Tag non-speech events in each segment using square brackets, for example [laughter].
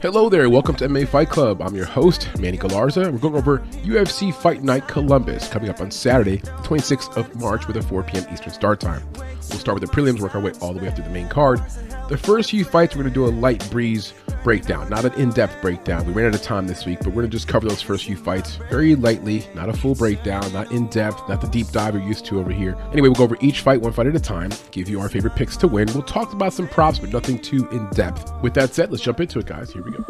Hello there, welcome to MMA Fight Club. I'm your host, Manny Galarza. We're going over UFC Fight Night Columbus coming up on Saturday, 26th of March with a 4 p.m. Eastern start time. We'll start with the prelims, work our way all the way up to the main card. The first few fights, we're going to do a light breeze breakdown, not an in depth breakdown. We ran out of time this week, but we're going to just cover those first few fights very lightly, not a full breakdown, not in depth, not the deep dive you're used to over here. Anyway, we'll go over each fight one fight at a time, give you our favorite picks to win. We'll talk about some props, but nothing too in depth. With that said, let's jump into it, guys. Here we go.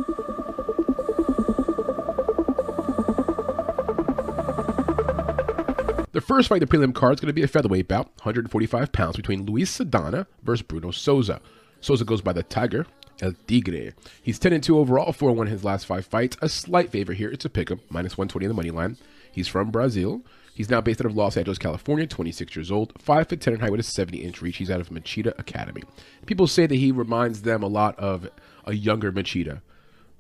The first fight, the prelim card, is going to be a featherweight bout, 145 pounds, between Luis Saldana versus Bruno Souza. Souza goes by the Tiger, El Tigre. He's 10 and 2 overall, 4 1 in his last five fights. A slight favor here. It's a pick 'em, minus 120 in the money line. He's from Brazil. He's now based out of Los Angeles, California, 26 years old, 5 foot 10 in height with a 70 inch reach. He's out of Machida Academy. People say that he reminds them a lot of a younger Machida.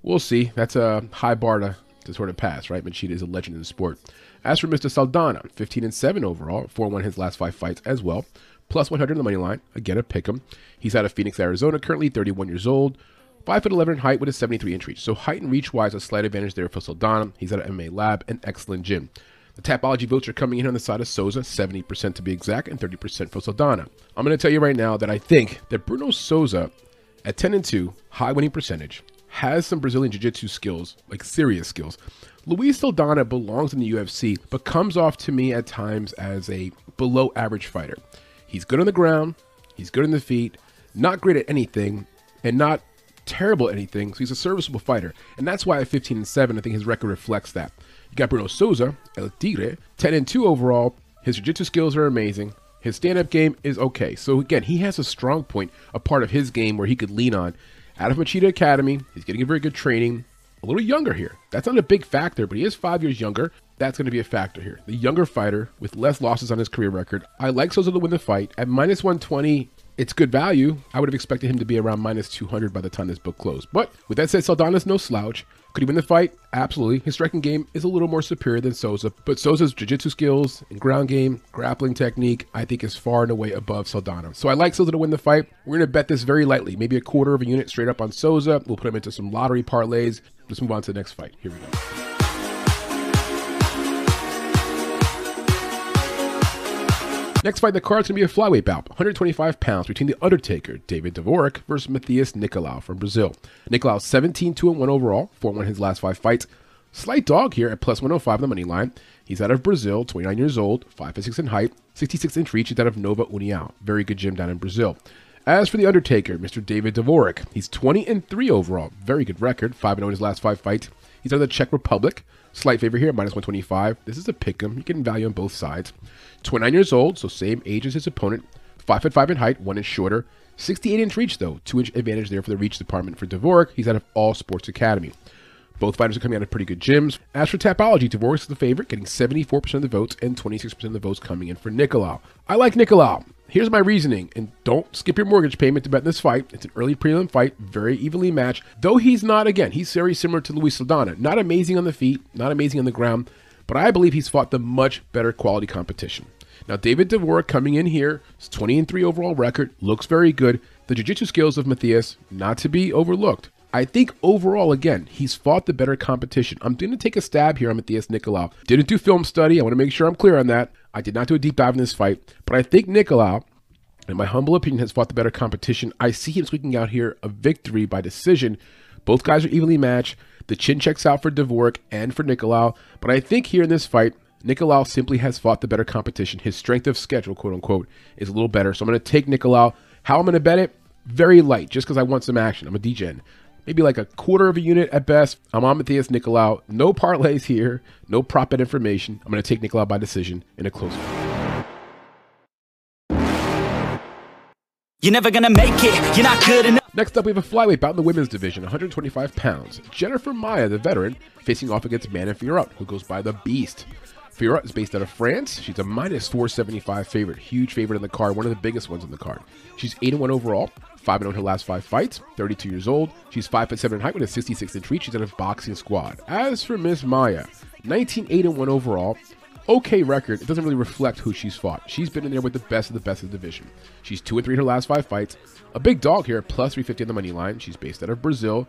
We'll see. That's a high bar to, to sort of pass, right? Machida is a legend in the sport. As for Mr. Saldana, 15 and 7 overall, 4 1 his last five fights as well. Plus 100 on the money line. Again, a pick 'em. He's out of Phoenix, Arizona, currently 31 years old. 5 foot 11 in height with a 73 inch reach. So height and reach wise, a slight advantage there for Saldana. He's at an MMA lab, an excellent gym. The Tapology votes are coming in on the side of Souza, 70% to be exact, and 30% for Saldana. I'm going to tell you right now that I think that Bruno Souza, at 10 and 2, high winning percentage, has some Brazilian Jiu Jitsu skills, like serious skills. Luis Saldana belongs in the UFC, but comes off to me at times as a below average fighter. He's good on the ground, he's good in the feet, not great at anything, and not terrible at anything. So he's a serviceable fighter, and that's why at 15 and 7, I think his record reflects that. You got Bruno Souza, El Tigre, 10 and 2 overall. His jiu-jitsu skills are amazing. His stand-up game is okay. So again, he has a strong point, a part of his game where he could lean on. Out of Machida Academy, he's getting a very good training. A little younger here. That's not a big factor, but he is five years younger. That's going to be a factor here. The younger fighter with less losses on his career record. I like Souza to win the fight. At minus 120, it's good value. I would have expected him to be around minus 200 by the time this book closed. But with that said, Saldana's no slouch. Could he win the fight? Absolutely. His striking game is a little more superior than Souza, but Souza's jiu-jitsu skills and ground game, grappling technique, I think is far and away above Saldana. So I like Souza to win the fight. We're going to bet this very lightly, maybe a quarter of a unit straight up on Souza. We'll put him into some lottery parlays. Let's move on to the next fight. Here we go. Next fight, the card's gonna be a flyweight bout, 125 pounds, between the Undertaker, David Dvorak, versus Matheus Nicolau from Brazil. Nicolau 17 2 1 overall, 4 1 in his last five fights. Slight dog here at plus 105 on the money line. He's out of Brazil, 29 years old, 5 6 in height, 66 inch reach. He's out of Nova União. Very good gym down in Brazil. As for the Undertaker, Mr. David Dvorak, he's 20 and 3 overall. Very good record, 5 0 in his last five fights. He's out of the Czech Republic. Slight favor here, minus 125. This is a pick 'em. You can value on both sides. 29 years old, so same age as his opponent. 5 foot 5 in height, 1 inch shorter. 68 inch reach, though. 2 inch advantage there for the reach department for Dvorak. He's out of All Sports Academy. Both fighters are coming out of pretty good gyms. As for Tapology, is the favorite, getting 74% of the votes and 26% of the votes coming in for Nicolau. I like Nicolau. Here's my reasoning, and don't skip your mortgage payment to bet this fight. It's an early prelim fight, very evenly matched. Though he's not, again, he's very similar to Luis Saldana. Not amazing on the feet, not amazing on the ground, but I believe he's fought the much better quality competition. Now, David Dvorak coming in here, his 20 and 3 overall record, looks very good. The jiu-jitsu skills of Matheus, not to be overlooked. I think overall, again, he's fought the better competition. I'm going to take a stab here on Matheus Nicolau. Didn't do film study. I want to make sure I'm clear on that. I did not do a deep dive in this fight, but I think Nicolau, in my humble opinion, has fought the better competition. I see him squeaking out here a victory by decision. Both guys are evenly matched. The chin checks out for Dvorak and for Nicolau, but I think here in this fight, Nicolau simply has fought the better competition. His strength of schedule, quote unquote, is a little better. So I'm going to take Nicolau. How I'm going to bet it? Very light, just because I want some action. I'm a DGen. Maybe like a quarter of a unit at best. I'm on Matheus Nicolau. No parlays here. No prop bet information. I'm going to take Nicolau by decision in a close one. You're never gonna make it, you're not good enough. Next up, we have a flyweight bout in the women's division, 125 pounds. Jennifer Maia, the veteran, facing off against Manon Fiorot, who goes by the Beast. Fiorot is based out of France. She's a minus 475 favorite, huge favorite in the card, one of the biggest ones in the card. She's 8 1 overall, 5 0 in her last five fights, 32 years old. She's 5 foot 7 in height with a 66 inch reach. She's out of boxing squad. As for Miss Maia, 19 8 1 overall, okay record, it doesn't really reflect who she's fought. She's been in there with the best of the best of the division. She's 2 and 3 in her last five fights. A big dog here, plus 350 on the money line. She's based out of Brazil.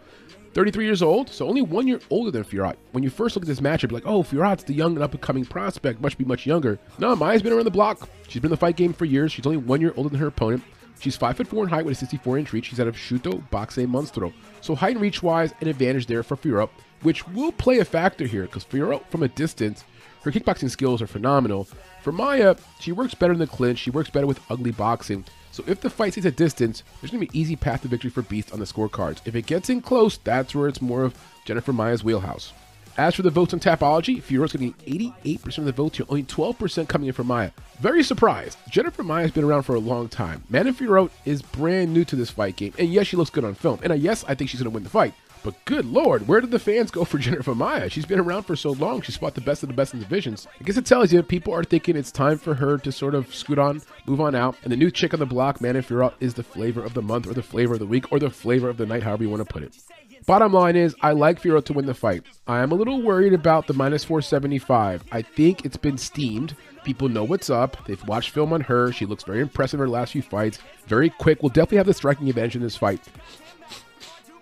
33 years old, so only one year older than Fiorot. When you first look at this matchup, like, oh, Fiorot's the young and up and coming prospect, must be much younger. No, Maia's been around the block. She's been in the fight game for years. She's only one year older than her opponent. She's 5 foot 4 in height with a 64 inch reach. She's out of Shuto Boxe Monstro. So height and reach wise, an advantage there for Fiorot, which will play a factor here because Fiorot, from a distance, her kickboxing skills are phenomenal. For Maia, she works better in the clinch. She works better with ugly boxing. So if the fight stays at distance, there's going to be an easy path to victory for Beast on the scorecards. If it gets in close, that's where it's more of Jennifer Maia's wheelhouse. As for the votes on Tapology, Fiora's getting 88% of the votes here, only 12% coming in from Maia. Very surprised. Jennifer Maia's been around for a long time. Manon Fiorot is brand new to this fight game, and yes, she looks good on film. And uh, yes, I think she's going to win the fight. But good lord, where did the fans go for Jennifer Maia? She's been around for so long. She's fought the best of the best in the divisions. I guess it tells you people are thinking it's time for her to sort of scoot on, move on out. And the new chick on the block, Manon Fiorot, is the flavor of the month, or the flavor of the week, or the flavor of the night, however you want to put it. Bottom line is, I like Fiorot to win the fight. I am a little worried about the minus 475. I think it's been steamed. People know what's up. They've watched film on her. She looks very impressive in her last few fights. Very quick. We'll definitely have the striking advantage in this fight.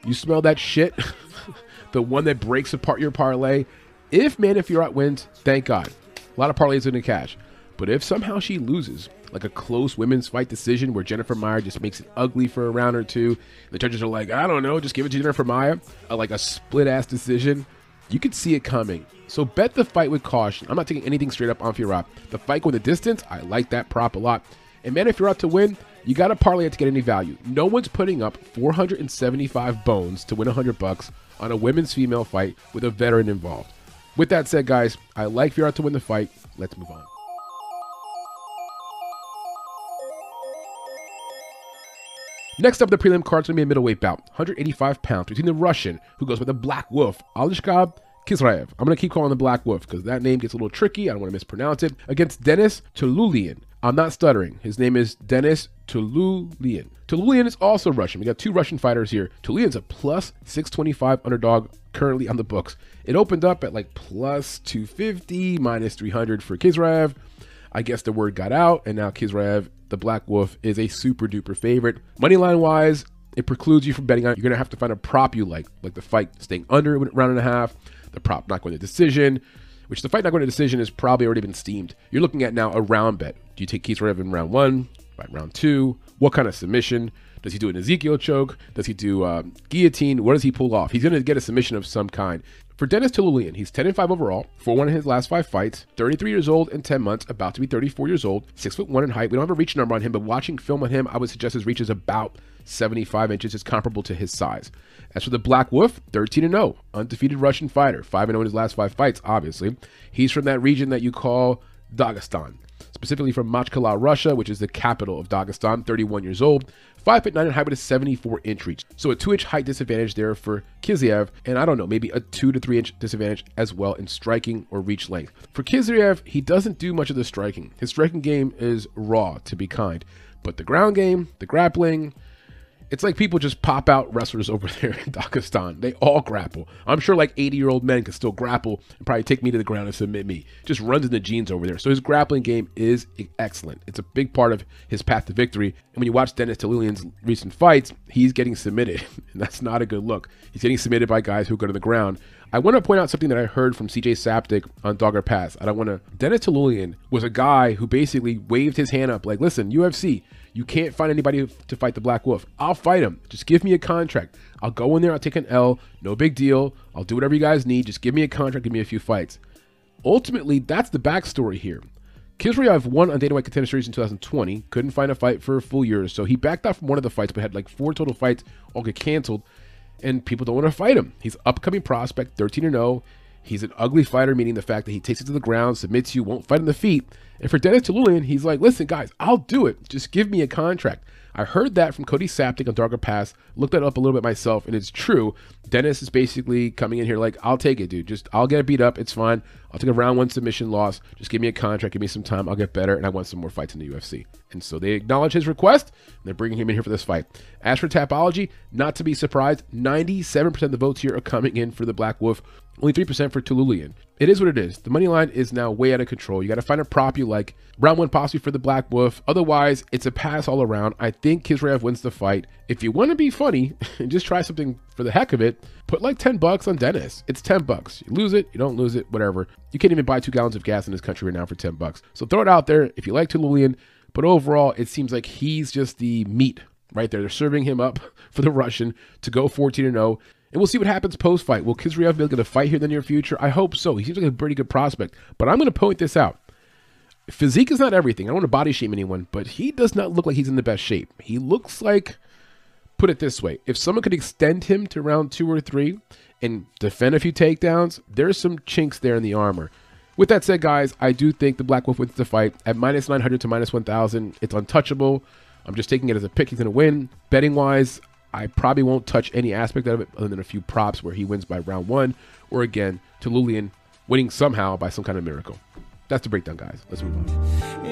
You smell that shit? [laughs] the one that breaks apart your parlay. If Manon Fiorot wins, thank God. A lot of parlays in the cash. But if somehow she loses, like a close women's fight decision where Jennifer Meyer just makes it ugly for a round or two, the judges are like, I don't know, just give it to Jennifer Maia, uh, like a split ass decision, you could see it coming. So bet the fight with caution. I'm not taking anything straight up on Fiorot. The fight going the distance, I like that prop a lot. And man, if you're out to win, you got to parlay it to get any value. No one's putting up 475 bones to win 100 bucks on a women's female fight with a veteran involved. With that said, guys, I like Fiorot to win the fight. Let's move on. Next up, the prelim card's gonna be a middleweight bout, 185 pounds, between the Russian, who goes by the Black Wolf, Alishkab Khizriev. I'm gonna keep calling the Black Wolf because that name gets a little tricky. I don't want to mispronounce it. Against Denis Tiuliulin. I'm not stuttering. His name is Denis Tiuliulin. Tiuliulin is also Russian. We got two Russian fighters here. Tiuliulin's a plus 625 underdog currently on the books. It opened up at like plus 250, minus 300 for Khizriev. I guess the word got out, and now Khizriev, the Black Wolf, is a super duper favorite. Moneyline wise, it precludes you from betting on. You're to have to find a prop you like, like the fight staying under round and a half, the prop not going to decision, which the fight not going to decision has probably already been steamed. You're looking at now a round bet. Do you take Khizriev in round one, by round two? What kind of submission? Does he do an Ezekiel choke? Does he do um, guillotine? What does he pull off? He's going to get a submission of some kind. For Dennis Tiuliulin, he's 10 and 5 overall, 4 1 in his last five fights, 33 years old and 10 months, about to be 34 years old, 6 foot 1 in height. We don't have a reach number on him, but watching film on him, I would suggest his reach is about 75 inches. is comparable to his size. As for the Black Wolf, 13 and 0, undefeated Russian fighter, 5 and 0 in his last five fights, obviously. He's from that region that you call Dagestan specifically from Makhachkala, Russia, which is the capital of Dagestan, 31 years old, 5 foot 9 and height with a 74 inch reach. So a 2 inch height disadvantage there for Khizriev, and I don't know, maybe a 2 to 3 inch disadvantage as well in striking or reach length. For Khizriev, he doesn't do much of the striking. His striking game is raw, to be kind. But the ground game, the grappling, it's like people just pop out wrestlers over [laughs] there in Dagestan. They all grapple. I'm sure like 80 year old men can still grapple and probably take me to the ground and submit me. Just runs in the genes over there. So his grappling game is excellent. It's a big part of his path to victory. And when you watch Denis Tiuliulin's recent fights, he's getting submitted. [laughs] And that's not a good look. He's getting submitted by guys who go to the ground. I want to point out something that I heard from CJ Saptic on Dogger Pass. I don't want to. Denis Tiuliulin was a guy who basically waved his hand up, like, listen, UFC, you can't find anybody to fight the Black Wolf. I'll fight him. Just give me a contract. I'll go in there. I'll take an L. No big deal. I'll do whatever you guys need. Just give me a contract. Give me a few fights. Ultimately, that's the backstory here. Khizriev won on Dana White Contender Series in 2020. Couldn't find a fight for a full year, so he backed off from one of the fights, but had like four total fights all get canceled. And people don't want to fight him. He's upcoming prospect, 13 0. He's an ugly fighter, meaning the fact that he takes it to the ground, submits you, won't fight on the feet. And for Dennis Tiuliulin, he's like, listen, guys, I'll do it. Just give me a contract. I heard that from Cody Saptic on Darker Pass, looked that up a little bit myself, and it's true. Dennis is basically coming in here like, I'll take it, dude. Just, I'll get beat up. It's fine. I'll take a round one submission loss. Just give me a contract, give me some time. I'll get better, and I want some more fights in the UFC. And so they acknowledge his request, and they're bringing him in here for this fight. As for Tapology, not to be surprised, 97% of the votes here are coming in for the Black Wolf, only 3% for Tiuliulin. it is what it is. The money line is now way out of control. You got to find a prop you like. Round one possibly for the Black Wolf. Otherwise, it's a pass all around. I think Khizriev wins the fight. If you want to be funny [laughs] and just try something for the heck of it, put like 10 bucks on Dennis. It's 10 bucks. You lose it, you don't lose it, whatever. You can't even buy two gallons of gas in this country right now for 10 bucks. So throw it out there if you like Tiuliulin. But overall, it seems like he's just the meat right there. They're serving him up [laughs] for the Russian to go 14 0. And we'll see what happens post fight. Will Khizriev be able to fight here in the near future? I hope so. He seems like a pretty good prospect. But I'm going to point this out. Physique is not everything. I don't want to body shame anyone, but he does not look like he's in the best shape. He looks like, put it this way, if someone could extend him to round two or three and defend a few takedowns, there's some chinks there in the armor. With that said, guys, I do think the Black Wolf wins the fight at minus 900 to minus 1,000. It's untouchable. I'm just taking it as a pick. He's going to win. Betting wise, I probably won't touch any aspect of it other than a few props where he wins by round one, or again, Tiuliulin winning somehow by some kind of miracle. That's the breakdown, guys. Let's move on.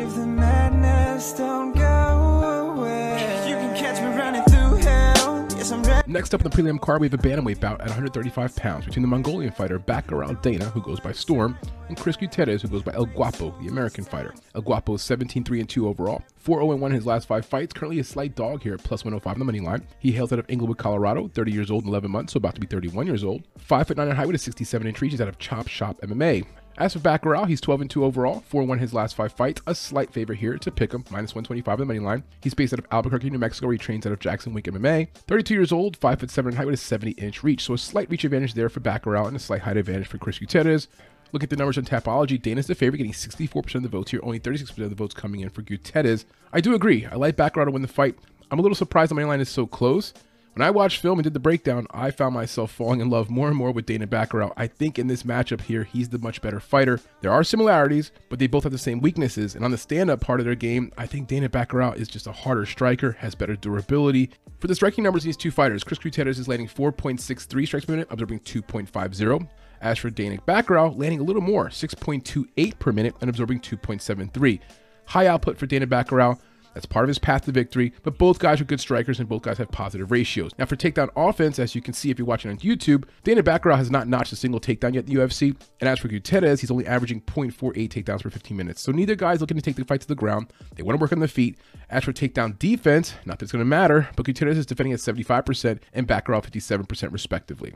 Next up in the prelim card, we have a bantamweight bout at 135 pounds between the Mongolian fighter Batgerel Danaa, who goes by Storm, and Chris Gutierrez, who goes by El Guapo, the American fighter. El Guapo is 17-3 and 2 overall, 4-0 1 in his last five fights. Currently a slight dog here at plus 105 on the money line. He hails out of Englewood, Colorado, 30 years old and 11 months, so about to be 31 years old. 5 foot 9 in height with a 67 inch reach. He's out of Chop Shop MMA. As for Batgerel, he's 12 and 2 overall, 4 1 his last five fights. A slight favorite here to pick him, minus 125 on the money line. He's based out of Albuquerque, New Mexico, where he trains out of Jackson Wink MMA. 32 years old, 5 foot 7 in height with a 70 inch reach. So a slight reach advantage there for Batgerel and a slight height advantage for Chris Gutierrez. Look at the numbers on Tapology. Dana's the favorite, getting 64% of the votes here, only 36% of the votes coming in for Gutierrez. I do agree. I like Batgerel to win the fight. I'm a little surprised the money line is so close. When I watched film and did the breakdown, I found myself falling in love more and more with Danaa Batgerel. I think in this matchup here, he's the much better fighter. There are similarities, but they both have the same weaknesses. And on the stand-up part of their game, I think Danaa Batgerel is just a harder striker, has better durability. For the striking numbers of these two fighters, Chris Gutierrez is landing 4.63 strikes per minute, absorbing 2.50. As for Danaa Batgerel, landing a little more, 6.28 per minute and absorbing 2.73. High output for Danaa Batgerel, that's part of his path to victory, but both guys are good strikers and both guys have positive ratios. Now, for takedown offense, as you can see if you're watching on YouTube, Danaa Batgerel has not notched a single takedown yet in the UFC. And as for Gutierrez, he's only averaging 0.48 takedowns per 15 minutes. So neither guy is looking to take the fight to the ground. They want to work on the feet. As for takedown defense, not that it's going to matter, but Gutierrez is defending at 75% and Batgerel 57% respectively.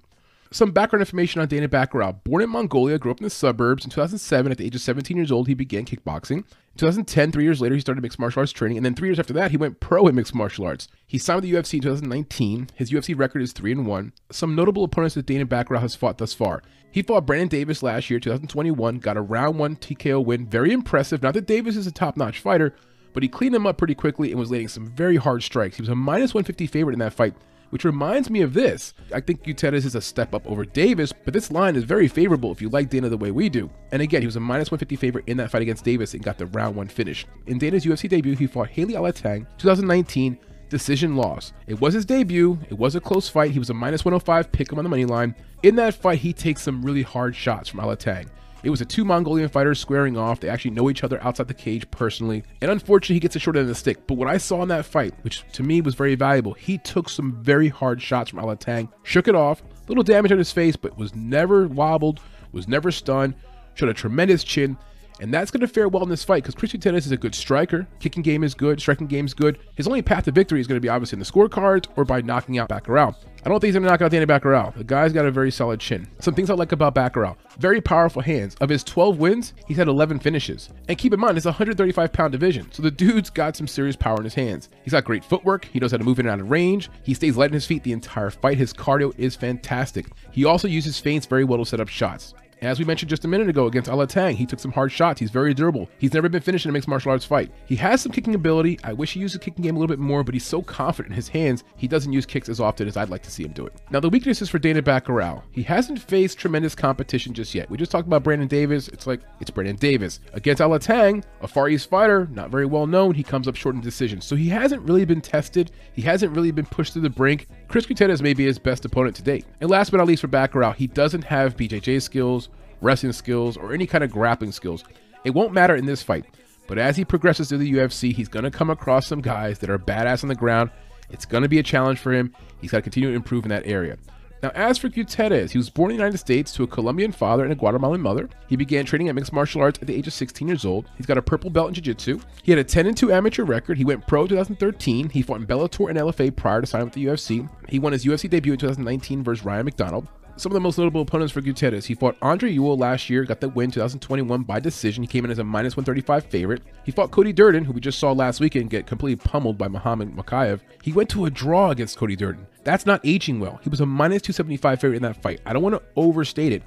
Some background information on Danaa Batgerel. Born in Mongolia, grew up in the suburbs. In 2007, at the age of 17 years old, he began kickboxing. In 2010, three years later, he started mixed martial arts training, and then three years after that, he went pro in mixed martial arts. He signed with the UFC in 2019. His UFC record is 3 and 1. Some notable opponents that Danaa Batgerel has fought thus far. He fought Brandon Davis last year, 2021, got a round one TKO win. Very impressive. Not that Davis is a top notch fighter, but he cleaned him up pretty quickly and was landing some very hard strikes. He was a minus 150 favorite in that fight which reminds me of this. I think Gutierrez is a step up over Davis, but this line is very favorable if you like Dana the way we do. And again, he was a minus 150 favorite in that fight against Davis and got the round one finish. In Dana's UFC debut, he fought Heili Alateng, 2019, decision loss. It was his debut. It was a close fight. He was a minus 105 pick him on the money line. In that fight, he takes some really hard shots from Alateng. It was a two Mongolian fighters squaring off. They actually know each other outside the cage personally. And unfortunately, he gets a short end of the stick. But what I saw in that fight, which to me was very valuable, he took some very hard shots from Alateng, shook it off, little damage on his face, but was never wobbled, was never stunned, showed a tremendous chin, and that's going to fare well in this fight because Christian Tennis is a good striker. Kicking game is good. Striking game is good. His only path to victory is going to be obviously in the scorecards or by knocking out Batgerel. I don't think he's going to knock out Danny Batgerel. The guy's got a very solid chin. Some things I like about Batgerel. Very powerful hands. Of his 12 wins, he's had 11 finishes. And keep in mind, it's a 135 pound division. So the dude's got some serious power in his hands. He's got great footwork. He knows how to move in and out of range. He stays light on his feet the entire fight. His cardio is fantastic. He also uses feints very well to set up shots. As we mentioned just a minute ago against Alateng, he took some hard shots. He's very durable. He's never been finished in a mixed martial arts fight. He has some kicking ability. I wish he used the kicking game a little bit more, but he's so confident in his hands, he doesn't use kicks as often as I'd like to see him do it. Now, the weaknesses for Danaa Batgerel. He hasn't faced tremendous competition just yet. We just talked about Brandon Davis. It's like, it's Brandon Davis. Against Alateng, a Far East fighter, not very well known, he comes up short in decisions. So he hasn't really been tested. He hasn't really been pushed to the brink. Chris Gutierrez may be his best opponent to date. And last but not least for Batgerel, he doesn't have BJJ skills wrestling skills, or any kind of grappling skills. It won't matter in this fight. But as he progresses through the UFC, he's going to come across some guys that are badass on the ground. It's going to be a challenge for him. He's got to continue to improve in that area. Now, as for Gutierrez, he was born in the United States to a Colombian father and a Guatemalan mother. He began training at mixed martial arts at the age of 16 years old. He's got a purple belt in Jiu Jitsu. He had a 10 2 amateur record. He went pro in 2013. He fought in Bellator and LFA prior to signing with the UFC. He won his UFC debut in 2019 versus Ryan McDonald. Some of the most notable opponents for Gutierrez. He fought Andre Ewell last year, got the win 2021 by decision. He came in as a minus 135 favorite. He fought Cody Durden, who we just saw last weekend get completely pummeled by Muhammad Mokaev. He went to a draw against Cody Durden. That's not aging well. He was a minus 275 favorite in that fight. I don't want to overstate it,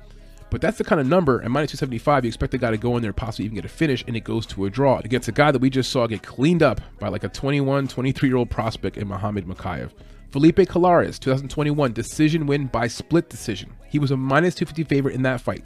but that's the kind of number. And minus 275, you expect the guy to go in there, possibly even get a finish, and it goes to a draw against a guy that we just saw get cleaned up by like a 21, 23 year old prospect in Muhammad Mokaev. Felipe Colares, 2021, decision win by split decision. He was a minus 250 favorite in that fight.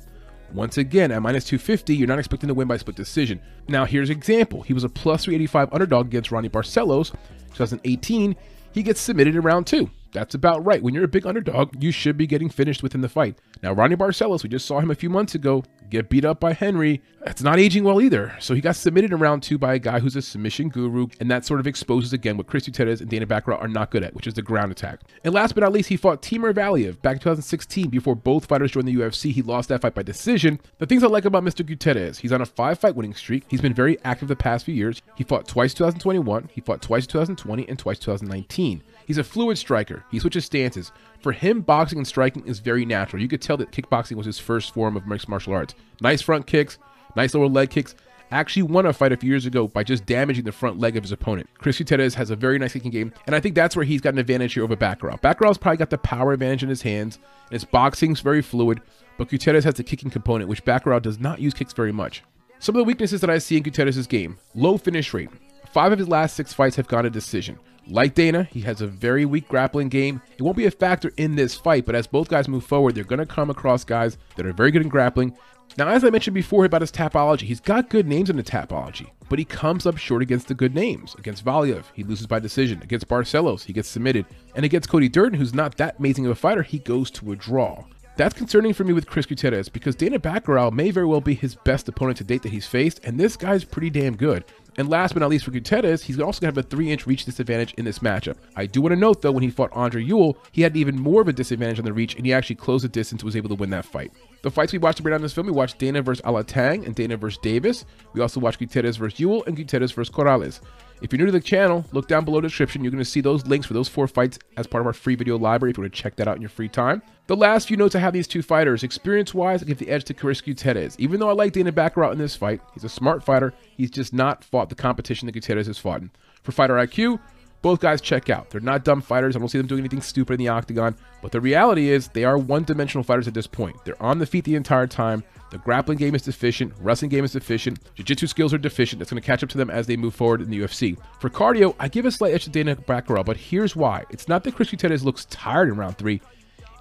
Once again, at minus 250, you're not expecting to win by split decision. Now, here's an example. He was a plus 385 underdog against Raoni Barcelos, 2018. He gets submitted in round two. That's about right. When you're a big underdog, you should be getting finished within the fight. Now, Raoni Barcelos, we just saw him a few months ago get beat up by Henry. That's not aging well either. So he got submitted in round two by a guy who's a submission guru, and that sort of exposes again what Chris Gutierrez and Danaa Batgerel are not good at, which is the ground attack. And last but not least, he fought Timur Valiev back in 2016 before both fighters joined the UFC. He lost that fight by decision. The things I like about Mr. Gutierrez, he's on a five fight winning streak. He's been very active the past few years. He fought twice 2021, he fought twice 2020, and twice 2019. He's a fluid striker. He switches stances. For him, boxing and striking is very natural. You could tell that kickboxing was his first form of mixed martial arts. Nice front kicks, nice lower leg kicks. Actually won a fight a few years ago by just damaging the front leg of his opponent. Chris Gutierrez has a very nice kicking game, and I think that's where he's got an advantage here over Batgerel. Batgerel's probably got the power advantage in his hands, and his boxing's very fluid, but Gutierrez has the kicking component, which Batgerel does not use kicks very much. Some of the weaknesses that I see in Gutierrez's game low finish rate. Five of his last six fights have gone to decision. Like Dana, he has a very weak grappling game. It won't be a factor in this fight, but as both guys move forward, they're going to come across guys that are very good in grappling. Now, as I mentioned before about his tapology, he's got good names in the tapology, but he comes up short against the good names. Against Valiev, he loses by decision. Against Barcelos, he gets submitted. And against Cody Durden, who's not that amazing of a fighter, he goes to a draw. That's concerning for me with Chris Gutierrez because Danaa Batgerel may very well be his best opponent to date that he's faced, and this guy's pretty damn good. And last but not least for Gutierrez, he's also going to have a 3 inch reach disadvantage in this matchup. I do want to note though, when he fought Andre Ewell, he had even more of a disadvantage on the reach, and he actually closed the distance and was able to win that fight. The fights we watched to break down this film, we watched Dana versus Alateng and Dana versus Davis. We also watched Gutierrez versus Ewell and Gutierrez versus Colares. If you're new to the channel, look down below the description. You're going to see those links for those four fights as part of our free video library if you want to check that out in your free time. The last few notes I have these two fighters, experience-wise, I give the edge to Chris Gutierrez. Even though I like Danaa Batgerel in this fight, he's a smart fighter. He's just not fought the competition that Gutierrez has fought in. For fighter IQ, both guys check out. They're not dumb fighters. I don't see them doing anything stupid in the octagon. But the reality is, they are one dimensional fighters at this point. They're on the feet the entire time. The grappling game is deficient. Wrestling game is deficient. Jiu jitsu skills are deficient. That's going to catch up to them as they move forward in the UFC. For cardio, I give a slight edge to Danaa Batgerel, but here's why. It's not that Chris Gutierrez looks tired in round three.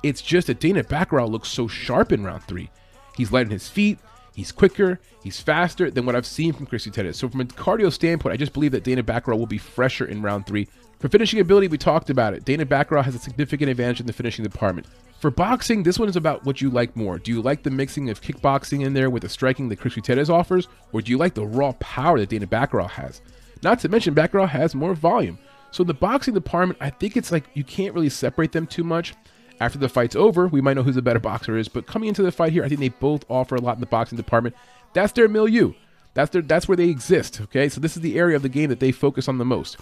It's just that Danaa Batgerel looks so sharp in round three. He's light his feet. He's quicker, he's faster than what I've seen from Chris Gutierrez. So from a cardio standpoint, I just believe that Danaa Batgerel will be fresher in round three. For finishing ability, we talked about it. Danaa Batgerel has a significant advantage in the finishing department. For boxing, this one is about what you like more. Do you like the mixing of kickboxing in there with the striking that Chris Gutierrez offers, or do you like the raw power that Danaa Batgerel has? Not to mention, Batgerel has more volume. So in the boxing department, I think it's like you can't really separate them too much. After the fight's over, we might know who the better boxer is, but coming into the fight here, I think they both offer a lot in the boxing department. That's their milieu. That's their that's where they exist, okay? So this is the area of the game that they focus on the most.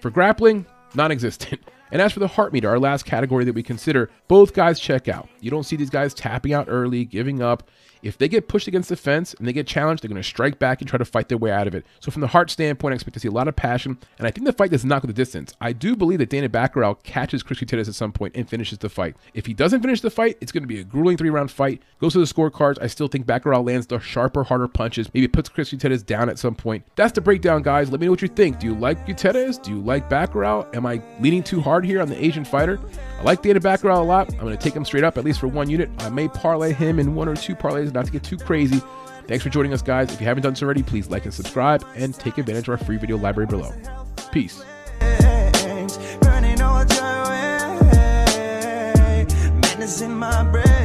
For grappling, non-existent. [laughs] And as for the heart meter, our last category that we consider, both guys check out. You don't see these guys tapping out early, giving up. If they get pushed against the fence and they get challenged, they're going to strike back and try to fight their way out of it. So from the heart standpoint, I expect to see a lot of passion, and I think the fight does not go to the distance. I do believe that Danaa Batgerel catches Chris Gutierrez at some point and finishes the fight. If he doesn't finish the fight, it's going to be a grueling three-round fight. Goes to the scorecards. I still think Batgerel lands the sharper, harder punches. Maybe puts Chris Gutierrez down at some point. That's the breakdown, guys. Let me know what you think. Do you like Gutierrez? Do you like Batgerel? Am I leaning too hard here on the Asian fighter? I like Danaa Batgerel a lot. I'm going to take him straight up, at least for one unit. I may parlay him in one or two parlays, is not to get too crazy. Thanks for joining us, guys. If you haven't done so already, please like and subscribe and take advantage of our free video library below. Peace. in my breath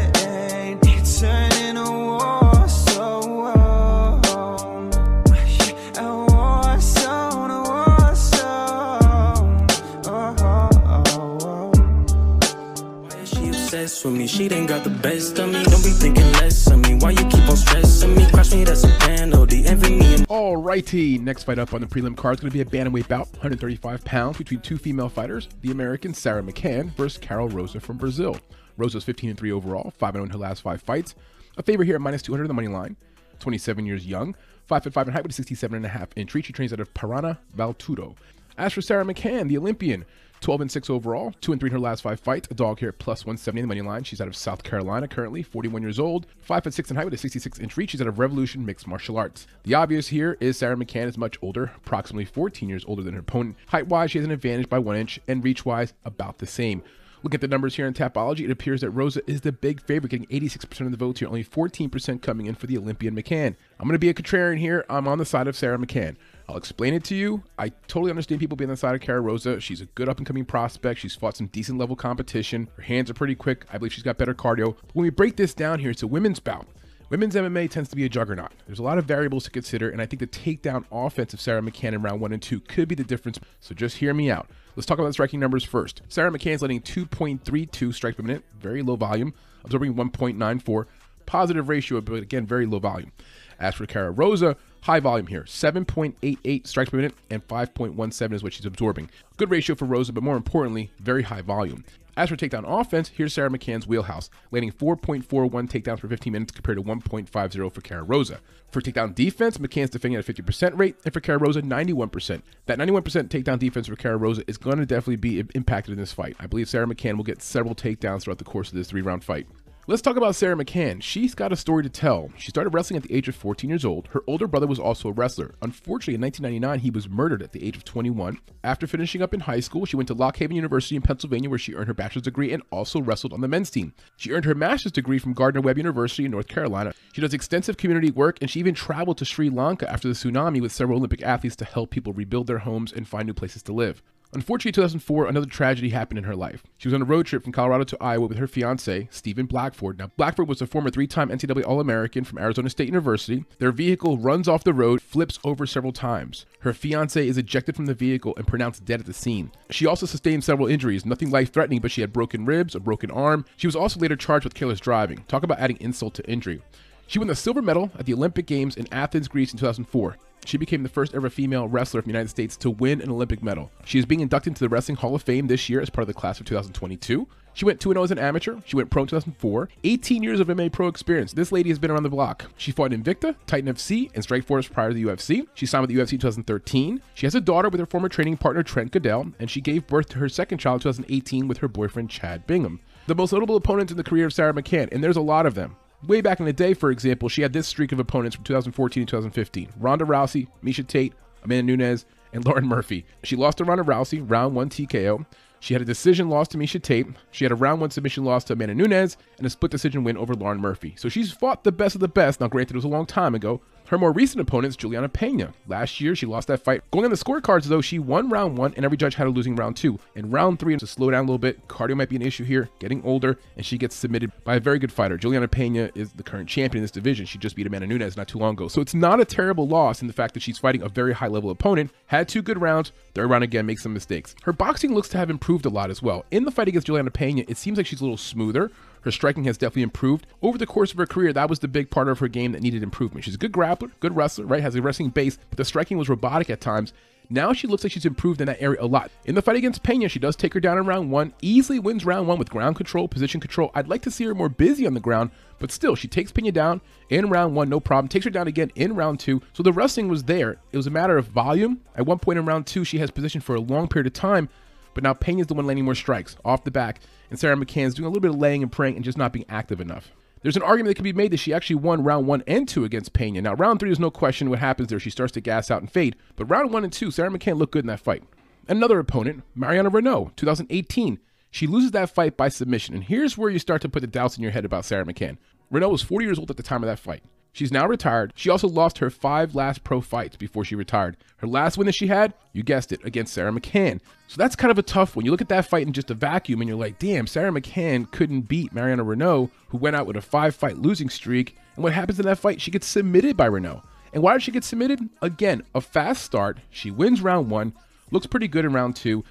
with me. She ain't got the best of me. Don't be thinking less of me. Why you keep on stressing me? Crush me, that's a penalty. Oh, envy me. And- Alrighty, next fight up on the prelim card is going to be a bantamweight bout, 135 pounds, between two female fighters, the American Sara McMann versus Karol Rosa from Brazil. Rosa's 15 and 3 overall, 5 0 in her last five fights. A favorite here at minus 200 on the money line. 27 years young, 5 foot 5 in height with a 67 and a half inch reach. She trains out of Parana, Vale Tudo. As for Sara McMann, the Olympian, 12 and 6 overall, 2 and 3 in her last five fights. A dog here at plus 170 in the money line. She's out of South Carolina currently, 41 years old, 5 foot 6 in height with a 66 inch reach. She's out of Revolution Mixed Martial Arts. The obvious here is Sara McMann is much older, approximately 14 years older than her opponent. Height wise, she has an advantage by 1 inch, and reach wise, about the same. Look at the numbers here in Tapology. It appears that Rosa is the big favorite, getting 86% of the votes here, only 14% coming in for the Olympian McMann. I'm going to be a contrarian here. I'm on the side of Sara McMann. I'll explain it to you. I totally understand people being on the side of Cara Rosa. She's a good up and coming prospect. She's fought some decent level competition. Her hands are pretty quick. I believe she's got better cardio. But when we break this down here, it's a women's bout. Women's MMA tends to be a juggernaut. There's a lot of variables to consider, and I think the takedown offense of Sara McMann in round one and two could be the difference. So just hear me out. Let's talk about the striking numbers first. Sara McMann's letting 2.32 strikes per minute, very low volume, absorbing 1.94. Positive ratio, but again, very low volume. As for Cara Rosa, high volume here, 7.88 strikes per minute and 5.17 is what she's absorbing. Good ratio for Rosa, but more importantly, very high volume. As for takedown offense, here's Sara McMann's wheelhouse, landing 4.41 takedowns per 15 minutes compared to 1.50 for Cara Rosa. For takedown defense, McMann's defending at a 50% rate, and for Cara Rosa, 91%. That 91% takedown defense for Cara Rosa is going to definitely be impacted in this fight. I believe Sara McMann will get several takedowns throughout the course of this three round fight. Let's talk about Sara McMann. She's got a story to tell. She started wrestling at the age of 14 years old. Her older brother was also a wrestler. Unfortunately, in 1999, he was murdered at the age of 21. After finishing up in high school, she went to Lock Haven University in Pennsylvania, where she earned her bachelor's degree and also wrestled on the men's team. She earned her master's degree from Gardner Webb University in North Carolina. She does extensive community work, and she even traveled to Sri Lanka after the tsunami with several Olympic athletes to help people rebuild their homes and find new places to live. Unfortunately, 2004, another tragedy happened in her life. She was on a road trip from Colorado to Iowa with her fiance, Stephen Blackford. Now, Blackford was a former three time NCAA All American from Arizona State University. Their vehicle runs off the road, flips over several times. Her fiance is ejected from the vehicle and pronounced dead at the scene. She also sustained several injuries, nothing life threatening, but she had broken ribs, a broken arm. She was also later charged with careless driving. Talk about adding insult to injury. She won the silver medal at the Olympic Games in Athens, Greece in 2004. She became the first ever female wrestler from the United States to win an Olympic medal. She is being inducted into the Wrestling Hall of Fame this year as part of the class of 2022. She went 2 0 as an amateur. She went pro in 2004. 18 years of MMA pro experience. This lady has been around the block. She fought in Invicta, Titan FC, and Strikeforce prior to the UFC. She signed with the UFC in 2013. She has a daughter with her former training partner Trent Goodell, and she gave birth to her second child in 2018 with her boyfriend Chad Bingham. The most notable opponents in the career of Sara McMann, and there's a lot of them. Way back in the day, for example, she had this streak of opponents from 2014 to 2015 Ronda Rousey, Miesha Tate, Amanda Nunes, and Lauren Murphy. She lost to Ronda Rousey, round one TKO. She had a decision loss to Miesha Tate. She had a round one submission loss to Amanda Nunes and a split decision win over Lauren Murphy. So she's fought the best of the best. Now, granted, it was a long time ago. Her more recent opponent is Juliana Pena. Last year, she lost that fight. Going on the scorecards, though, she won round one, and every judge had a losing round two. In round three, to slow down a little bit, cardio might be an issue here, getting older, and she gets submitted by a very good fighter. Juliana Pena is the current champion in this division. She just beat Amanda Nunes not too long ago. So it's not a terrible loss in the fact that she's fighting a very high level opponent, had two good rounds, third round again, makes some mistakes. Her boxing looks to have improved a lot as well. In the fight against Juliana Pena, it seems like she's a little smoother. Her striking has definitely improved. Over the course of her career, that was the big part of her game that needed improvement. She's a good grappler, good wrestler, right? Has a wrestling base, but the striking was robotic at times. Now she looks like she's improved in that area a lot. In the fight against Pena, she does take her down in round one, easily wins round one with ground control, position control. I'd like to see her more busy on the ground, but still, she takes Pena down in round one, no problem. Takes her down again in round two. So the wrestling was there. It was a matter of volume. At one point in round two, she has position for a long period of time, but now Pena's the one landing more strikes off the back, and Sara McMann's doing a little bit of laying and praying and just not being active enough. There's an argument that can be made that she actually won round one and two against Pena. Now, round three, there's no question what happens there. She starts to gas out and fade. But round one and two, Sara McMann looked good in that fight. Another opponent, Mariana Reneau, 2018. She loses that fight by submission. And here's where you start to put the doubts in your head about Sara McMann. Reneau was 40 years old at the time of that fight. She's now retired. She also lost her five last pro fights before she retired. Her last win that she had, you guessed it, against Sara McMann. So that's kind of a tough one. You look at that fight in just a vacuum and you're like, damn, Sara McMann couldn't beat Mariana Reneau, who went out with a five fight losing streak. And what happens in that fight? She gets submitted by Reneau. And why did she get submitted? Again, a fast start. She wins round one, looks pretty good in round two,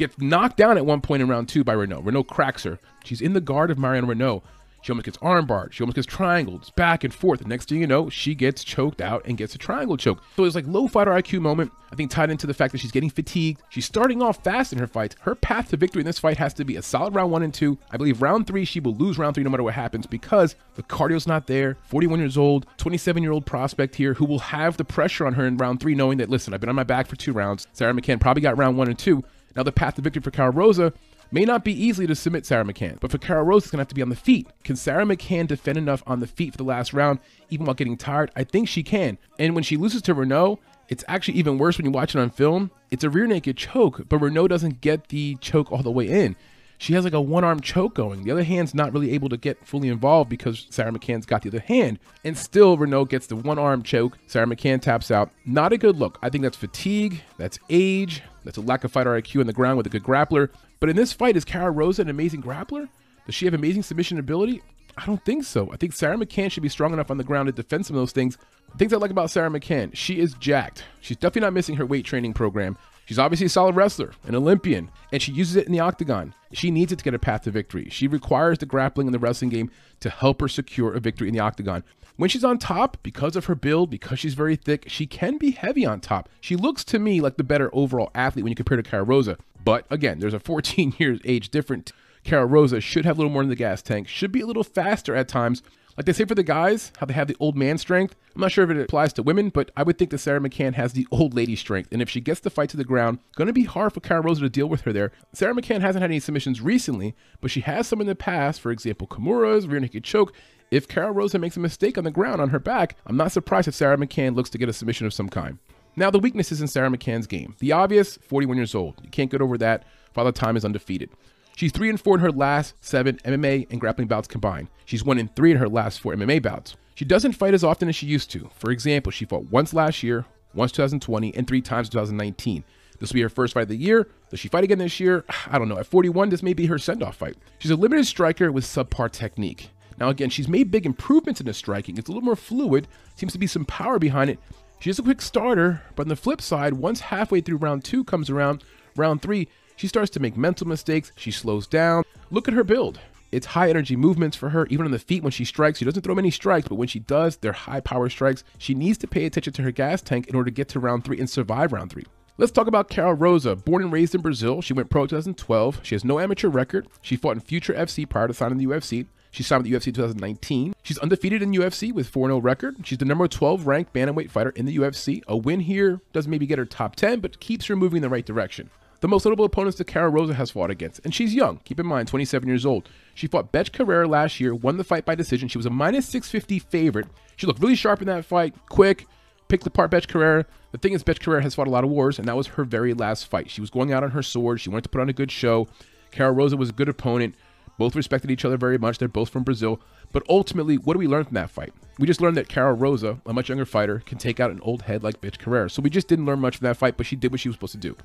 Gets knocked down at one point in round two by Reneau. Reneau cracks her. She's in the guard of Mariana Reneau. She almost gets armbarred. She almost gets triangled. back and forth. Next thing you know, she gets choked out and gets a triangle choke. So it's like low fighter IQ moment. I think tied into the fact that she's getting fatigued. She's starting off fast in her fights. Her path to victory in this fight has to be a solid round one and two. I believe round three, she will lose round three no matter what happens because the cardio's not there. 41 years old, 27 year old prospect here who will have the pressure on her in round three, knowing that, listen, I've been on my back for two rounds. Sara McMann probably got round one and two. Now the path to victory for Karol Rosa may not be easy to submit Sara McMann, but for Karol Rose, it's going to have to be on the feet. Can Sara McMann defend enough on the feet for the last round, even while getting tired? I think she can. And when she loses to Reneau, it's actually even worse when you watch it on film. It's a rear naked choke, but Reneau doesn't get the choke all the way in. She has like a one arm choke going. The other hand's not really able to get fully involved because Sara McMann's got the other hand. And still, Reneau gets the one arm choke. Sara McMann taps out. Not a good look. I think that's fatigue, that's age, that's a lack of fighter IQ on the ground with a good grappler. But in this fight, is Karol Rosa an amazing grappler? Does she have amazing submission ability? I don't think so. I think Sara McMann should be strong enough on the ground to defend some of those things. Things I like about Sara McMann, she is jacked. She's definitely not missing her weight training program. She's obviously a solid wrestler, an Olympian, and she uses it in the octagon. She needs it to get a path to victory. She requires the grappling in the wrestling game to help her secure a victory in the octagon. When she's on top, because of her build, because she's very thick, she can be heavy on top. She looks to me like the better overall athlete when you compare to Karol Rosa. But again, there's a 14 [laughs] years age difference. Karol Rosa should have a little more in the gas tank, should be a little faster at times, like they say for the guys, how they have the old man strength. I'm not sure if it applies to women, but I would think that Sara McMann has the old lady strength. And if she gets the fight to the ground, going to be hard for Karol Rosa to deal with her there. Sara McMann hasn't had any submissions recently, but she has some in the past. For example, Kimura's rear naked choke. If Karol Rosa makes a mistake on the ground on her back, I'm not surprised if Sara McMann looks to get a submission of some kind. Now, the weaknesses in Sara McMann's game. The obvious, 41 years old. You can't get over that. Father Time is undefeated. She's 3 and 4 in her last 7 MMA and grappling bouts combined. She's 1 and 3 in her last 4 MMA bouts. She doesn't fight as often as she used to. For example, she fought once last year, once 2020, and 3 times 2019. This will be her first fight of the year. Does she fight again this year? [sighs] I don't know. At 41, this may be her send off fight. She's a limited striker with subpar technique. Now, again, she's made big improvements in the striking. It's a little more fluid, seems to be some power behind it. She is a quick starter, but on the flip side, once halfway through round two comes around, round three, she starts to make mental mistakes. She slows down. Look at her build. It's high energy movements for her, even on the feet when she strikes. She doesn't throw many strikes, but when she does, they're high power strikes. She needs to pay attention to her gas tank in order to get to round three and survive round three. Let's talk about Karol Rosa. Born and raised in Brazil, she went pro 2012. She has no amateur record. She fought in Future FC prior to signing the UFC. She signed with the UFC 2019. She's undefeated in UFC with 4 0 record. She's the number 12 ranked bantamweight fighter in the UFC. A win here doesn't maybe get her top 10, but keeps her moving in the right direction. The most notable opponents that Karol Rosa has fought against, and she's young, keep in mind, 27 years old. She fought Betch Carrera last year, won the fight by decision. She was a minus 650 favorite. She looked really sharp in that fight, quick, picked apart Betch Carrera. The thing is, Betch Carrera has fought a lot of wars, and that was her very last fight. She was going out on her sword. She wanted to put on a good show. Karol Rosa was a good opponent. Both respected each other very much. They're both from Brazil. But ultimately, what do we learn from that fight? We just learned that Karol Rosa, a much younger fighter, can take out an old head like Bitch Carrera. So we just didn't learn much from that fight, but she did what she was supposed to do.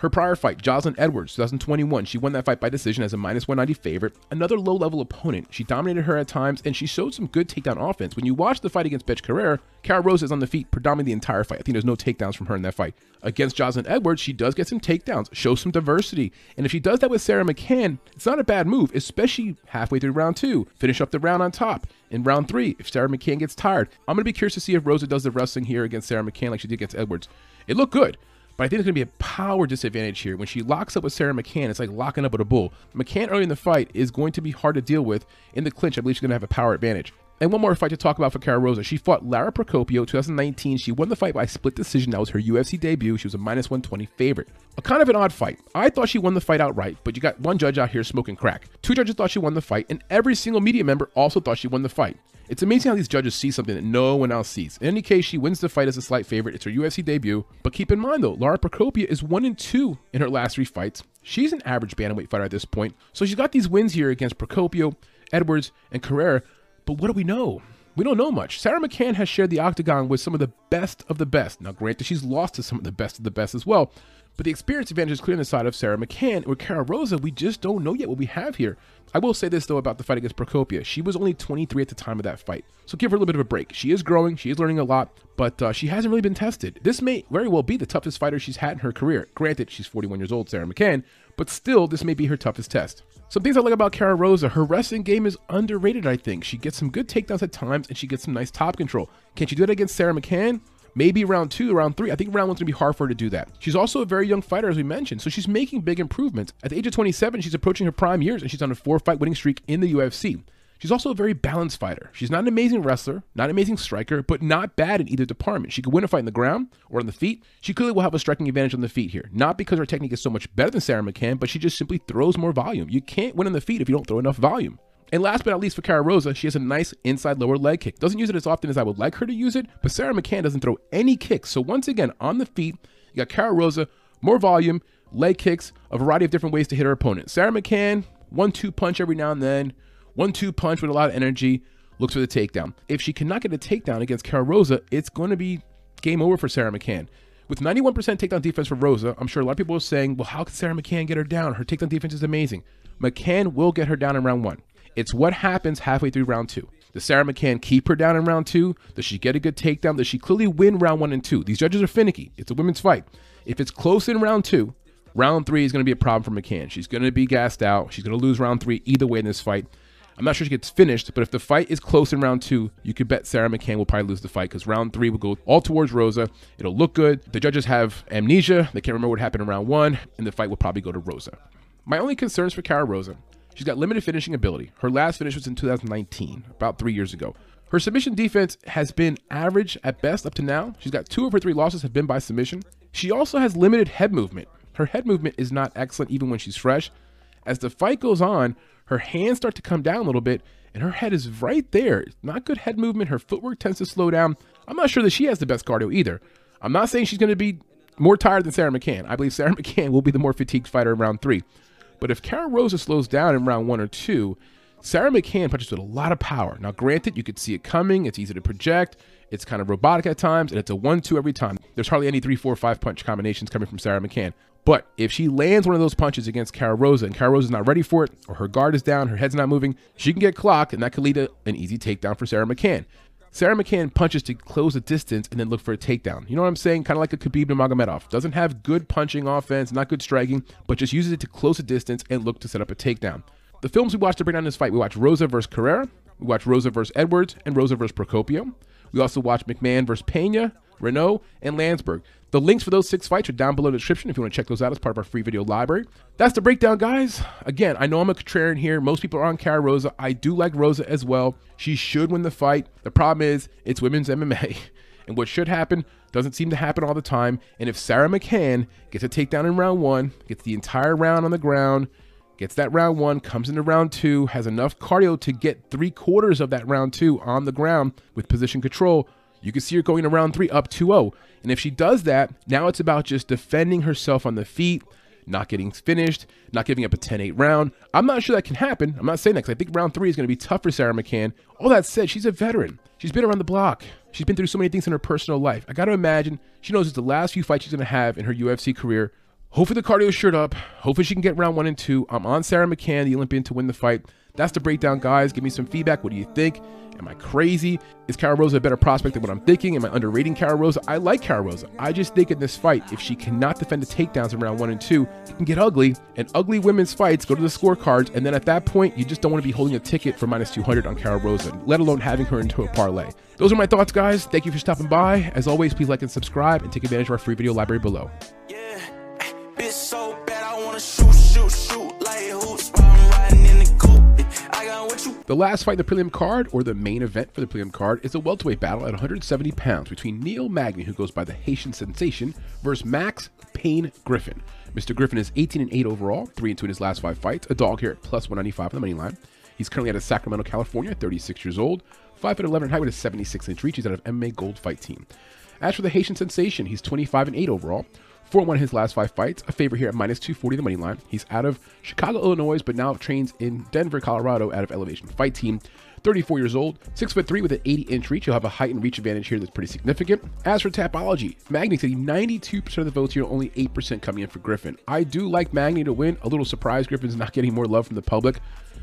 Her prior fight, Jocelyn Edwards, 2021, she won that fight by decision as a minus 190 favorite. Another low level opponent. She dominated her at times and she showed some good takedown offense. When you watch the fight against Bethe Carrera, Karol Rosa is on the feet predominantly the entire fight. I think there's no takedowns from her in that fight. Against Jocelyn Edwards, she does get some takedowns, show some diversity. And if she does that with Sara McMann, it's not a bad move, especially halfway through round two. Finish up the round on top. In round three, if Sara McMann gets tired, I'm going to be curious to see if Rosa does the wrestling here against Sara McMann like she did against Edwards. It looked good. But I think there's going to be a power disadvantage here. When she locks up with Sara McMann, it's like locking up with a bull. McMann early in the fight is going to be hard to deal with. In the clinch, I believe she's going to have a power advantage. And one more fight to talk about for Cara Rosa. She fought Lara Procopio 2019. She won the fight by split decision. That was her UFC debut. She was a minus 120 favorite. A kind of an odd fight. I thought she won the fight outright, but you got one judge out here smoking crack. Two judges thought she won the fight, and every single media member also thought she won the fight. It's amazing how these judges see something that no one else sees. In any case, she wins the fight as a slight favorite. It's her UFC debut. But keep in mind though, Lara Procopio is 1 and 2 in her last three fights. She's an average bantamweight fighter at this point. So she's got these wins here against Procopio, Edwards, and Carrera. But what do we know? We don't know much. Sara McMann has shared the octagon with some of the best of the best. Now, granted, she's lost to some of the best of the best as well. But the experience advantage is clear on the side of Sara McMann. With Cara Rosa, we just don't know yet what we have here. I will say this though about the fight against Procopio. She was only 23 at the time of that fight. So give her a little bit of a break. She is growing, she is learning a lot, but uh, she hasn't really been tested. This may very well be the toughest fighter she's had in her career. Granted, she's 41 years old, Sara McMann, but still, this may be her toughest test. Some things I like about Cara Rosa, her wrestling game is underrated, I think. She gets some good takedowns at times and she gets some nice top control. Can she do that against Sara McMann? Maybe round two, round three. I think round one's gonna be hard for her to do that. She's also a very young fighter, as we mentioned, so she's making big improvements. At the age of 27, she's approaching her prime years and she's on a four fight winning streak in the UFC. She's also a very balanced fighter. She's not an amazing wrestler, not an amazing striker, but not bad in either department. She could win a fight in the ground or on the feet. She clearly will have a striking advantage on the feet here. Not because her technique is so much better than Sara McMann, but she just simply throws more volume. You can't win on the feet if you don't throw enough volume. And last but not least for Cara Rosa, she has a nice inside lower leg kick. Doesn't use it as often as I would like her to use it, but Sara McMann doesn't throw any kicks. So once again, on the feet, you got Cara Rosa, more volume, leg kicks, a variety of different ways to hit her opponent. Sara McMann, one two punch every now and then, one two punch with a lot of energy, looks for the takedown. If she cannot get a takedown against Karol Rosa, it's going to be game over for Sara McMann. With 91% takedown defense for Rosa, I'm sure a lot of people are saying, well, how can Sara McMann get her down? Her takedown defense is amazing. McMann will get her down in round one. It's what happens halfway through round two. Does Sara McMann keep her down in round two? Does she get a good takedown? Does she clearly win round one and two? These judges are finicky. It's a women's fight. If it's close in round two, round three is going to be a problem for McMann. She's going to be gassed out. She's going to lose round three either way in this fight. I'm not sure she gets finished, but if the fight is close in round two, you could bet Sara McMann will probably lose the fight because round three will go all towards Rosa. It'll look good. The judges have amnesia. They can't remember what happened in round one, and the fight will probably go to Rosa. My only concerns for Karol Rosa She's got limited finishing ability. Her last finish was in 2019, about three years ago. Her submission defense has been average at best up to now. She's got two of her three losses have been by submission. She also has limited head movement. Her head movement is not excellent even when she's fresh. As the fight goes on, her hands start to come down a little bit, and her head is right there. Not good head movement. Her footwork tends to slow down. I'm not sure that she has the best cardio either. I'm not saying she's going to be more tired than Sara McMann. I believe Sara [laughs] McMann will be the more fatigued fighter in round three. But if Karol Rosa slows down in round one or two, Sara McMann punches with a lot of power. Now, granted, you could see it coming. It's easy to project. It's kind of robotic at times, and it's a one-two every time. There's hardly any three, four, five punch combinations coming from Sara McMann. But if she lands one of those punches against Karol Rosa and Karol Rosa's not ready for it, or her guard is down, her head's not moving, she can get clocked, and that could lead to an easy takedown for Sara McMann. Sara McMann punches to close the distance and then look for a takedown. You know what I'm saying? Kind of like a Khabib Nurmagomedov. Doesn't have good punching offense, not good striking, but just uses it to close the distance and look to set up a takedown. The films we watched to bring down this fight, we watched Rosa versus Carrera, we watched Rosa versus Edwards, and Rosa versus Procopio. We also watched McMann versus Pena, Reneau, and Landsberg. The links for those six fights are down below in the description if you want to check those out as part of our free video library. That's the breakdown, guys. Again, I know I'm a contrarian here. Most people are on Karol Rosa. I do like Rosa as well. She should win the fight. The problem is, it's women's MMA. [laughs] And what should happen doesn't seem to happen all the time. And if Sara McMann gets a takedown in round one, gets the entire round on the ground, gets that round one, comes into round two, has enough cardio to get three quarters of that round two on the ground with position control, you can see her going to round three up 2 0. And if she does that, now it's about just defending herself on the feet, not getting finished, not giving up a 10 8 round. I'm not sure that can happen. I'm not saying that because I think round three is going to be tough for Sara McMann. All that said, she's a veteran. She's been around the block. She's been through so many things in her personal life. I got to imagine she knows it's the last few fights she's going to have in her UFC career. Hopefully the cardio is shirt up. Hopefully she can get round one and two. I'm on Sara McMann, the Olympian, to win the fight. That's the breakdown, guys. Give me some feedback. What do you think? Am I crazy? Is Karol Rosa a better prospect than what I'm thinking? Am I underrating Karol Rosa? I like Karol Rosa. I just think in this fight, if she cannot defend the takedowns in round one and two, it can get ugly. And ugly women's fights go to the scorecards. And then at that point, you just don't want to be holding a ticket for minus 200 on Karol Rosa, let alone having her into a parlay. Those are my thoughts, guys. Thank you for stopping by. As always, please like and subscribe and take advantage of our free video library below. Yeah, The last fight in the prelim card, or the main event for the prelim card, is a welterweight battle at 170 pounds between Neil Magny, who goes by the Haitian Sensation, versus Max Payne Griffin. Mr. Griffin is 18 and 8 overall, 3 and 2 in his last five fights, a dog here at plus 195 on the money line. He's currently out of Sacramento, California, 36 years old, 5 foot 11 height with a 76 inch reach. He's out of MMA Gold Fight Team. As for the Haitian Sensation, he's 25 and 8 overall, 4 1 in his last five fights, a favorite here at minus 240 the money line. He's out of Chicago, Illinois, but now trains in Denver, Colorado, out of Elevation Fight Team. 34 years old, 6 foot 3 with an 80 inch reach. He'll have a height and reach advantage here that's pretty significant. As for Tapology, Magny getting 92% of the votes here, only 8% coming in for Griffin. I do like Magny to win. A little surprise Griffin's not getting more love from the public.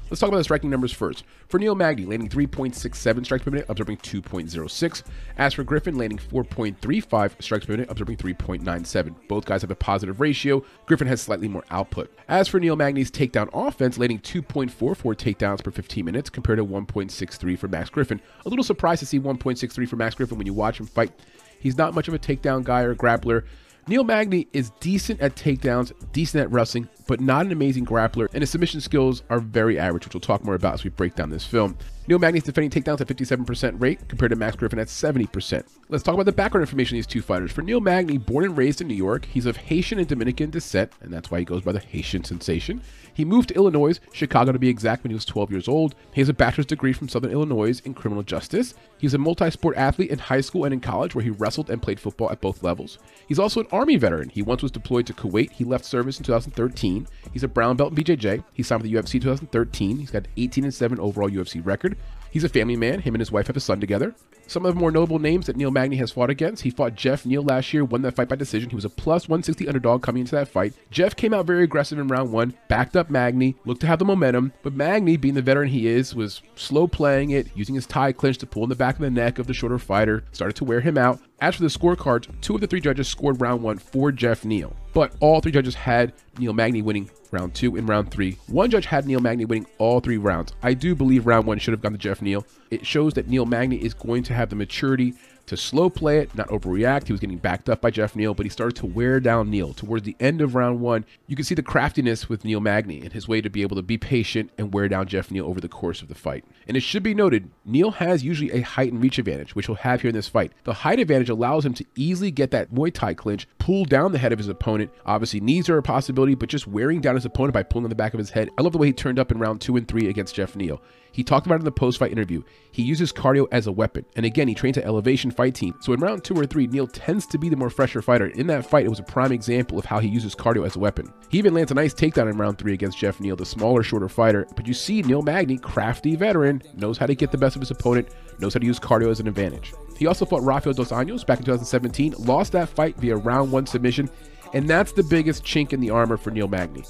Let's talk about the striking numbers first. For Neil Magny, landing 3.67 strikes per minute, observing 2.06. As for Griffin, landing 4.35 strikes per minute, observing 3.97. Both guys have a positive ratio. Griffin has slightly more output. As for Neil Magny's takedown offense, landing 2.44 takedowns per 15 minutes compared to 1.63 for Max Griffin. A little surprised to see 1.63 for Max Griffin when you watch him fight. He's not much of a takedown guy or grappler. Neil Magny is decent at takedowns, decent at wrestling, but not an amazing grappler, and his submission skills are very average, which we'll talk more about as we break down this film. Neil Magny's defending takedowns at 57% rate compared to Max Griffin at 70%. Let's talk about the background information of these two fighters. For Neil Magny, born and raised in New York, he's of Haitian and Dominican descent, and that's why he goes by the Haitian sensation. He moved to Illinois, Chicago to be exact, when he was 12 years old. He has a bachelor's degree from Southern Illinois in criminal justice. He's a multi sport athlete in high school and in college, where he wrestled and played football at both levels. He's also an Army veteran. He once was deployed to Kuwait. He left service in 2013. He's a brown belt in BJJ. He signed with the UFC 2013. He's got 18 and 7 overall UFC record. He's a family man. Him and his wife have a son together. Some of the more notable names that Neil Magny has fought against. He fought Jeff Neal last year, won that fight by decision. He was a plus 160 underdog coming into that fight. Jeff came out very aggressive in round one, backed up Magny, looked to have the momentum, but Magny, being the veteran he is, was slow playing it, using his tie clinch to pull in the back of the neck of the shorter fighter, started to wear him out. As for the scorecards, two of the three judges scored round one for Jeff Neal, but all three judges had Neil Magny winning round two and round three. One judge had Neil Magny winning all three rounds. I do believe round one should have gone to Jeff Neal. It shows that Neil Magny is going to have the maturity to slow play it, not overreact. He was getting backed up by Jeff Neal, but he started to wear down Neil. Towards the end of round one, you can see the craftiness with Neil Magny and his way to be able to be patient and wear down Jeff Neal over the course of the fight. And it should be noted, Neil has usually a height and reach advantage, which he'll have here in this fight. The height advantage allows him to easily get that Muay Thai clinch, pull down the head of his opponent. Obviously, knees are a possibility, but just wearing down his opponent by pulling on the back of his head. I love the way he turned up in round two and three against Jeff Neal. He talked about it in the post fight interview. He uses cardio as a weapon. And again, he trains at Elevation Fight Team. So in round two or three, Neil tends to be the more fresher fighter. In that fight, it was a prime example of how he uses cardio as a weapon. He even lands a nice takedown in round three against Jeff Neal, the smaller, shorter fighter. But you see, Neil Magny, crafty veteran, knows how to get the best of his opponent, knows how to use cardio as an advantage. He also fought Rafael Dos Anjos back in 2017, lost that fight via round one submission, and that's the biggest chink in the armor for Neil Magny.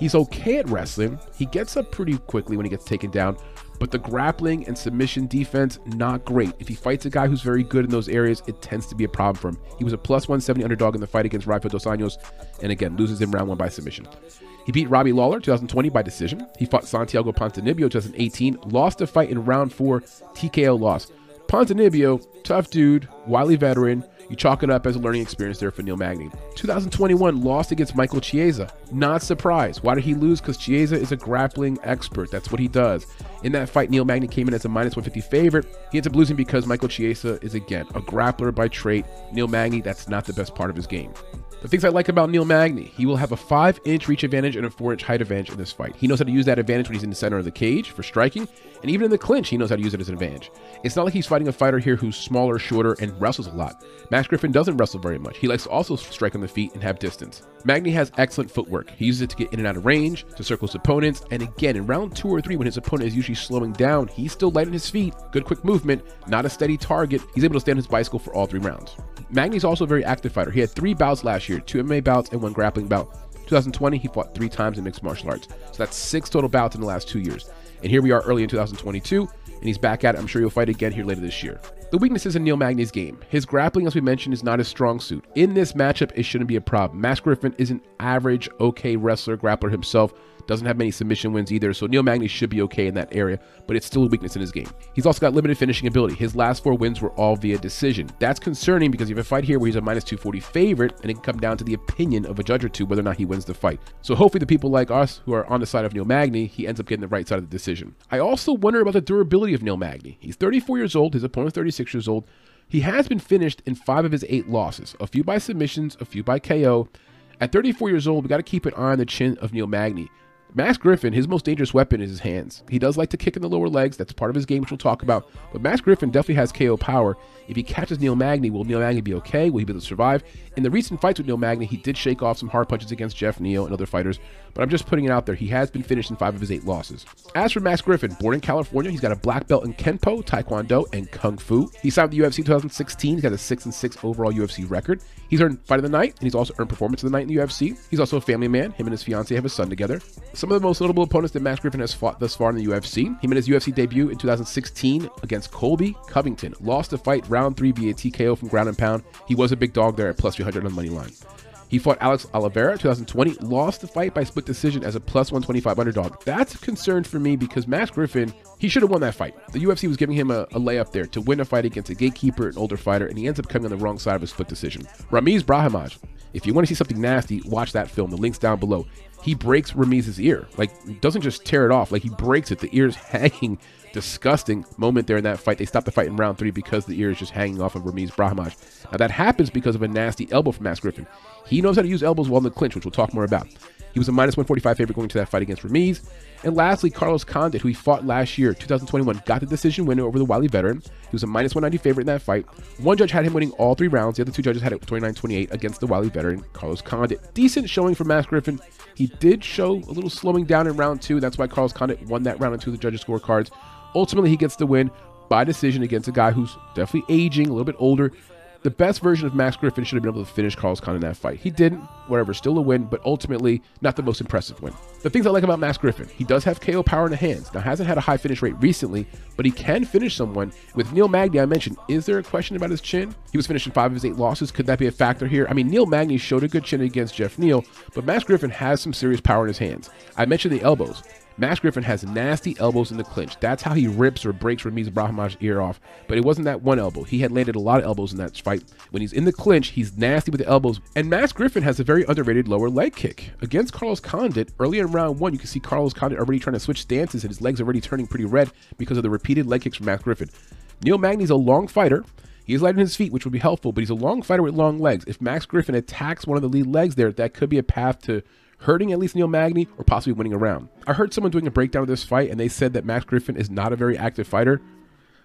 He's okay at wrestling. He gets up pretty quickly when he gets taken down, but the grappling and submission defense, not great. If he fights a guy who's very good in those areas, it tends to be a problem for him. He was a plus 170 underdog in the fight against Rafael Dos Anjos, and again, loses in round one by submission. He beat Robbie Lawler 2020 by decision. He fought Santiago Ponzinibbio 2018, lost a fight in round four, TKO loss. Ponzinibbio, tough dude, wily veteran. You chalk it up as a learning experience there for Neil Magny. 2021 lost against Michael Chiesa. Not surprised. Why did he lose? Because Chiesa is a grappling expert. That's what he does. In that fight, Neil Magny came in as a minus 150 favorite. He ends up losing because Michael Chiesa is again a grappler by trait. Neil Magny, that's not the best part of his game. The things I like about Neil Magny, he will have a 5 inch reach advantage and a 4 inch height advantage in this fight. He knows how to use that advantage when he's in the center of the cage for striking, and even in the clinch, he knows how to use it as an advantage. It's not like he's fighting a fighter here who's smaller, shorter, and wrestles a lot. Max Griffin doesn't wrestle very much. He likes to also strike on the feet and have distance. Magny has excellent footwork. He uses it to get in and out of range, to circle his opponents, and again, in round two or three, when his opponent is usually slowing down, he's still light on his feet, good quick movement, not a steady target. He's able to stand his bicycle for all three rounds. Magny's also a very active fighter. He had three bouts last year, two MMA bouts and one grappling bout. 2020, he fought three times in mixed martial arts. So that's six total bouts in the last two years. And here we are early in 2022, and he's back at it. I'm sure he'll fight again here later this year. The weaknesses in Neil Magny's game. His grappling, as we mentioned, is not his strong suit. In this matchup, it shouldn't be a problem. Max Griffin is an average, okay wrestler, grappler himself. Doesn't have many submission wins either, so Neil Magny should be okay in that area, but it's still a weakness in his game. He's also got limited finishing ability. His last four wins were all via decision. That's concerning because you have a fight here where he's a minus 240 favorite, and it can come down to the opinion of a judge or two whether or not he wins the fight. So hopefully the people like us who are on the side of Neil Magny, he ends up getting the right side of the decision. I also wonder about the durability of Neil Magny. He's 34 years old, his opponent's 36 years old. He has been finished in five of his eight losses, a few by submissions, a few by KO. At 34 years old, we got to keep an eye on the chin of Neil Magny. Max Griffin, his most dangerous weapon is his hands. He does like to kick in the lower legs. That's part of his game, which we'll talk about. But Max Griffin definitely has KO power. If he catches Neil Magny, will Neil Magny be okay? Will he be able to survive? In the recent fights with Neil Magny, he did shake off some hard punches against Jeff Neal and other fighters, but I'm just putting it out there. He has been finished in five of his eight losses. As for Max Griffin, born in California, he's got a black belt in Kenpo, Taekwondo, and Kung Fu. He signed with the UFC 2016. He's got a 6 and 6 overall UFC record. He's earned Fight of the Night, and he's also earned Performance of the Night in the UFC. He's also a family man. Him and his fiance have a son together. Some of the most notable opponents that Max Griffin has fought thus far in the UFC. He made his UFC debut in 2016 against Colby Covington. Lost the fight round three via TKO from ground and pound. He was a big dog there at plus 300 on the money line. He fought Alex Oliveira 2020, lost the fight by split decision as a plus 125 underdog. That's a concern for me because Max Griffin, he should have won that fight. The UFC was giving him a, a, layup there to win a fight against a gatekeeper, an older fighter, and he ends up coming on the wrong side of a split decision. Ramiz Brahimaj, if you want to see something nasty, watch that film. The link's down below. He breaks Ramiz's ear. Like, doesn't just tear it off, like he breaks it. The ear's [laughs] hanging disgusting moment there in that fight. They stopped the fight in round three because the ear is just hanging off of Ramiz Brahimaj. Now that happens because of a nasty elbow from Max Griffin. He knows how to use elbows well in the clinch, which we'll talk more about. He was a minus 145 favorite going to that fight against Ramiz. And lastly, Carlos Condit, who he fought last year, 2021, got the decision winner over the Wiley veteran. He was a minus 190 favorite in that fight. One judge had him winning all three rounds. The other two judges had it 29-28 against the Wiley veteran, Carlos Condit. Decent showing for Max Griffin. He did show a little slowing down in round two. That's why Carlos Condit won that round in two of the judges' scorecards. Ultimately, he gets the win by decision against a guy who's definitely aging, a little bit older. The best version of Max Griffin should have been able to finish Carlos Condit in that fight. He didn't, whatever, still a win, but ultimately not the most impressive win. The things I like about Max Griffin, he does have KO power in the hands. Now, hasn't had a high finish rate recently, but he can finish someone. With Neil Magny, I mentioned, is there a question about his chin? He was finishing five of his eight losses. Could that be a factor here? I mean, Neil Magny showed a good chin against Jeff Neal, but Max Griffin has some serious power in his hands. I mentioned the elbows. Max Griffin has nasty elbows in the clinch. That's how he rips or breaks Ramiz Brahimaj's ear off. But it wasn't that one elbow. He had landed a lot of elbows in that fight. When he's in the clinch, he's nasty with the elbows. And Max Griffin has a very underrated lower leg kick. Against Carlos Condit, early in round one, you can see Carlos Condit already trying to switch stances and his legs already turning pretty red because of the repeated leg kicks from Max Griffin. Neil Magny's a long fighter. He is light on his feet, which would be helpful, but he's a long fighter with long legs. If Max Griffin attacks one of the lead legs there, that could be a path to hurting at least Neil Magny or possibly winning a round. I heard someone doing a breakdown of this fight and they said that Max Griffin is not a very active fighter.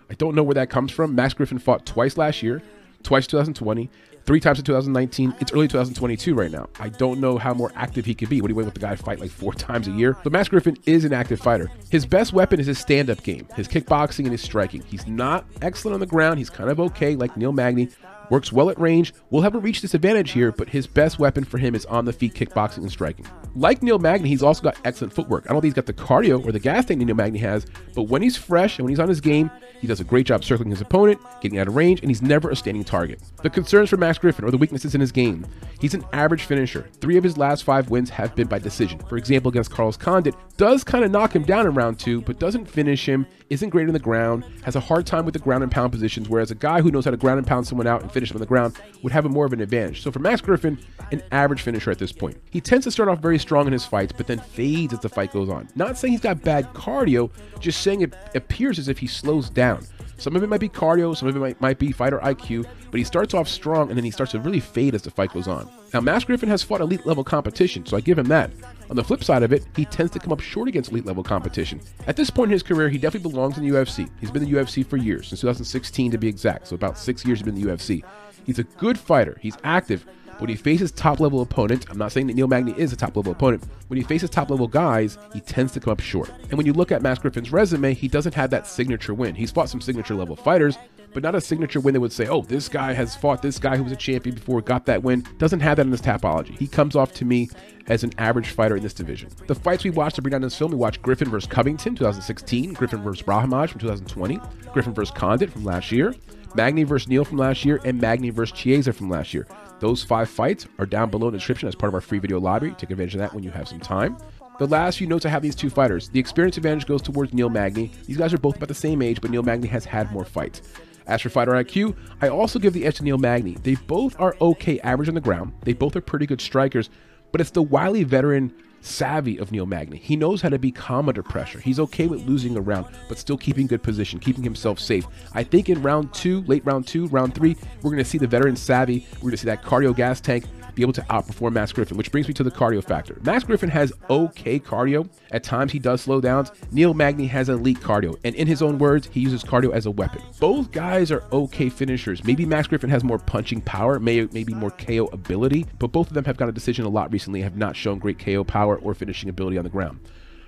I don't know where that comes from. Max Griffin fought twice last year, twice 2020, three times in 2019. It's early 2022 right now. I don't know how more active he could be. What do you wait with the guy fight like four [laughs] times a year? But Max Griffin is an active fighter. His best weapon is his stand-up game, his kickboxing and his striking. He's not excellent on the ground. He's kind of okay, like Neil Magny, works well at range, will have a reach disadvantage here, but his best weapon for him is on the feet kickboxing and striking. Like Neil Magny, he's also got excellent footwork. I don't think he's got the cardio or the gas tank that Neil Magny has, but when he's fresh and when he's on his game, he does a great job circling his opponent, getting out of range, and he's never a standing target. The concerns for Max Griffin or the weaknesses in his game. He's an average finisher. Three of his last five wins have been by decision. For example, against Carlos Condit, does kind of knock him down in round two, but doesn't finish him, isn't great on the ground, has a hard time with the ground and pound positions, whereas a guy who knows how to ground and pound someone out and finish them on the ground would have a more of an advantage. So for Max Griffin, an average finisher at this point. He tends to start off very strong in his fights, but then fades as the fight goes on. Not saying he's got bad cardio, just saying it appears as if he slows down. Some of it might be cardio, some of it might, might be fighter IQ, but he starts off strong and then he starts to really fade as the fight goes on. Now, Max Griffin has fought elite level competition, so I give him that. On the flip side of it, he tends to come up short against elite level competition. At this point in his career, he definitely belongs in the UFC. He's been in the UFC for years, since 2016 to be exact, so about six years he's been in the UFC. He's a good fighter, he's active, But when he faces top level opponents, I'm not saying that Neil Magny is a top level opponent. When he faces top level guys, he tends to come up short. And when you look at Max Griffin's resume, he doesn't have that signature win. He's fought some signature level fighters, but not a signature win that would say, oh, this guy has fought this guy who was a champion before, got that win. Doesn't have that in his tapology. He comes off to me as an average fighter in this division. The fights we watched to bring down this film, we watched Griffin versus Covington 2016, Griffin versus Brahimaj from 2020, Griffin versus Condit from last year, Magny versus Neal from last year, and Magny versus Chiesa from last year. Those five fights are down below in the description as part of our free video library. Take advantage of that when you have some time. The last few notes I have these two fighters. The experience advantage goes towards Neil Magny. These guys are both about the same age, but Neil Magny has had more fights. As for fighter IQ, I also give the edge to Neil Magny. They both are okay average on the ground. They both are pretty good strikers, but it's the wily veteran savvy of Neil Magny. He knows how to be calm under pressure. He's okay with losing a round, but still keeping good position, keeping himself safe. I think in round two, late round two, round three, we're going to see the veteran savvy. We're going to see that cardio gas tank be able to outperform Max Griffin, which brings me to the cardio factor. Max Griffin has okay cardio. At times he does slow downs. Neil Magny has elite cardio, and in his own words, he uses cardio as a weapon. Both guys are okay finishers. Maybe Max Griffin has more punching power, may, maybe more KO ability, but both of them have got a decision a lot recently have not shown great KO power or finishing ability on the ground.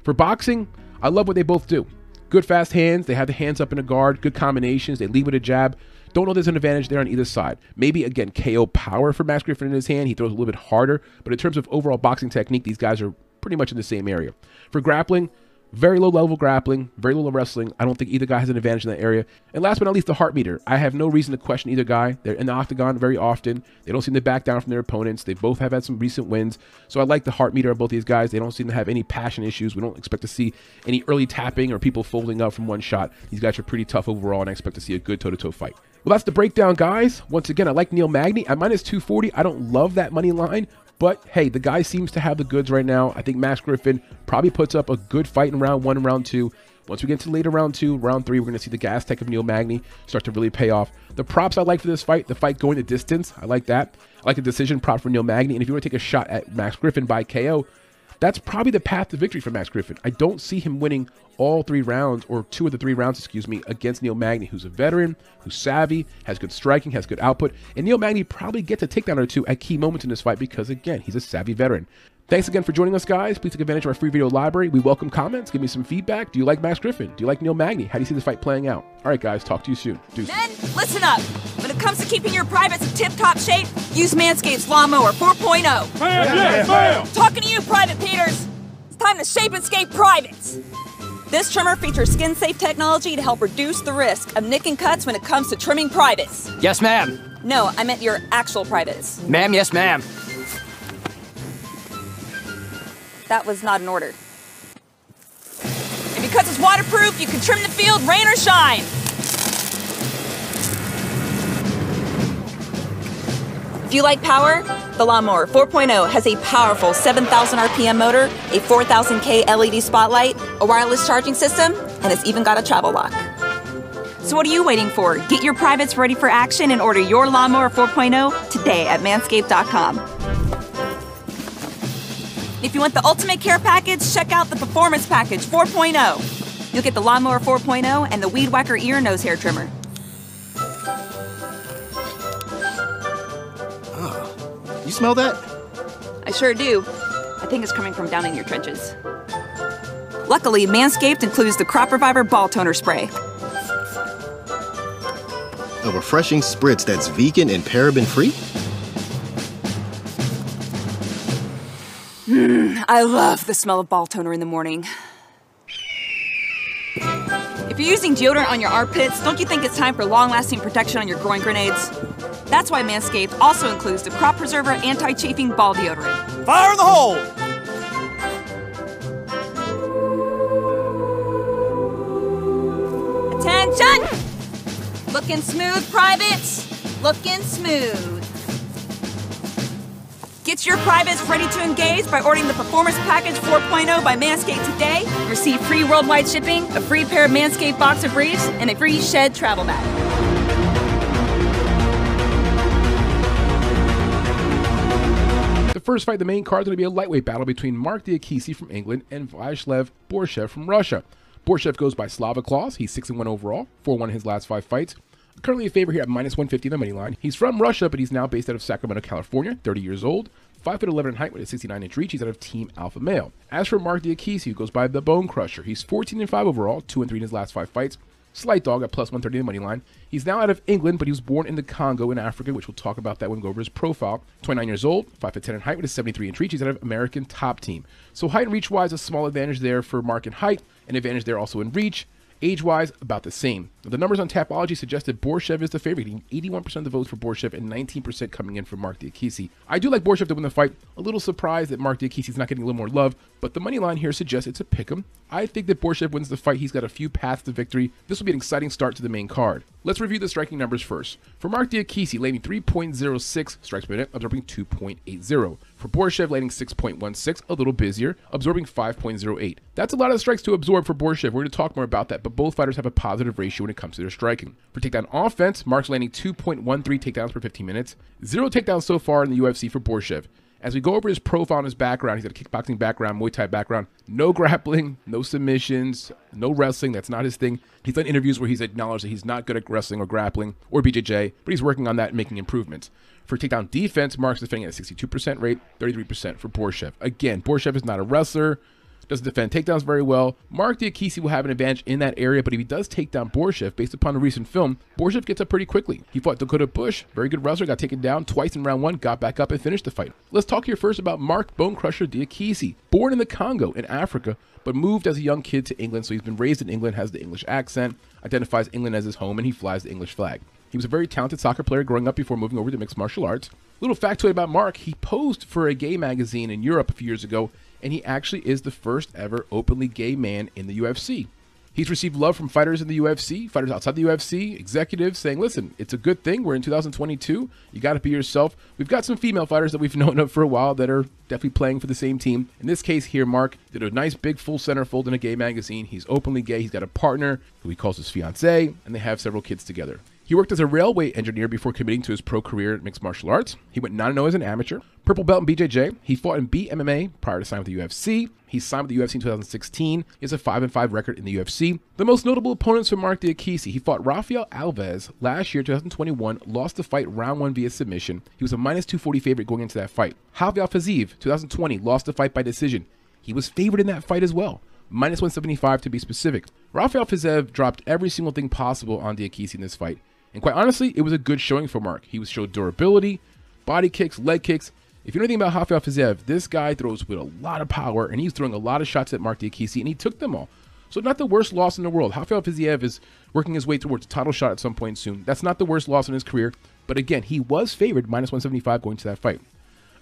For boxing, I love what they both do. Good fast hands. They have the hands up in a guard. Good combinations. They lead with a jab. Don't know there's an advantage there on either side. Maybe again KO power for Max Griffin in his hand. He throws a little bit harder, but in terms of overall boxing technique, these guys are pretty much in the same area. For grappling, very low level grappling, very little wrestling. I don't think either guy has an advantage in that area. And last but not least, the heart meter. I have no reason to question either guy. They're in the octagon very often. They don't seem to back down from their opponents. They both have had some recent wins. So I like the heart meter of both these guys. They don't seem to have any passion issues. We don't expect to see any early tapping or people folding up from one shot. These guys are pretty tough overall, and I expect to see a good toe to toe fight. Well, that's the breakdown, guys. Once again, I like Neil Magny at minus 240. I don't love that money line, but hey, the guy seems to have the goods right now. I think Max Griffin probably puts up a good fight in round one and round two. Once we get to later round two, round three, we're going to see the gas tech of Neil Magny start to really pay off. The props I like for this fight, the fight going the distance, I like that. I like the decision prop for Neil Magny. And if you want to take a shot at Max Griffin by KO, that's probably the path to victory for Max Griffin. I don't see him winning all three rounds, or two of the three rounds, excuse me, against Neil Magny, who's a veteran, who's savvy, has good striking, has good output. And Neil Magny probably gets a takedown or two at key moments in this fight because, again, he's a savvy veteran. Thanks again for joining us, guys. Please take advantage of our free video library. We welcome comments. Give me some feedback. Do you like Max Griffin? Do you like Neil Magny? How do you see this fight playing out? All right, guys. Talk to you soon. Deuces. Men, listen up. When it comes to keeping your privates in tip-top shape, use Manscaped's Lawnmower 4.0. Bam, yeah, bam. Talking to you, Private Peters. It's time to shape and scape privates. This trimmer features skin-safe technology to help reduce the risk of nicking cuts when it comes to trimming privates. Yes, ma'am. No, I meant your actual privates. Ma'am, yes, ma'am. That was not an order. And because it's waterproof, you can trim the field, rain or shine. If you like power, the Lawnmower 4.0 has a powerful 7,000 RPM motor, a 4,000K LED spotlight, a wireless charging system, and it's even got a travel lock. So what are you waiting for? Get your privates ready for action and order your Lawnmower 4.0 today at manscaped.com. If you want the ultimate care package, check out the Performance Package 4.0. You'll get the Lawnmower 4.0 and the Weed Whacker ear nose hair trimmer. Oh, you smell that? I sure do. I think it's coming from down in your trenches. Luckily, Manscaped includes the Crop Reviver Ball Toner Spray. A refreshing spritz that's vegan and paraben free? Mm, I love the smell of ball toner in the morning. If you're using deodorant on your armpits, don't you think it's time for long lasting protection on your groin grenades? That's why Manscaped also includes the Crop Preserver Anti Chafing Ball Deodorant. Fire in the hole! Attention! Looking smooth, privates. Looking smooth. Get your privates ready to engage by ordering the Performance Package 4.0 by Manscaped today. Receive free worldwide shipping, a free pair of Manscaped boxer briefs, and a free shed travel bag. The first fight, the main card, is going to be a lightweight battle between Mark Diakiese from England and Vyacheslav Borshev from Russia. Borshev goes by Slava Claus. He's 6 1 overall, 4 1 in his last five fights. Currently a favorite here at minus 150 on the money line. He's from Russia, but he's now based out of Sacramento, California, 30 years old. 5 foot 11 in height with a 69 inch reach. He's out of Team Alpha Male. As for Mark Diakiese, who goes by the Bone Crusher, he's 14 and 5 overall, 2 and 3 in his last five fights. Slight dog at plus 130 in the money line. He's now out of England, but he was born in the Congo in Africa, which we'll talk about that when we go over his profile. 29 years old, 5 foot 10 in height with a 73 inch reach. He's out of American top team. So height and reach wise, a small advantage there for Mark in height, an advantage there also in reach. Age wise, about the same. The numbers on Tapology suggested Borshev is the favorite, getting 81% of the votes for Borshev and 19% coming in for Mark Diakiese. I do like Borshev to win the fight. A little surprised that Mark Diakiese is not getting a little more love, but the money line here suggests it's a pick 'em. I think that Borshev wins the fight. He's got a few paths to victory. This will be an exciting start to the main card. Let's review the striking numbers first. For Mark Diakisi, landing 3.06 strikes per minute, absorbing 2.80. For Borshev, landing 6.16, a little busier, absorbing 5.08. That's a lot of strikes to absorb for Borshev. We're going to talk more about that, but both fighters have a positive ratio when it it comes to their striking. For takedown offense, Mark's landing 2.13 takedowns per 15 minutes, zero takedowns so far in the UFC for Borshev. As we go over his profile and his background, he's got a kickboxing background, Muay Thai background, no grappling, no submissions, no wrestling. That's not his thing. He's done interviews where he's acknowledged that he's not good at wrestling or grappling or BJJ, but he's working on that and making improvements. For takedown defense, Mark's defending at a 62% rate, 33% for Borshev. Again, Borshev is not a wrestler doesn't defend takedowns very well. Mark Diakiese will have an advantage in that area, but if he does take down Borshev, based upon a recent film, Borshev gets up pretty quickly. He fought Dakota Bush, very good wrestler, got taken down twice in round one, got back up and finished the fight. Let's talk here first about Mark Bone Crusher Diakiese, born in the Congo in Africa, but moved as a young kid to England, so he's been raised in England, has the English accent, identifies England as his home, and he flies the English flag. He was a very talented soccer player growing up before moving over to mixed martial arts. Little factoid about Mark, he posed for a gay magazine in Europe a few years ago and he actually is the first ever openly gay man in the UFC. He's received love from fighters in the UFC, fighters outside the UFC, executives saying, listen, it's a good thing. We're in 2022. You got to be yourself. We've got some female fighters that we've [laughs] known of for a while that are definitely playing for the same team. In this case here, Mark did a nice big full centerfold in a gay magazine. He's openly gay. He's got a partner who he calls his fiance, and they have several kids together. He worked as a railway engineer before committing to his pro career in mixed martial arts. He went 9 0 as an amateur. Purple belt in BJJ. He fought in BMMA prior to signing with the UFC. He signed with the UFC in 2016. He has a 5 5 record in the UFC. The most notable opponents for Mark Diakiese. He fought Rafael Alves last year, 2021, lost the fight round 1 via submission. He was a minus 240 favorite going into that fight. Javier Fiziev, 2020, lost the fight by decision. He was favored in that fight as well minus 175 to be specific. Rafael Fiziev dropped every single thing possible on Diakiese in this fight. And quite honestly, it was a good showing for Mark. He was showed durability, body kicks, leg kicks. If you know anything about Rafael Fiziev, this guy throws with a lot of power, and he's throwing a lot of shots at Mark Diakiese, and he took them all. So not the worst loss in the world. Rafael Fiziev is working his way towards a title shot at some point soon. That's not the worst loss in his career. But again, he was favored minus 175 going to that fight.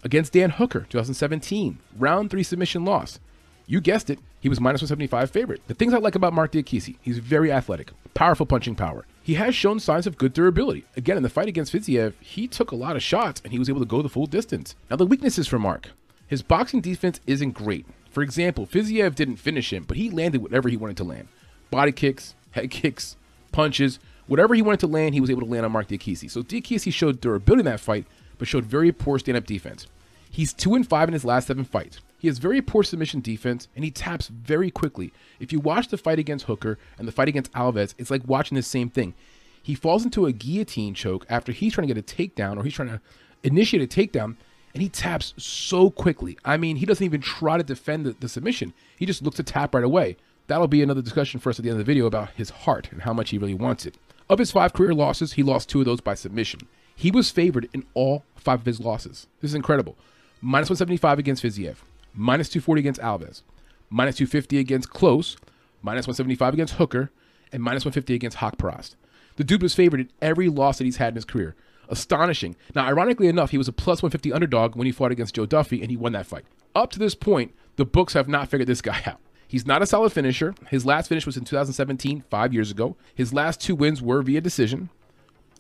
Against Dan Hooker, 2017, round three submission loss. You guessed it, he was minus 175 favorite. The things I like about Mark Diakiese, he's very athletic, powerful punching power. He has shown signs of good durability. Again, in the fight against Fiziev, he took a lot of shots and he was able to go the full distance. Now, the weaknesses for Mark. His boxing defense isn't great. For example, Fiziev didn't finish him, but he landed whatever he wanted to land. Body kicks, head kicks, punches, whatever he wanted to land, he was able to land on Mark Diakiese. So Diakiese showed durability in that fight, but showed very poor stand-up defense. He's 2 and 5 in his last 7 fights. He has very poor submission defense and he taps very quickly. If you watch the fight against Hooker and the fight against Alves, it's like watching the same thing. He falls into a guillotine choke after he's trying to get a takedown or he's trying to initiate a takedown and he taps so quickly. I mean, he doesn't even try to defend the, the, submission. He just looks to tap right away. That'll be another discussion for us at the end of the video about his heart and how much he really wants it. Of his five career losses, he lost two of those by submission. He was favored in all five of his losses. This is incredible. Minus 175 against Fiziev, minus 240 against Alves, minus 250 against Klose, minus 175 against Hooker, and minus 150 against Haqparast. The dude was favored in every loss that he's had in his career. Astonishing. Now, ironically enough, he was a plus 150 underdog when he fought against Joe Duffy, and he won that fight. Up to this point, the books have not figured this guy [laughs] out. He's not a solid finisher. His last finish was in 2017, five years ago. His last two wins were via decision.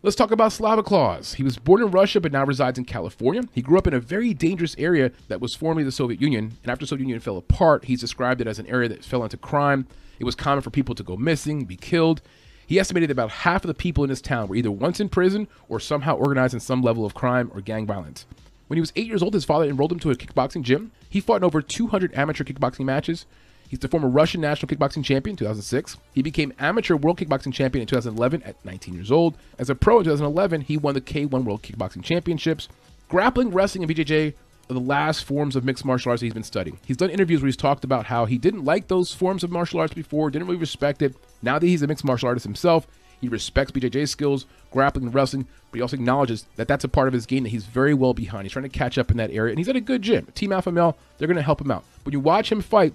Let's talk about Slava Claus. He was born in Russia but now resides in California. He grew up in a very dangerous area that was formerly the Soviet Union, and after the Soviet Union fell apart, he's described it as an area that fell into crime. It was common for people to go missing, be killed. He estimated about half of the people in his town were either once in prison or somehow organized in some level of crime or gang violence. When he was eight years old, his father enrolled him to a kickboxing gym. He fought in over 200 amateur kickboxing matches. He's the former Russian national kickboxing champion in 2006. He became amateur world kickboxing champion in 2011 at 19 years old. As a pro in 2011, he won the K1 World Kickboxing Championships. Grappling, wrestling, and BJJ are the last forms of mixed martial arts he's been studying. He's done interviews where he's talked about how he didn't like those forms of martial arts before, didn't really respect it. Now that he's a mixed martial artist himself, he respects BJJ skills, grappling, and wrestling, but he also acknowledges that that's a part of his game that he's very well behind. He's trying to catch up in that area, and he's at a good gym. Team Alpha Male, they're going to help him out. When you watch him fight,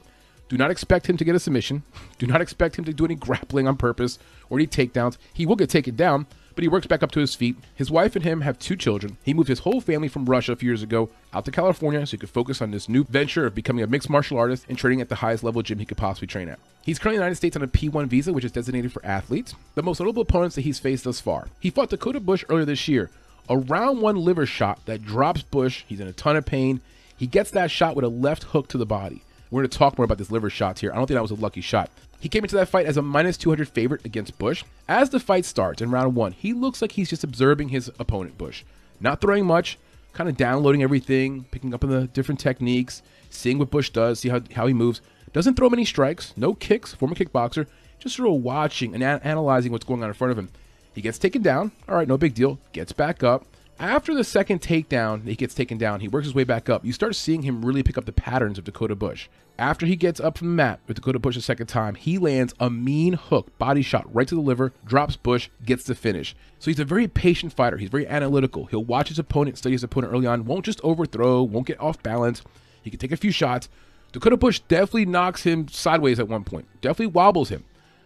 do not expect him to get a submission. Do not expect him to do any grappling on purpose or any takedowns. He will get taken down, but he works back up to his feet. His wife and him have two children. He moved his whole family from Russia a few years ago out to California so he could focus on this new venture of becoming a mixed martial artist and training at the highest level gym he could possibly train at. He's currently in the United States on a P1 visa, which is designated for athletes. The most notable opponents that he's faced thus far. He fought Dakota Bush earlier this year. A round one liver shot that drops Bush. He's in a ton of pain. He gets that shot with a left hook to the body. We're going to talk more about this liver shot here. I don't think that was a lucky shot. He came into that fight as a minus 200 favorite against Bush. As the fight starts in round one, he looks like he's just observing his opponent, Bush. Not throwing much, kind of downloading everything, picking up on the different techniques, seeing what Bush does, see how, how he moves. Doesn't throw many strikes, no kicks, former kickboxer, just sort of watching and analyzing what's going on in front of him. He gets taken down. All right, no big deal. Gets back up. After the second takedown, he gets taken down. He works his way back up. You start seeing him really pick up the patterns of Dakota Bush. After he gets up from the mat with Dakota Bush a second time, he lands a mean hook, body shot right to the liver, drops Bush, gets the finish. So he's a very patient fighter. He's very analytical. He'll watch his opponent, study his opponent early on, won't just overthrow, won't get off balance. He can take a few shots. Dakota Bush definitely knocks him sideways at one point, definitely wobbles him.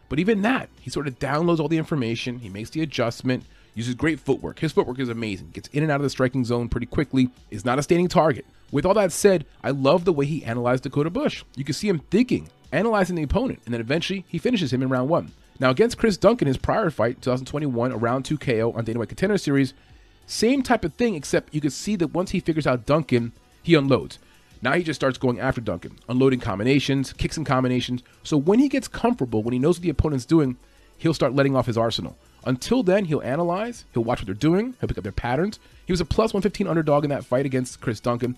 But even that, he sort of downloads all the information, he makes the adjustment, uses great footwork. His footwork is amazing, gets in and out of the striking zone pretty quickly, is not a standing target. With all that said, I love the way he analyzed Dakota Bush. You can see him thinking, analyzing the opponent, and then eventually he finishes him in round one. Now, against Chris Duncan, his prior fight, 2021, a round 2 KO on Dana White Contender Series, same type of thing, except you can see that once he figures out Duncan, he unloads. Now he just starts going after Duncan, unloading combinations, kicks and combinations. So when he gets comfortable, when he knows what the opponent's doing, he'll start letting off his arsenal. Until then, he'll analyze, he'll watch what they're doing, he'll pick up their patterns. He was a plus 115 underdog in that fight against Chris Duncan.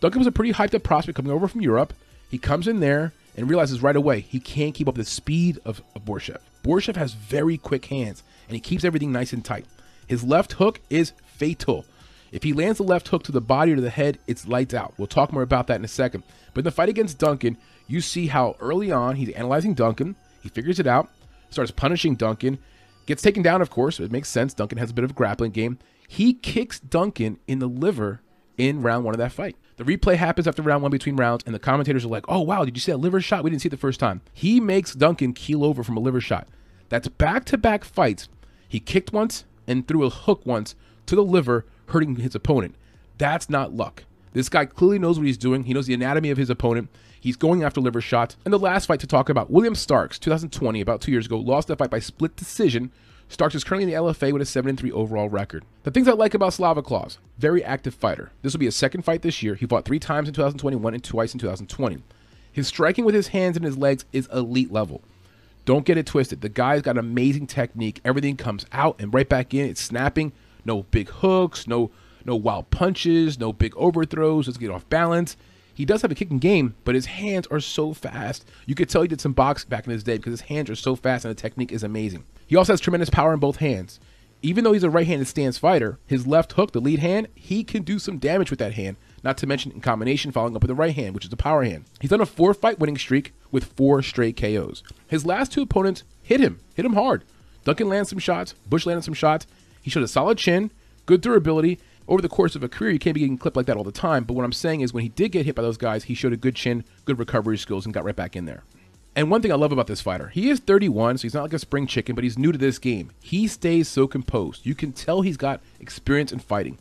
Duncan was a pretty hyped up prospect coming over from Europe. He comes in there and realizes right away he can't keep up the speed of, of Borshev. Borshev has very quick hands and he keeps everything nice and tight. His left hook is fatal. If he lands the left hook to the body or to the head, it's lights out. We'll talk more about that in a second. But in the fight against Duncan, you see how early on he's analyzing Duncan. He figures it out, starts punishing Duncan, gets taken down, of course. It makes sense. Duncan has a bit of a grappling game. He kicks Duncan in the liver in round one of that fight. The replay happens after round one between rounds, and the commentators are like, oh, wow, did you see that liver shot? We didn't see it the first time. He makes Duncan keel over from a liver shot. That's back to back fights. He kicked once and threw a hook once to the liver, hurting his opponent. That's not luck. This guy clearly knows what he's doing. He knows the anatomy of his opponent. He's going after liver shots. And the last fight to talk about, William Starks, 2020, about two years ago, lost that fight by split decision. Starks is currently in the LFA with a 7 3 overall record. The things I like about Slava Claus, very active fighter. This will be his second fight this year. He fought three times in 2021 and twice in 2020. His striking with his hands and his legs is elite level. Don't get it twisted. The guy's got amazing technique. Everything comes out and right back in. It's snapping. No big hooks, no no wild punches, no big overthrows, Let's get off balance. He does have a kicking game, but his hands are so fast. You could tell he did some box back in his day because his hands are so fast and the technique is amazing. He also has tremendous power in both hands. Even though he's a right-handed stance fighter, his left hook, the lead hand, he can do some damage with that hand. Not to mention in combination following up with the right hand, which is the power hand. He's on a four-fight winning streak with four straight KOs. His last two opponents hit him, hit him hard. Duncan landed some shots, Bush landed some shots. He showed a solid chin, good durability. Over the course of a career, you can't be getting clipped like that all the time. But what I'm saying is, when he did get hit by those guys, he showed a good chin, good recovery skills, and got right back in there. And one thing I love about this fighter, he is 31, so he's not like a spring chicken, but he's new to this game. He stays so composed. You can tell he's got experience in fighting.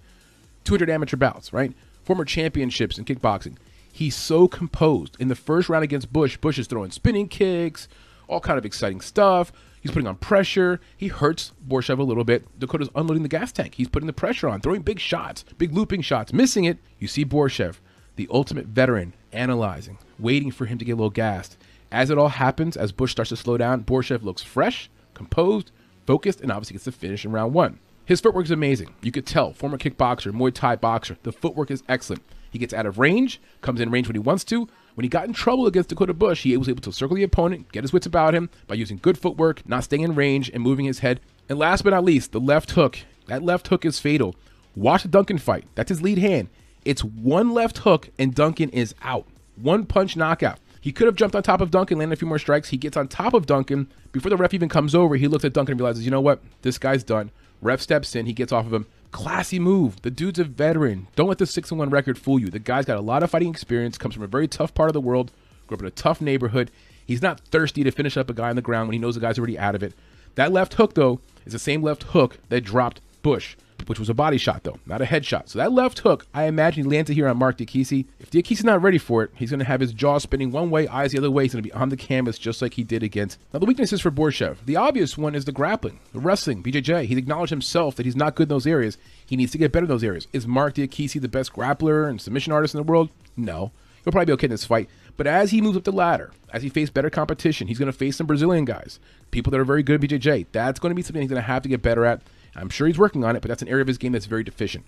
200 amateur bouts, right? Former championships in kickboxing. He's so composed. In the first round against Bush, Bush is throwing spinning kicks, all kind of exciting stuff. He's putting on pressure. He hurts Borshev a little bit. Dakota's unloading the gas tank. He's putting the pressure on, throwing big shots, big looping shots, missing it. You see Borshev, the ultimate veteran, analyzing, waiting for him to get a little gassed. As it all happens, as Bush starts to slow down, Borshev looks fresh, composed, focused, and obviously gets the finish in round one. His footwork is amazing. You could tell, former kickboxer, Muay Thai boxer, the footwork is excellent. He gets out of range, comes in range when he wants to. When he got in trouble against Dakota Bush, he was able to circle the opponent, get his wits about him by using good footwork, not staying in range, and moving his head. And last but not least, the left hook. That left hook is fatal. Watch the Duncan fight. That's his lead hand. It's one left hook, and Duncan is out. One punch knockout. He could have jumped on top of Duncan, landed a few more strikes. He gets on top of Duncan. Before the ref even comes over, he looks at Duncan and realizes, you know what? This guy's done. Ref steps in. He gets off of him. Classy move. The dude's a veteran. Don't let the 6 1 record fool you. The guy's got a lot of fighting experience, comes from a very tough part of the world, grew up in a tough neighborhood. He's not thirsty to finish up a guy on the ground when he knows the guy's already out of it. That left hook, though, is the same left hook that dropped Bush, which was a body shot, though, not a headshot. So that left hook, I imagine he landed here on Mark Diakiese. If Diakiese's not ready for it, he's going to have his jaw spinning one way, eyes the other way. He's going to be on the canvas just like he did against. Now, the weaknesses for Borshev. The obvious one is the grappling, the wrestling, BJJ. He's acknowledged himself that he's not good in those areas. He needs to get better in those areas. Is Mark Diakiese the best grappler and submission artist in the world? No. He'll probably be okay in this fight. But as he moves up the ladder, as he faces better competition, he's going to face some Brazilian guys, people that are very good at BJJ. That's going to be something he's going to have to get better at. I'm sure he's working on it, but that's an area of his game that's very deficient.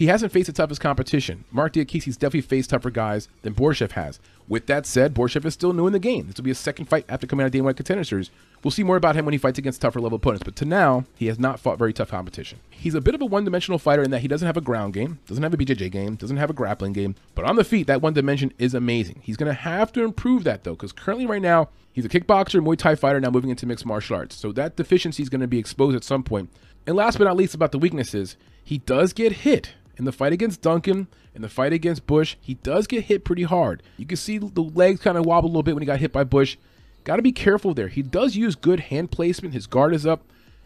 He hasn't faced the toughest competition. Mark Diakiese's definitely faced tougher guys than Borshev has. With that said, Borshev is still new in the game. This will be his second fight after coming out of Dana White Contender Series. We'll see more about him when he fights against tougher level opponents, but to now, he has not fought very tough competition. He's a bit of a one-dimensional fighter in that he doesn't have a ground game, doesn't have a BJJ game, doesn't have a grappling game, but on the feet, that one dimension is amazing. He's going to have to improve that though, because currently right now, he's a kickboxer, Muay Thai fighter, now moving into mixed martial arts. So that deficiency is going to be exposed at some point. And last but not least about the weaknesses, he does get hit in the fight against Duncan, in the fight against Bush, he does get hit pretty hard. You can see the legs kind of wobble a little bit when he got hit by Bush. Got to be careful there. He does use good hand placement. His guard is up.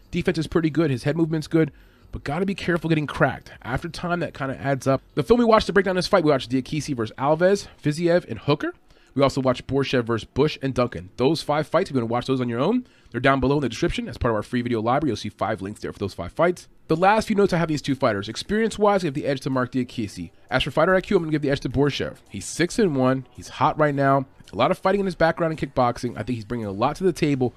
Defense is pretty good. His head movement's good. But got to be careful getting cracked. After time, that kind of adds up. The film we watched to break down this fight, we watched Diakiese versus Alves, Fiziev, and Hooker. We also watched Borshev versus Bush and Duncan. Those five fights, if you want to watch those on your own, they're down below in the description as part of our free video library. You'll see five links there for those five fights. The last few notes I have these two fighters. Experience wise, I have the edge to Mark Diakiese. As for fighter IQ, I'm going to give the edge to Borshev. He's 6 and 1. He's hot right now. A lot of fighting in his background in kickboxing. I think he's bringing a lot to the table.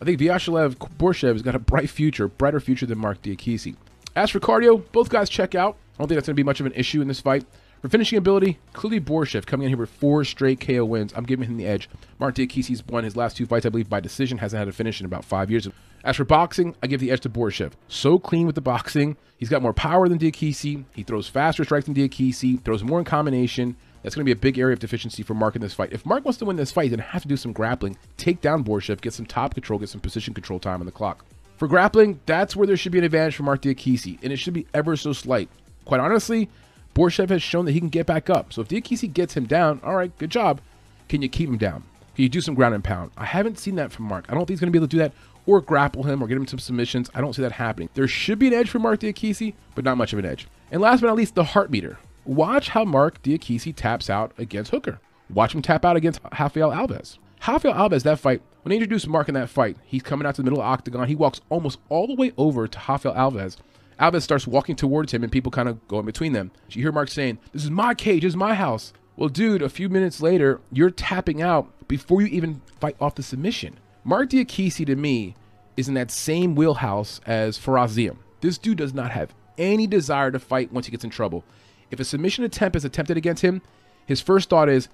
I think Vyacheslav Borshev has got a bright future, brighter future than Mark Diakiese. As for cardio, both guys check out. I don't think that's going to be much of an issue in this fight. For finishing ability, clearly Borshev coming in here with four straight KO wins. I'm giving him the edge. Mark Diakiese's won his last two fights, I believe, by decision. Hasn't had a finish in about five years. As for boxing, I give the edge to Borshev. So clean with the boxing. He's got more power than Diakiese. He throws faster strikes than Diakiese. Throws more in combination. That's going to be a big area of deficiency for Mark in this fight. If Mark wants to win this fight, he's going to have to do some grappling, take down Borshev, get some top control, get some position control time on the clock. For grappling, that's where there should be an advantage for Mark Diakiese, and it should be ever so slight. Quite honestly, Borshev has shown that he can get back up. So if Diakiese gets him down, all right, good job. Can you keep him down? Can you do some ground and pound? I haven't seen that from Mark. I don't think he's going to be able to do that or grapple him or get him some submissions. I don't see that happening. There should be an edge for Mark Diakiese, but not much of an edge. And last but not least, the heart meter. Watch how Mark Diakiese taps out against Hooker. Watch him tap out against Rafael Alves. Rafael Alves, that fight, when they introduced Mark in that fight, he's coming out to the middle of the octagon. He walks almost all the way over to Rafael Alves Alves starts walking towards him, and people kind of go in between them. You hear Mark saying, This is my cage, this is my house. Well, dude, a few minutes later, you're tapping out before you even fight off the submission. Mark Diakiese, to me, is in that same wheelhouse as Fares Ziam. This dude does not have any desire to fight once he gets in trouble. If a submission attempt is attempted against him, his first thought is,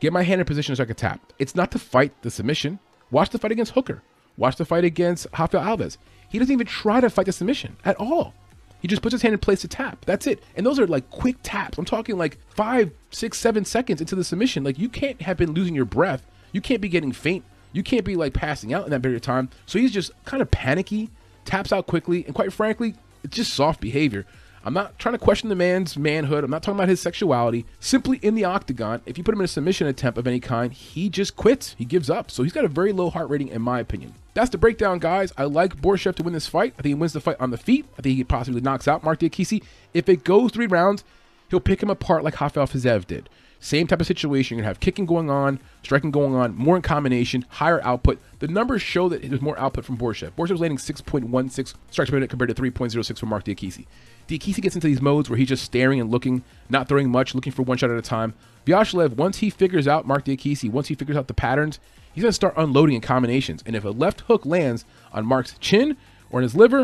get my hand in position so I can tap. It's not to fight the submission. Watch the fight against Hooker. Watch the fight against Rafael Alves. He doesn't even try to fight the submission at all. He just puts his hand in place to tap. That's it. And those are like quick taps. I'm talking like five, six, seven seconds into the submission. Like you can't have been losing your breath. You can't be getting faint. You can't be like passing out in that period of time. So he's just kind of panicky, taps out quickly, and quite frankly, it's just soft behavior. I'm not trying to question the man's manhood. I'm not talking about his sexuality. Simply in the octagon, if you put him in a submission attempt of any kind, he just quits. He gives up. So he's got a very low heart rating, in my opinion. That's the breakdown, guys. I like Borshev to win this fight. I think he wins the fight on the feet. I think he possibly knocks out Mark Diakiese. If it goes three rounds, he'll pick him apart like Rafael Fiziev did. Same type of situation. You're going to have kicking going on, striking going on, more in combination, higher output. The numbers show that there's more output from Borshev. Borshev's landing 6.16 strikes per minute compared to 3.06 for Mark Diakiese. Diakiese gets into these modes where he's just staring and looking, not throwing much, looking for one shot at a time. Vyacheslav, once he figures out Mark Diakiese, once he figures out the patterns, he's going to start unloading in combinations. And if a left hook lands on Mark's chin or in his liver,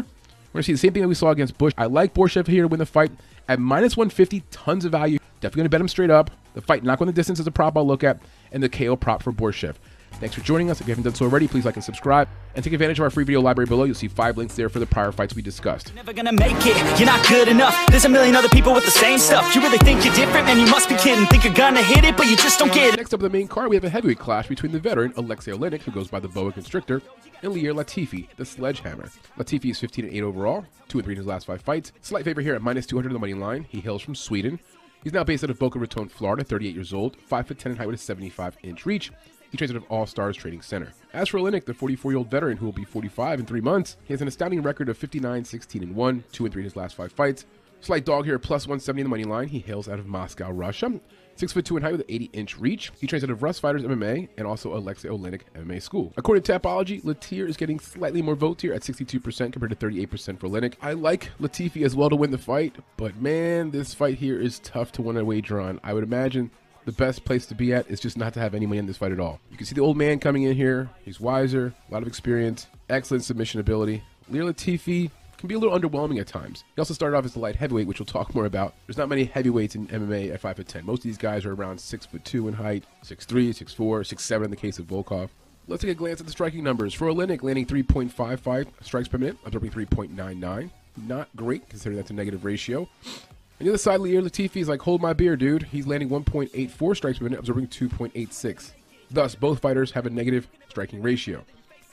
we're going to see the same thing that we saw against Bush. I like Borshev here to win the fight. At minus 150, tons of value. Definitely going to bet him straight up. The fight knock on the distance is a prop I'll look at. And the KO prop for Borshev. Thanks for joining us. If you haven't done so already, please like and subscribe. And take advantage of our free video library below. You'll see five links there for the prior fights we discussed. Never gonna make it, you're not good enough There's a million other people with the same stuff You really think you're different? Man, you must be kidding Think you're gonna hit it, but you just don't get it Next up the main card, we have a heavyweight clash between the veteran Alexei Oleinik, who goes by the Boa Constrictor, and Ilir Latifi, the Sledgehammer. Latifi is 15 and 8 overall, 2 and 3 in his last 5 fights. Slight favor here at minus 200 on the money line. He hails from Sweden. He's now based out of Boca Raton, Florida, 38 years old, 5 foot 10 in height with a 75 inch reach. He trains out of All Stars Training Center. As for Oleinik, the 44 year old veteran who will be 45 in three months, he has an astounding record of 59, 16, and 1, 2 and 3 in his last five fights. Slight dog here, plus 170 in the money line. He hails out of Moscow, Russia. Six foot two in height with an 80 inch reach. He trains out of Rust Fighters MMA and also Alexei Oleinik MMA School. According to Tapology, Latir is getting slightly more votes here at 62% compared to 38% for Oleinik. I like Latifi as well to win the fight, but man, this fight here is tough to win a wager on. I would imagine the best place to be at is just not to have any money in this fight at all. You can see the old man coming in here. He's wiser, a lot of experience, excellent submission ability. Ilir Latifi can be a little underwhelming at times. He also started off as a light heavyweight, which we'll talk more about. There's not many heavyweights in MMA at 5 foot 10. Most of these guys are around 6 foot 2 in height, 6'3, 6'4, 6'7 in the case of Volkov. Let's take a glance at the striking numbers. For Oleinik, landing 3.55 strikes per minute, absorbing 3.99. Not great, considering that's a negative ratio. On the other side, Ilir Latifi is like, hold my beer, dude. He's landing 1.84 strikes per minute, absorbing 2.86. Thus, both fighters have a negative striking ratio.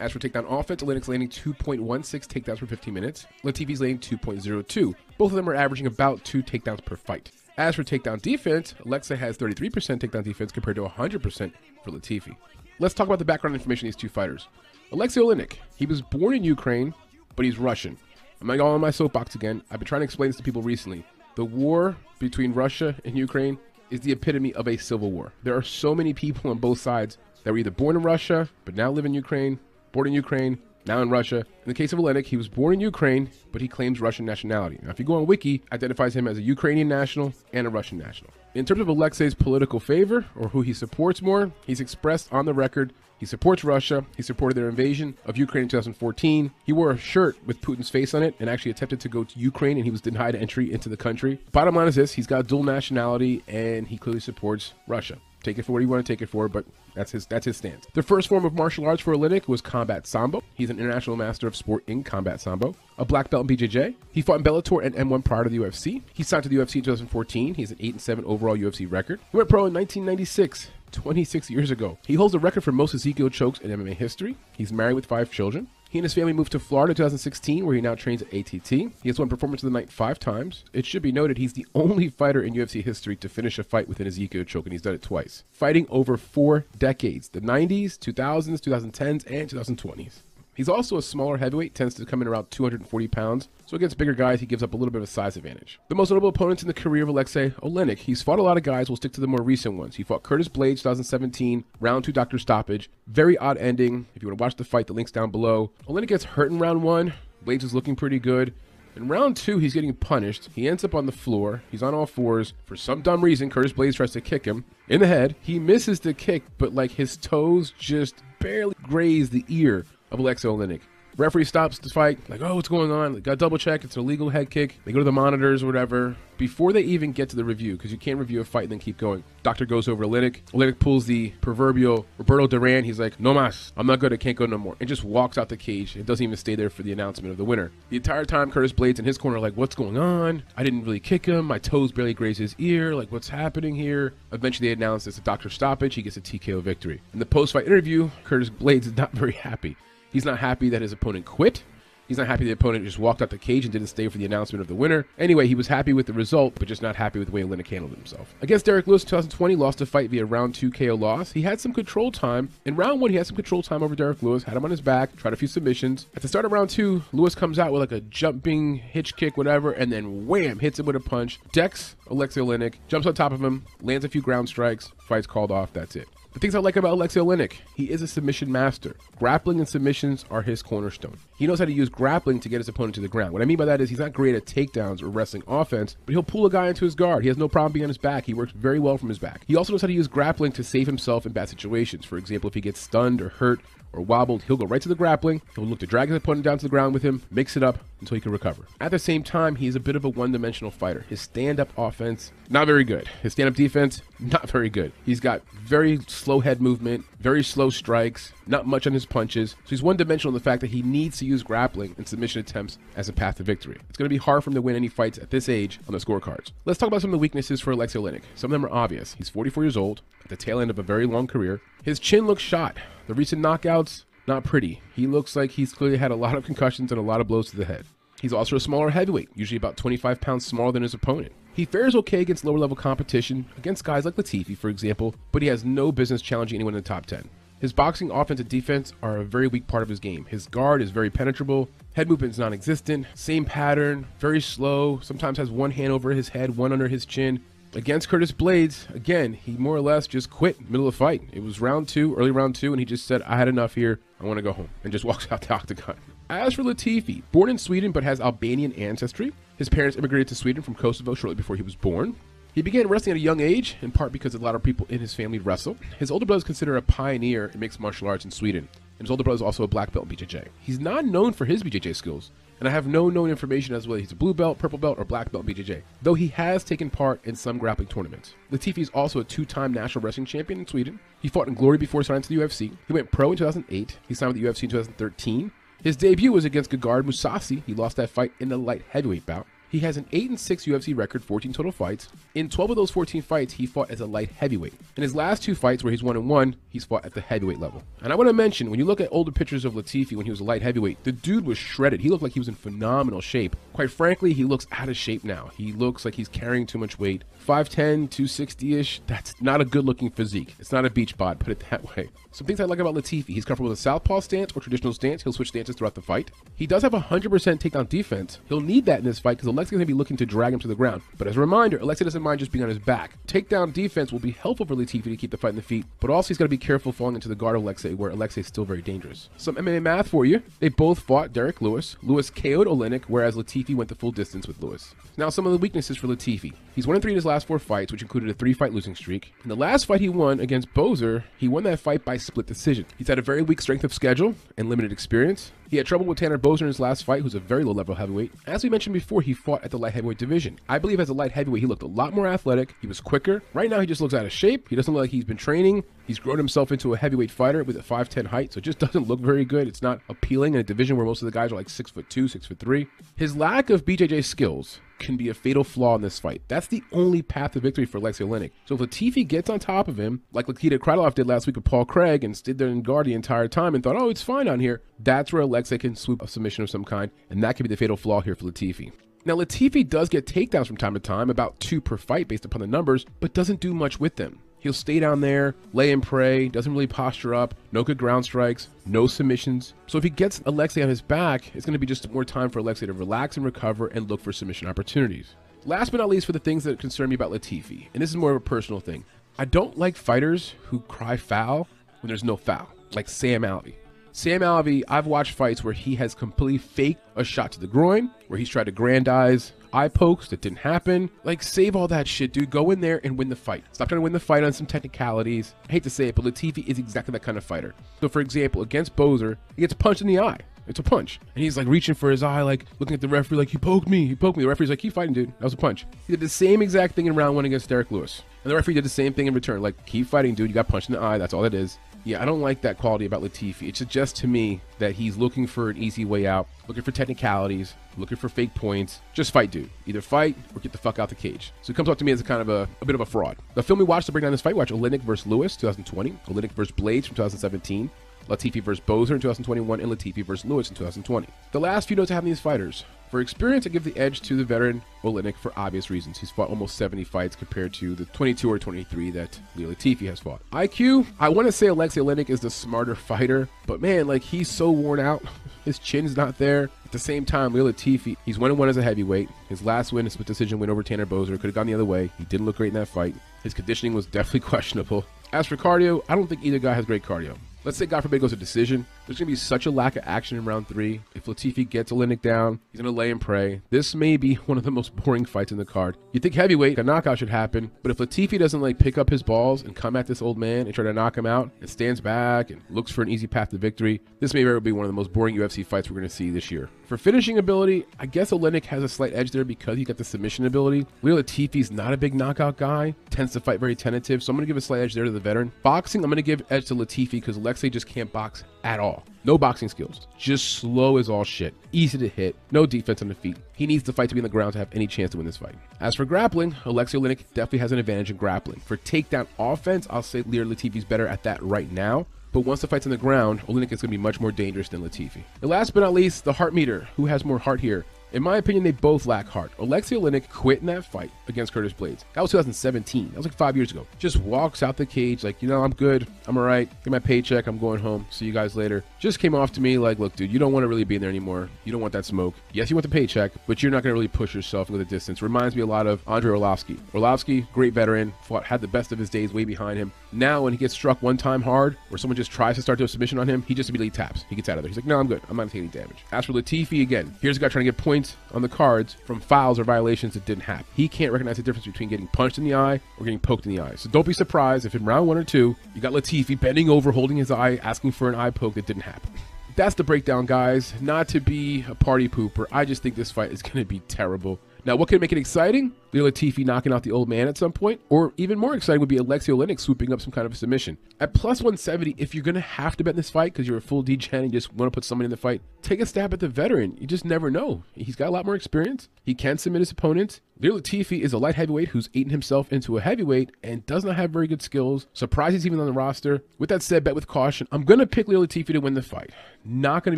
As for takedown offense, Oleinik's landing 2.16 takedowns per 15 minutes. Latifi's landing 2.02. Both of them are averaging about two takedowns per fight. As for takedown defense, Alexa has 33% takedown defense compared to 100% for Latifi. Let's talk about the background information of these two fighters. Alexei Oleinik, he was born in Ukraine, but he's Russian. I'm not all on my soapbox again. I've been trying to explain this to people recently. The war between Russia and Ukraine is the epitome of a civil war. There are so many people on both sides that were either born in Russia, but now live in Ukraine, born in Ukraine, now in Russia. In the case of Oleinik, he was born in Ukraine, but he claims Russian nationality. Now, if you go on Wiki, it identifies him as a Ukrainian national and a Russian national. In terms of Alexei's political favor, or who he supports more, he's expressed on the record he supports Russia. He supported their invasion of Ukraine in 2014. He wore a shirt with Putin's face on it and actually attempted to go to Ukraine and he was denied entry into the country. Bottom line is this he's got dual nationality and he clearly supports Russia. Take it for what you want to take it for, but that's his that's his stance. The first form of martial arts for Oleinik was combat sambo. He's an international master of sport in combat sambo. A black belt in BJJ. He fought in Bellator and M1 prior to the UFC. He signed to the UFC in 2014. He's an 8 and 7 overall UFC record. He went pro in 1996. 26 years ago. He holds the record for most Ezekiel chokes in MMA history. He's married with five children. He and his family moved to Florida in 2016, where he now trains at ATT. He has won Performance of the Night five times. It should be noted he's the only fighter in UFC history to finish a fight with an Ezekiel choke, and he's done it twice. Fighting over four decades the 90s, 2000s, 2010s, and 2020s. He's also a smaller heavyweight, tends to come in around 240 pounds, so against bigger guys, he gives up a little bit of a size advantage. The most notable opponents in the career of Alexei Oleinik, he's fought a lot of guys, we'll stick to the more recent ones. He fought Curtis Blaydes 2017, round two doctor stoppage. Very odd ending. If you want to watch the fight, the link's down below. Oleinik gets hurt in round one, Blaydes is looking pretty good. In round two, he's getting punished. He ends up on the floor. He's on all fours. For some dumb reason, Curtis Blaydes tries to kick him in the head. He misses the kick, but like his toes just barely graze the ear of Alexei Oleinik. Referee stops the fight, like, oh, what's going on? Got double check. It's an illegal head kick. They go to the monitors or whatever. Before they even get to the review, because you can't review a fight and then keep going, doctor goes over Oleinik. Oleinik pulls the proverbial Roberto Duran. He's like, no mas, I'm not good. I can't go no more. And just walks out the cage. It doesn't even stay there for the announcement of the winner. The entire time, Curtis Blaydes in his corner like, what's going on? I didn't really kick him. My toes barely grazed his ear. Like, what's happening here? Eventually, they announce it's a doctor stoppage. He gets a TKO victory. In the post-fight interview, Curtis Blaydes is not [laughs] very happy. He's not happy that his opponent quit. He's not happy the opponent just walked out the cage and didn't stay for the announcement of the winner. Anyway, he was happy with the result, but just not happy with the way Oleinik handled himself. Against Derrick Lewis 2020, lost a fight via round 2 KO loss. He had some control time. In round 1, he had some control time over Derrick Lewis, had him on his back, tried a few submissions. At the start of round 2, Lewis comes out with like a jumping hitch kick, whatever, and then wham, hits him with a punch. Dex Alexei Oleinik, jumps on top of him, lands a few ground strikes, fight's called off, that's it. The things I like about Alexei Oleinik, he is a submission master. Grappling and submissions are his cornerstone. He knows how to use grappling to get his opponent to the ground. What I mean by that is he's not great at takedowns or wrestling offense, but he'll pull a guy into his guard. He has no problem being on his back. He works very well from his back. He also knows how to use grappling to save himself in bad situations. For example, if he gets stunned or hurt or wobbled, he'll go right to the grappling. He'll look to drag his opponent down to the ground with him, mix it up until he can recover. At the same time, he's a bit of a one dimensional fighter. His stand up offense, not very good. His stand up defense, [laughs] not very good. He's got very slow head movement, very slow strikes, not much on his punches. So he's one dimensional in the fact that he needs to use grappling and submission attempts as a path to victory. It's going to be hard for him to win any fights at this age on the scorecards. Let's talk about some of the weaknesses for Alexei Oleinik. Some of them are obvious. He's 44 years old, at the tail end of a very long career. His chin looks shot. The recent knockouts, not pretty. He looks like he's clearly had a lot of concussions and a lot of blows to the head. He's also a smaller heavyweight, usually about 25 pounds smaller than his opponent. He fares okay against lower level competition, against guys like Latifi, for example, but he has no business challenging anyone in the top 10. His boxing, offense, and defense are a very weak part of his game. His guard is very penetrable, head movement is non existent, same pattern, very slow, sometimes has one hand over his head, one under his chin. Against Curtis Blaydes, again, he more or less just quit middle of the fight. It was round two, early round two, and he just said, I had enough here. I want to go home, and just [laughs] walks out the octagon. As for Latifi, born in Sweden but has Albanian ancestry, his parents immigrated to Sweden from Kosovo shortly before he was born. He began wrestling at a young age, in part because a lot of people in his family wrestle. His older brother is considered a pioneer in mixed martial arts in Sweden, and his older brother is also a black belt in BJJ. He's not known for his BJJ skills, and I have no known information as to whether he's a blue belt, purple belt, or black belt BJJ, though he has taken part in some grappling tournaments. Latifi is also a two-time national wrestling champion in Sweden. He fought in Glory before signing to the UFC. He went pro in 2008. He signed with the UFC in 2013. His debut was against Gegard Mousasi. He lost that fight in the light heavyweight bout. He has an 8 and 6 UFC record, 14 total fights. In 12 of those 14 fights, he fought as a light heavyweight. In his last two fights, where he's 1 and 1, he's fought at the heavyweight level. And I want to mention, when you look at older pictures of Latifi when he was a light heavyweight, the dude was shredded. He looked like he was in phenomenal shape. Quite frankly, he looks out of shape now. He looks like he's carrying too much weight. 5'10, 260 ish, that's not a good looking physique. It's not a beach bod, put it [laughs] that way. Some things I like about Latifi he's comfortable with a southpaw stance or traditional stance. He'll switch stances throughout the fight. He does have a 100% takedown defense. He'll need that in this fight because Alexei's going to be looking to drag him to the ground. But as a reminder, Alexei doesn't mind just being on his back. Takedown defense will be helpful for Latifi to keep the fight in the feet, but also he's got to be careful falling into the guard of Alexei, where Alexei is still very dangerous. Some MMA math for you. They both fought Derrick Lewis. Lewis KO'd Oleinik, whereas Latifi went the full distance with Lewis. Now, some of the weaknesses for Latifi. He's 1 3 in his last four fights, which included a three fight losing streak. In the last fight he won against Boser, he won that fight by split decision. He's had a very weak strength of schedule and limited experience. He had trouble with Tanner Boser in his last fight, who's a very low level heavyweight. As we mentioned before, he fought at the light heavyweight division. I believe as a light heavyweight, he looked a lot more athletic. He was quicker. Right now, he just looks out of shape. He doesn't look like he's been training. He's grown himself into a heavyweight fighter with a 5'10 height, so it just [laughs] doesn't look very good. It's not appealing in a division where most of the guys are like 6'2, 6'3. His lack of BJJ skills can be a fatal flaw in this fight. That's the only path to victory for Alexei Oleinik. So if Latifi gets on top of him, like Nikita Krylov did last week with Paul Craig and stood there in guard the entire time and thought, oh, it's fine on here, that's where Alexei can swoop a submission of some kind, and that could be the fatal flaw here for Latifi. Now, Latifi does get takedowns from time to time, about two per fight based upon the numbers, but doesn't do much with them. He'll stay down there, lay and pray, doesn't really posture up, no good ground strikes, no submissions. So if he gets Alexei on his back, it's going to be just more time for Alexei to relax and recover and look for submission opportunities. Last but not least, for the things that concern me about Latifi, and this is more of a personal thing, I don't like fighters who cry foul when there's no foul, like Sam Alvey. Sam Alvey, I've watched fights where he has completely faked a shot to the groin, where he's tried to grandize eye pokes that didn't happen. Like, save all that shit, dude. Go in there and win the fight. Stop trying to win the fight on some technicalities. I hate to say it, but Latifi is exactly that kind of fighter. So, for example, against Boser, he gets punched in the eye. It's a punch. And he's like reaching for his eye, like looking at the referee, like, he poked me, he poked me. The referee's like, keep fighting, dude. That was a punch. He did the same exact thing in round one against Derrick Lewis. And the referee did the same thing in return, like, keep fighting, dude. You got punched in the eye. That's all it is. Yeah, I don't like that quality about Latifi. It suggests to me that he's looking for an easy way out, looking for technicalities, looking for fake points. Just fight, dude. Either fight or get the fuck out the cage. So he comes up to me as a kind of a, a bit of a fraud. The film we watched to break down this fight, watch Oleinik versus Lewis, 2020, Oleinik versus Blaydes from 2017, Latifi versus Boser in 2021, and Latifi versus Lewis in 2020. The last few notes I have on these fighters. For experience, I give the edge to the veteran Oleinik for obvious reasons. He's fought almost 70 fights compared to the 22 or 23 that Leo Latifi has fought. IQ, I want to say Alexei Oleinik is the smarter fighter, but man, like he's so worn out. [laughs] His chin's not there. At the same time, Leo Latifi, he's 1 1 as a heavyweight. His last win, a split decision win over Tanner Boser, could have gone the other way. He didn't look great in that fight. His conditioning was [laughs] definitely questionable. As for cardio, I don't think either guy has great cardio. Let's say God forbid goes to decision. There's going to be such a lack of action in round three. If Latifi gets Oleinik down, he's going to lay and pray. This may be [laughs] one of the most boring fights in the card. You think heavyweight, a knockout should happen, but if Latifi doesn't like pick up his balls and come at this old man and try to knock him out and stands back and looks for an easy path to victory, this may very well be one of the most boring UFC fights we're going to see this year. For finishing ability, I guess Oleinik has a slight edge there because he got the submission ability. Leo Latifi's not a big knockout guy, tends to fight very tentative, so I'm going to give a slight edge there to the veteran. Boxing, I'm going to give edge to Latifi because Alexei just can't box at all. No boxing skills. Just slow as all shit. Easy to hit. No defense on the feet. He needs the fight to be on the ground to have any chance to win this fight. As for grappling, Alexei Oleinik definitely has an advantage in grappling. For takedown offense, I'll say Leo Latifi's better at that right now. But once the fight's on the ground, Oleinik is going to be much more dangerous than Latifi. And last but not least, the heart meter. Who has more heart here? In my opinion, they both lack heart. Alexei Oleinik quit in that fight against Curtis Blaydes. That was 2017. That was like five years ago. Just walks out the cage like, you know, I'm good. I'm all right. Get my paycheck. I'm going home. See you guys later. Just came off to me like, look, dude, you don't want to really be in there anymore. You don't want that smoke. Yes, you want the paycheck, but you're not going to really push yourself into the distance. Reminds me a lot of Andre Arlovski. Arlovski, great veteran, fought, had the best of his days way behind him. Now, when he gets struck one time hard, or someone just tries to start to a submission on him, he just immediately taps. He gets out of there. He's like, no, I'm good. I'm not taking any damage. As for Latifi, again, here's a guy trying to get points points on the cards from fouls or violations that didn't happen. He can't recognize the difference between getting punched in the eye or getting poked in the eye. So don't be surprised if in round one or two, you got Latifi bending over, holding his eye, asking for an eye poke that didn't happen. That's the breakdown, guys. Not to be a party pooper, I just think this fight is going to be terrible. Now, what could make it exciting? Leo Latifi knocking out the old man at some point, or even more exciting would be Alexei Oleinik swooping up some kind of a submission. At plus 170, if you're going to have to bet in this fight because you're a full degen and just want to put somebody in the fight, take a stab at the veteran. You just never know. He's got a lot more experience. He can submit his opponents. Leo Latifi is a light heavyweight who's eaten himself into a heavyweight and does not have very good skills. Surprised he's even on the roster. With that said, bet with caution. I'm going to pick Leo Latifi to win the fight. Not going to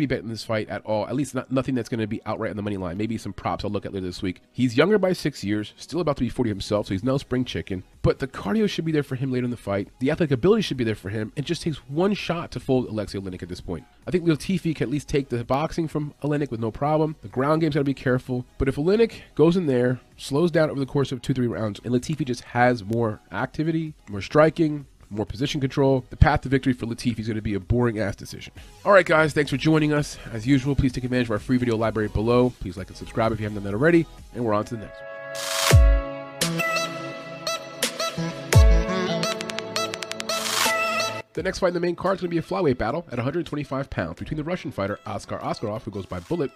be betting this fight at all. At least not nothing that's going to be outright on the money line. Maybe some props I'll look at later this week. He's younger by six years, still about to be 40 himself, so he's no spring chicken. But the cardio should be there for him later in the fight. The athletic ability should be there for him. It just takes one shot to fold Alexei Oleinik at this point. I think Latifi can at least take the boxing from Oleinik with no problem. The ground game's got to be careful. But if Oleinik goes in there, slows down over the course of two, three rounds, and Latifi just has more activity, more striking, more position control. The path to victory for Latifi is going to be a boring ass decision. All right, guys, thanks for joining us. As usual, please take advantage of our free video library below. Please like and subscribe if you haven't done that already. And we're on to the next one. The next fight in the main card is going to be a flyweight battle at 125 pounds between the Russian fighter Askar Askarov, who goes by Bullet,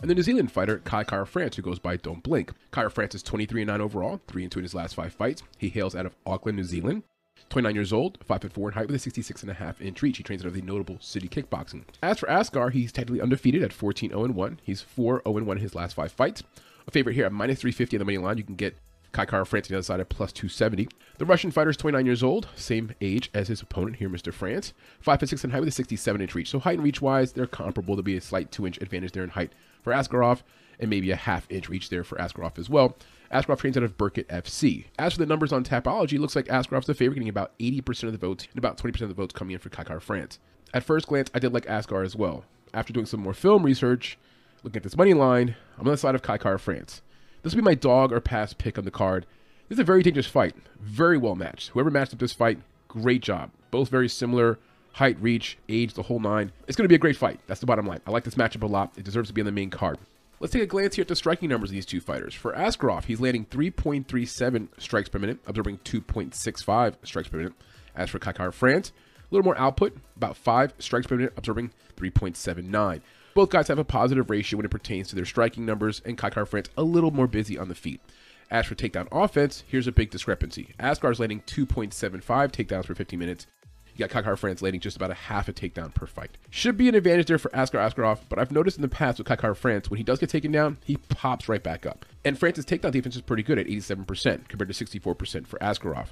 and the New Zealand fighter Kai Kara France, who goes by Don't Blink. Kara France is 23 9 overall, 3 2 in his last five fights. He hails out of Auckland, New Zealand. 29 years old, 5 foot 4 in height with a 66 and a half inch reach. He trains out of the notable City Kickboxing. As for Askar, he's technically undefeated at 14 0 1. He's 4 0 1 in his last five fights. A favorite here at minus 350 on the money line. You can get Kai Kara France on the other side at plus 270. The Russian fighter is 29 years old, same age as his opponent here, Mr. France. 5 foot 6 in height with a 67 inch reach. So height and reach wise, they're comparable. There'll be a slight 2 inch advantage there in height for Askarov, and maybe a half inch reach there for Askarov as well. Askarov trains out of Burkett FC. As for the numbers on Tapology, looks like Askarov's the favorite, getting about 80% of the votes, and about 20% of the votes coming in for Kai Kara France. At first glance, I did like Askar as well. After doing some more film research, looking at this money line, I'm on the side of Kai Kara France. This will be my dog or pass pick on the card. This is a very dangerous fight. Very well matched. Whoever matched up this fight, great job. Both very similar. Height, reach, age, the whole nine. It's going to be a great fight. That's the bottom line. I like this matchup a lot. It deserves to be on the main card. Let's take a glance here at the striking numbers of these two fighters. For Askarov, he's landing 3.37 strikes per minute, absorbing 2.65 strikes per minute. As for Kai France, a little more output, about 5 strikes per minute, absorbing 3.79. Both guys have a positive ratio when it pertains to their striking numbers, and Kai Kara France a little more busy on the feet. As for takedown offense, here's a big discrepancy. Askar's landing 2.75 takedowns per 50 minutes. You got Kai Kara France landing just about a half a takedown per fight. Should be an advantage there for Askar Askarov, but I've noticed in the past with Kai Kara France, when he does get taken down, he pops right back up. And France's takedown defense is pretty good at 87% compared to 64% for Askarov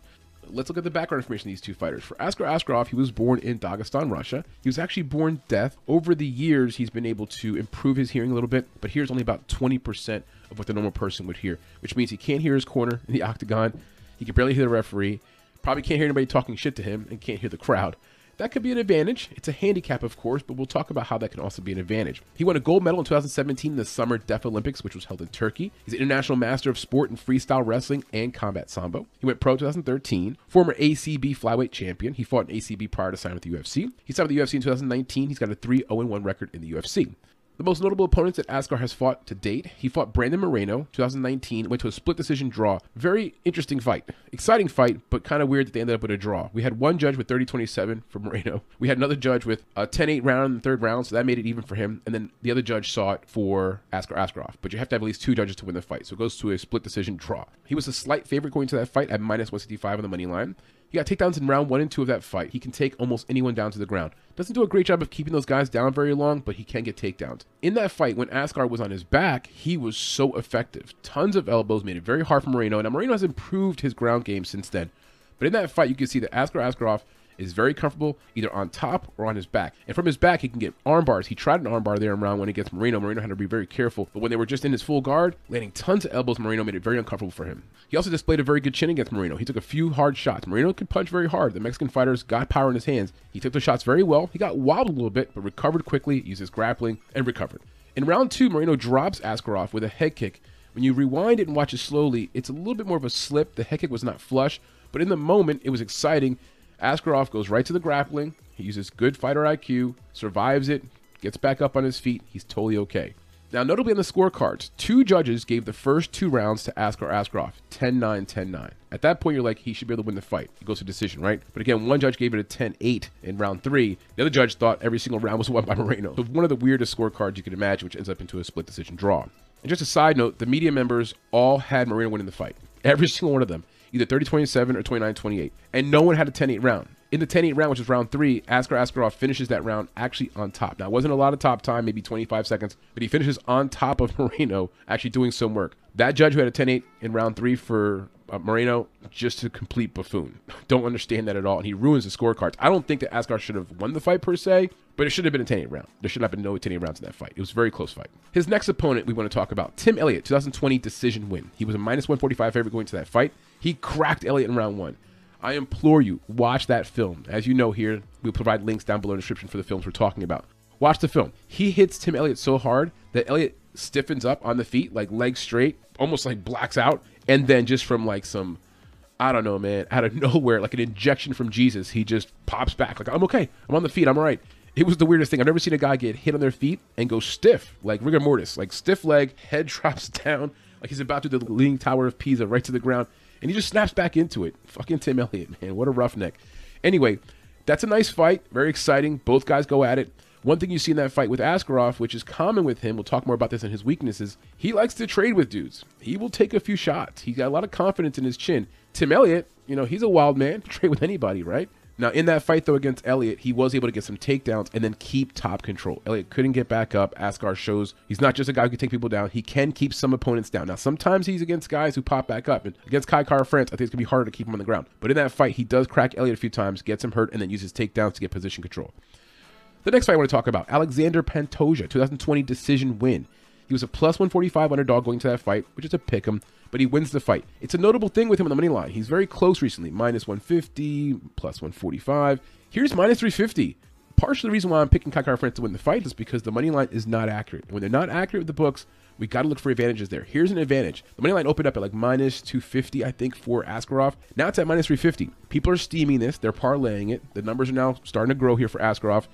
let's look at the background information of these two fighters. For Askar Askarov, he was born in Dagestan, Russia. He was actually born deaf. Over the years, he's been able to improve his hearing a little bit, but hears only about 20% of what the normal person would hear, which means he can't hear his corner in the octagon. He can barely hear the referee. Probably can't hear anybody talking shit to him and can't hear the crowd. That could be an advantage. It's a handicap, of course, but we'll talk about how that can also be an advantage. He won a gold medal in 2017 in the Summer Deaf Olympics, which was held in Turkey. He's an international master of sport in freestyle wrestling and combat sambo. He went pro 2013, former ACB flyweight champion. He fought in ACB prior to signing with the UFC. He signed with the UFC in 2019. He's got a 3 0 1 record in the UFC. The most notable opponents that Askar has fought to date, he fought Brandon Moreno, 2019, went to a split decision draw. Very interesting fight. Exciting fight, but kind of weird that they ended up with a draw. We had one judge with 30-27 for Moreno. We had another judge with a 10-8 round in the third round, so that made it even for him. And then the other judge saw it for Askar Askarov. But you have to have at least two judges to win the fight, so it goes to a split decision draw. He was a slight favorite going to that fight at minus 165 on the money line. He got takedowns in round one and two of that fight. He can take almost anyone down to the ground. Doesn't do a great job of keeping those guys down very long, but he can get takedowns. In that fight, when Askar was on his back, he was so effective. Tons of elbows made it very hard for Moreno. Now, Moreno has improved his ground game since then. But in that fight, you can see that Askar Askarov is very comfortable either on top or on his back. And from his back, he can get arm bars. He tried an arm bar there in round one against Moreno. Moreno had to be very careful. But when they were just in his full guard, landing tons of elbows, Moreno made it very uncomfortable for him. He also displayed a very good chin against Moreno. He took a few hard shots. Moreno could punch very hard. The Mexican fighters got power in his hands. He took the shots very well. He got wobbled a little bit, but recovered quickly, used his grappling, and recovered. In round two, Moreno drops Askarov with a head kick. When you rewind it and watch it slowly, it's a little bit more of a slip. The head kick was not flush, but in the moment, it was exciting. Askarov goes right to the grappling. He uses good fighter IQ, survives it, gets back up on his feet. He's totally okay. Now, notably on the scorecards, two judges gave the first two rounds to Askar Askarov 10 9, 10 9. At that point, you're like, he should be able to win the fight. It goes to decision, right? But again, one judge gave it a 10 8 in round three. The other judge thought every single round was won by Moreno. So, one of the weirdest scorecards you could imagine, which ends up into a split decision draw. And just a side note, the media members all had Moreno winning the fight. Every single one of them, either 30 27 or 29 28. And no one had a 10 8 round. In the 10 8 round, which is round three, Askar Askarov finishes that round actually on top. Now, it wasn't a lot of top time, maybe 25 seconds, but he finishes on top of [laughs] Moreno, actually doing some work. That judge who had a 10 8 in round three for uh, Moreno, just a complete buffoon. [laughs] Don't understand that at all. And he ruins the scorecards. I don't think that Askar should have won the fight per se, but it should have been a 10 8 round. There should have been no 10 8 rounds in that fight. It was a very close fight. His next opponent we want to talk about Tim Elliott, 2020 decision win. He was a minus 145 favorite going to that fight. He cracked Elliott in round one. I implore you, watch that film. As you know here, we'll provide links down below in the description for the films we're talking about. Watch the film. He hits Tim Elliott so hard that Elliott stiffens up on the feet, like legs straight, almost like blacks out, and then just from like some, I don't know, man, [laughs] out of nowhere, like an injection from Jesus, he just pops back. Like, I'm okay. I'm on the feet. I'm all right. It was the weirdest thing. I've never seen a guy get hit on their feet and go stiff, like rigor mortis, like stiff leg, head [laughs] drops down, like he's about to do the Leaning Tower of Pisa right to the ground and he just snaps back into it. Fucking Tim Elliott, man, what a roughneck. Anyway, that's a nice fight, very exciting. Both guys go at it. One thing you see in that fight with Askarov, which is common with him, we'll talk more about this in his weaknesses. He likes to trade with dudes. He will take a few shots. He's got a lot of confidence in his chin. Tim Elliott, you know, he's a wild man. To [laughs] trade with anybody, right? Now, in that fight, though, against Elliott, he was able to get some takedowns and then keep top control. Elliott couldn't get back up. Askar shows he's not just a guy who can take people down, he can keep some opponents down. Now, sometimes he's against guys who pop back up. And against Kai Kara-France, I think it's going to be harder to keep him on the ground. But in that fight, he does crack Elliott a few times, gets him hurt, and then uses takedowns to get position control. The next fight I want to talk about Alexander Pantoja, 2020 decision win. He was a plus 145 underdog going to that fight, which is a pick 'em, but he wins the fight. It's a notable thing with him on the money line. He's very close recently, minus 150, plus 145. Here's minus 350. Partially the reason why I'm picking Kai Kara-France to win the fight is because the money line is not accurate. And when they're not accurate with the books, we got to look for advantages there. Here's an advantage. The money line opened up at like minus 250, I think, for Askarov. Now it's at minus 350. People are steaming this. They're parlaying it. The numbers are now starting to grow here for Askarov.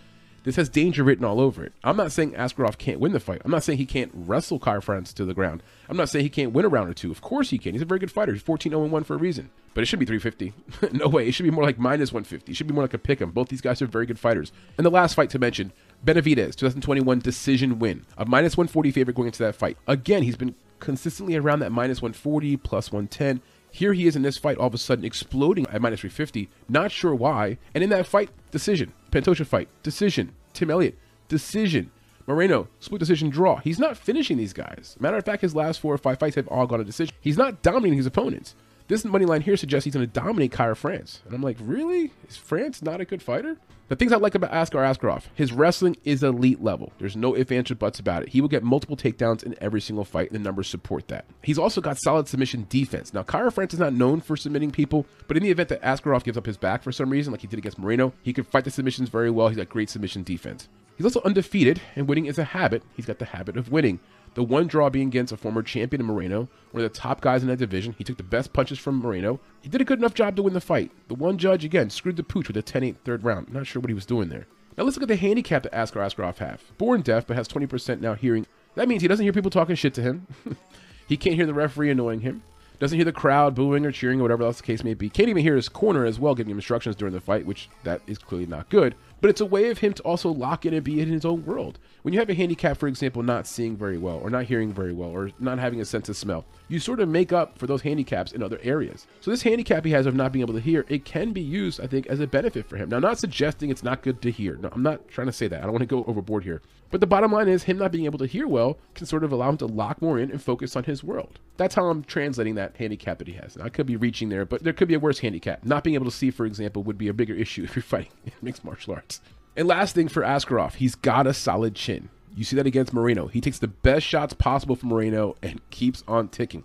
This has danger written all over it. I'm not saying Askarov can't win the fight. I'm not saying he can't wrestle Kara-France to the ground. I'm not saying he can't win a round or two. Of course he can. He's a very good fighter. He's 14 0 1 for a reason. But it should be 350. [laughs] no way. It should be more like minus 150. It should be more like a pick 'em. Both these guys are very good fighters. And the last fight to mention, Benavidez, 2021 decision win. A minus 140 favorite going into that fight. Again, he's been consistently around that minus 140, plus 110. Here he is in this fight, all of a sudden exploding at minus 350. Not sure why. And in that fight, decision. Pantoja fight, decision. Tim Elliott, decision. Moreno, split decision draw. He's not finishing these guys. Matter of fact, his last four or five fights have all gone to decision. He's not dominating his opponents. This money line here suggests he's going to dominate Kara-France. And I'm like, really? Is France not a good fighter? The things I like about Askar Askarov, his wrestling is elite level. There's no ifs, ands, or buts about it. He will get multiple takedowns in every single fight, and the numbers support that. He's also got solid submission defense. Now, Kara-France is not known for submitting people, but in the event that Askarov gives up his back for some reason, like he did against Moreno, he can fight the submissions very well. He's got great submission defense. He's also undefeated, and winning is a habit. He's got the habit of winning. The one draw being against a former champion in Moreno, one of the top guys in that division. He took the best punches from Moreno. He did a good enough job to win the fight. The one judge, again, screwed the pooch with a 10 8 third round. Not sure what he was doing there. Now let's look at the handicap that Askar Askarov have. Born deaf, but has 20% now hearing. That means he doesn't hear people talking shit to him. [laughs] he can't hear the referee annoying him. Doesn't hear the crowd booing or cheering or whatever else the case may be. Can't even hear his corner as well giving him instructions during the fight, which that is clearly not good. But it's a way of him to also lock in and be in his own world. When you have a handicap, for example, not seeing very well, or not hearing very well, or not having a sense of smell, you sort of make up for those handicaps in other areas. So this handicap he has of not being able to hear, it can be used, I think, as a benefit for him. Now, not suggesting it's not good to hear. No, I'm not trying to say that. I don't want to go overboard here. But the bottom line is, him not being able to hear well can sort of allow him to lock more in and focus on his world. That's how I'm translating that handicap that he has. I could be reaching there, but there could be a worse handicap. Not being able to see, for example, would be a bigger issue if you're fighting [laughs] mixed martial arts. And last thing for Askarov, he's got a solid chin. You see that against Moreno. He takes the best shots possible from Moreno and keeps on ticking.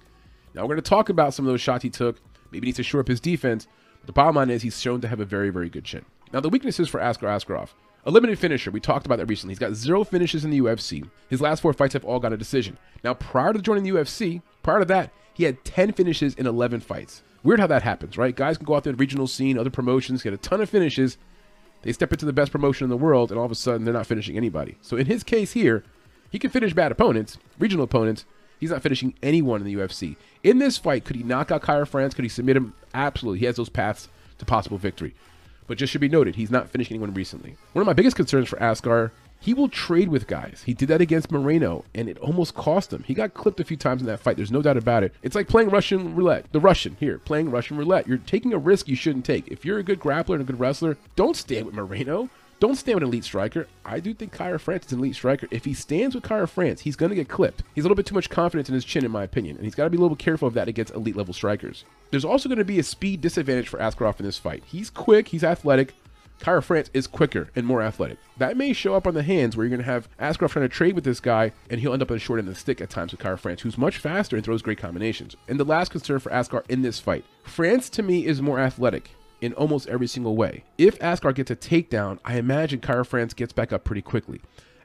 Now we're going to talk about some of those shots he took. Maybe needs to shore up his defense. But the bottom line is he's shown to have a very, very good chin. Now the weaknesses for Askar Askarov. A limited finisher. We talked about that recently. He's got zero finishes in the UFC. His last four fights have all got a decision. Now, prior to joining the UFC, prior to that, he had 10 finishes in 11 fights. Weird how that happens, right? Guys can go out there in the regional scene, other promotions, get a ton of finishes. They step into the best promotion in the world, and all of a sudden they're not finishing anybody. So in his case here, He can finish bad opponents, regional opponents. He's not finishing anyone in the UFC. In this fight, could he knock out Kara France? Could he submit him? Absolutely. He has those paths to possible victory. But just should be noted, he's not finishing anyone recently. One of my biggest concerns for Askar, he will trade with guys. He did that against Moreno, and it almost cost him. He got clipped a few times in that fight. There's no doubt about it. It's like playing Russian roulette. The Russian here, playing Russian roulette. You're taking a risk you shouldn't take. If you're a good grappler and a good wrestler, don't stand with Moreno. Don't stand with an elite striker. I do think Kara France is an elite striker. If he stands with Kara France, he's going to get clipped. He's a little bit too much confidence in his chin, in my opinion, and he's got to be a little bit careful of that against elite level strikers. There's also going to be a speed disadvantage for Askarov in this fight. He's quick, he's athletic. Kara France is quicker and more athletic. That may show up on the hands where you're going to have Askarov trying to trade with this guy, and he'll end up on the short end of the stick at times with Kara France, who's much faster and throws great combinations. And the last concern for Askar in this fight France to me is more athletic in almost every single way. If Askar gets a takedown, I imagine Kara France gets back up pretty quickly.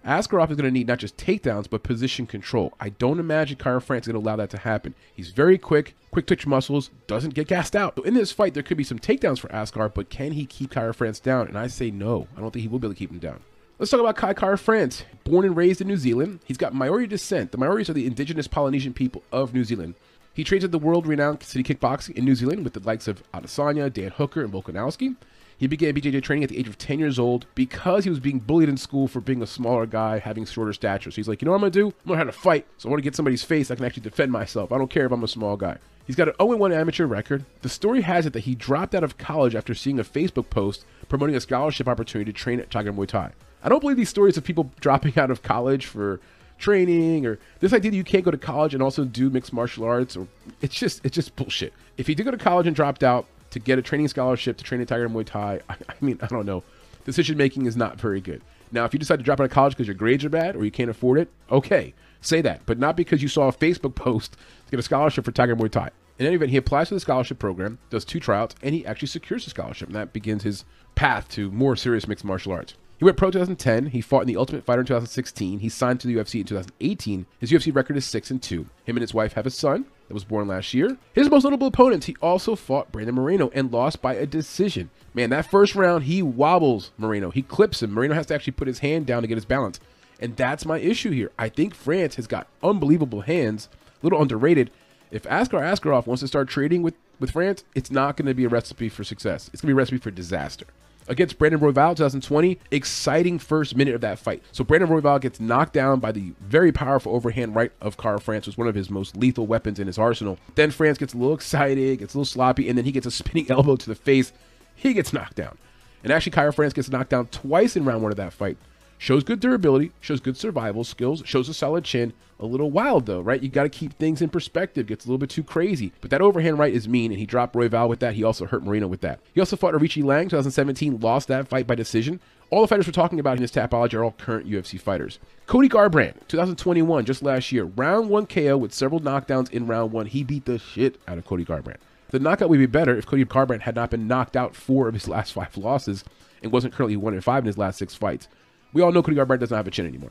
Askarov is going to need not just takedowns, but position control. I don't imagine Kara France is going to allow that to happen. He's very quick, quick twitch muscles, doesn't get gassed out. So in this fight, there could be some takedowns for Askar, but can he keep Kara France down? And I say no. I don't think he will be able to keep him down. Let's talk about Kai Kara France. Born and raised in New Zealand, he's got Maori descent. The Maoris are the indigenous Polynesian people of New Zealand. He trains at the world-renowned City Kickboxing in New Zealand with the likes of Adesanya, Dan Hooker, and Volkanovski. He began BJJ training at the age of 10 years old because he was being bullied in school for being a smaller guy, having shorter stature. So he's like, you know what I'm going to do? I'm going to have to fight. So I want to get somebody's face. I can actually defend myself. I don't care if I'm a small guy. He's got an 0-1 amateur record. The story has it that he dropped out of college after seeing a Facebook post promoting a scholarship opportunity to train at Tiger Muay Thai. I don't believe these stories of people dropping out of college for training or this idea that you can't go to college and also do mixed martial arts or it's just it's just bullshit. If he did go to college and dropped out to get a training scholarship to train at Tiger Muay Thai, [laughs] I, I mean I don't know. Decision making is not very good. Now, if you decide to drop out of college because your grades are bad or you can't afford it, okay, say that, but not because you saw a Facebook [laughs] post to get a scholarship for Tiger Muay Thai. In any event, he applies for the scholarship program, does two tryouts, and he actually secures a scholarship, and that begins his path to more serious mixed martial arts. He went pro 2010. He fought in the Ultimate Fighter in 2016. He signed to the UFC in 2018. His UFC record is 6 and 2. Him and his wife have a son that was born last year. His most notable opponents, he also fought Brandon Moreno and lost by a decision. Man, that first round, he wobbles Moreno. He clips him. Moreno has to actually put his hand down to get his balance. And that's my issue here. I think France has got unbelievable hands, a little underrated. If Askar Askarov wants to start trading with, with France, it's not going to be a recipe for success. It's going to be a recipe for disaster against Brandon Royval 2020. Exciting first minute of that fight. So Brandon Royval gets knocked down by the very powerful overhand right of Kara France, was one of his most lethal weapons in his arsenal. Then France gets a little excited, gets a little sloppy, and then he gets a [laughs] spinning elbow to the face. He gets knocked down. And actually, Kara France gets knocked down twice in round one of that fight. Shows good durability, shows good survival skills, shows a solid chin. A little wild though, right? You got to keep things in perspective. Gets a little bit too crazy. But that overhand right is mean, and he dropped Royval with that. He also hurt Moreno with that. He also fought Aoriqi Lang 2017, lost that fight by decision. All the fighters we're talking about in this tapology are all current UFC fighters. Cody Garbrandt, 2021, just last year, round one KO with several knockdowns in round one. He beat the shit out of Cody Garbrandt. The knockout would be better if Cody Garbrandt had not been knocked out four of his [laughs] last five losses and wasn't currently one in five in his last six fights. We all know Cody Garbrandt doesn't have a chin anymore.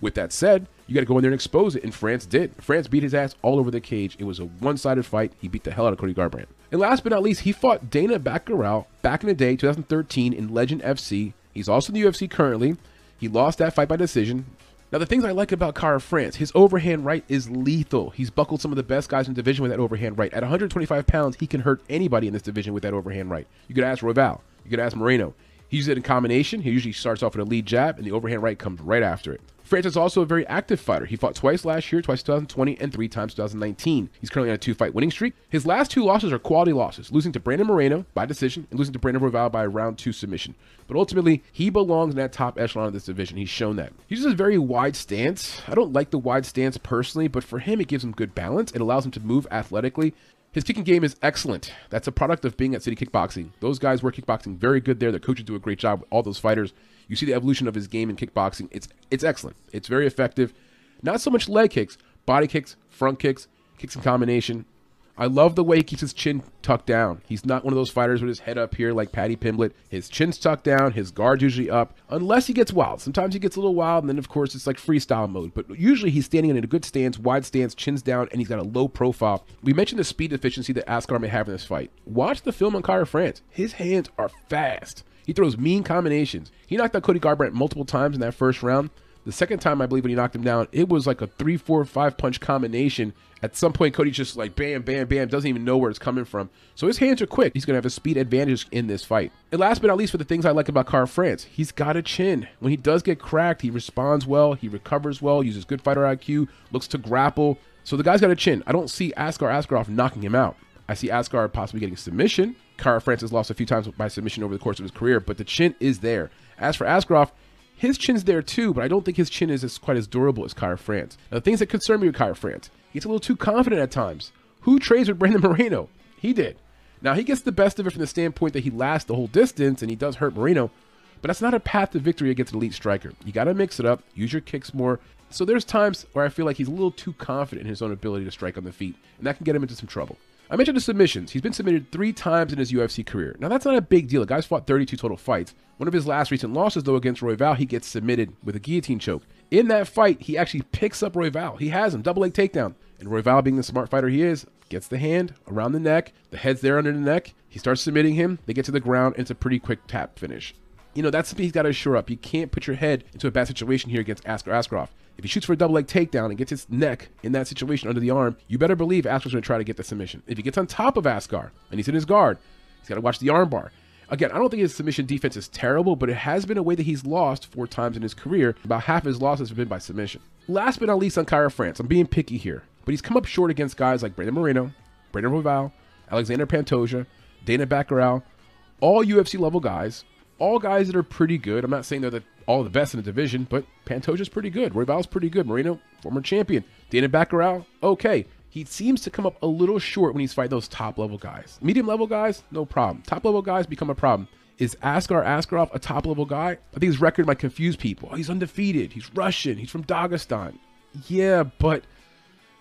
With that said, you got to go in there and expose it, and France did. France beat his ass all over the cage. It was a one-sided fight. He beat the hell out of Cody Garbrandt. And last but not least, he fought Dana Baccarat back in the day, 2013, in Legend FC. He's also in the UFC currently. He lost that fight by decision. Now, the things I like about Kara France, his overhand right is lethal. He's buckled some of the best guys in the division with that overhand right. At 125 pounds, he can hurt anybody in this division with that overhand right. You could ask Royval. You could ask Moreno. He uses it in combination. He usually starts off with a lead jab, and the overhand right comes right after it. Francis is also a very active fighter. He fought twice last year, twice 2020, and three times 2019. He's currently on a two fight winning streak. His last two losses are quality losses, losing to Brandon Moreno by decision and losing to Brandon Royval by round two submission. But ultimately, he belongs in that top echelon of this division. He's shown that. He uses a very wide stance. I don't like the wide stance personally, but for him, it gives him good balance. It allows him to move athletically. His kicking game is excellent. That's a product of being at City Kickboxing. Those guys were kickboxing very good there. The coaches do a great job with all those fighters. You see the evolution of his game in kickboxing. It's it's excellent. It's very effective. Not so much leg kicks, body kicks, front kicks, kicks in combination. I love the way he keeps his chin tucked down. He's not one of those fighters with his head up here like Paddy Pimblett. His chin's tucked down, his guard's usually up, unless he gets wild. Sometimes he gets a little wild, and then, of course, it's like freestyle mode. But usually he's standing in a good stance, wide stance, chin's down, and he's got a low profile. We mentioned the speed deficiency that Askar may have in this fight. Watch the film on Kara France. His hands are fast. He throws mean combinations. He knocked out Cody Garbrandt multiple times in that first round. The second time, I believe, when he knocked him down, it was like a three, four, five punch combination. At some point, Cody's just like bam, bam, bam, doesn't even know where it's coming from. So his hands are quick. He's going to have a speed advantage in this fight. And last but not least, for the things I like about Kara-France, he's got a chin. When he does get cracked, he responds well, he recovers well, uses good fighter IQ, looks to grapple. So the guy's got a chin. I don't see Askar Askarov knocking him out. I see Askar possibly getting submission. Kara-France has lost a few times by submission over the course of his career, but the chin is there. As for Askarov, his chin's there too, but I don't think his chin is as, quite as durable as Kara-France. Now, the things that concern me with Kara-France, he gets a little too confident at times. Who trades with Brandon Moreno? He did. Now, he gets the best of it from the standpoint that he lasts the whole distance and he does hurt Moreno, but that's not a path to victory against an elite striker. You got to mix it up, use your kicks more. So there's times where I feel like he's a little too confident in his own ability to strike on the feet, and that can get him into some trouble. I mentioned the submissions. He's been submitted three times in his UFC career. Now, that's not a big deal. The guy's fought 32 total fights. One of his last recent losses, though, against Roy Royval, he gets submitted with a guillotine choke. In that fight, he actually picks up Roy Royval. He has him, double leg takedown. And Roy Royval, being the smart fighter he is, gets the hand around the neck. The head's there under the neck. He starts submitting him. They get to the ground, and it's a pretty quick tap finish. You know, that's something he's got to shore up. You can't put your head into a bad situation here against Askar Askarov. If he shoots for a double leg takedown and gets his neck in that situation under the arm, you better believe Askar's going to try to get the submission. If he gets on top of Askar and he's in his guard, he's got to watch the armbar. Again, I don't think his submission defense is terrible, but it has been a way that he's lost four times in his career. About half his losses have been by submission. Last but not least on Kara-France, I'm being picky here, but he's come up short against guys like Brandon Moreno, Brandon Royval, Alexander Pantoja, Dana Baccarao, all UFC level guys, all guys that are pretty good. I'm not saying they're the, all the best in the division, but Pantoja's pretty good. Royval's pretty good. Moreno, former champion. Dana Baccarao, okay. He seems to come up a little short when he's fighting those top level guys. Medium level guys, no problem. Top level guys become a problem. Is Askar Askarov a top level guy? I think his record might confuse people. Oh, he's undefeated. He's Russian. He's from Dagestan. Yeah, but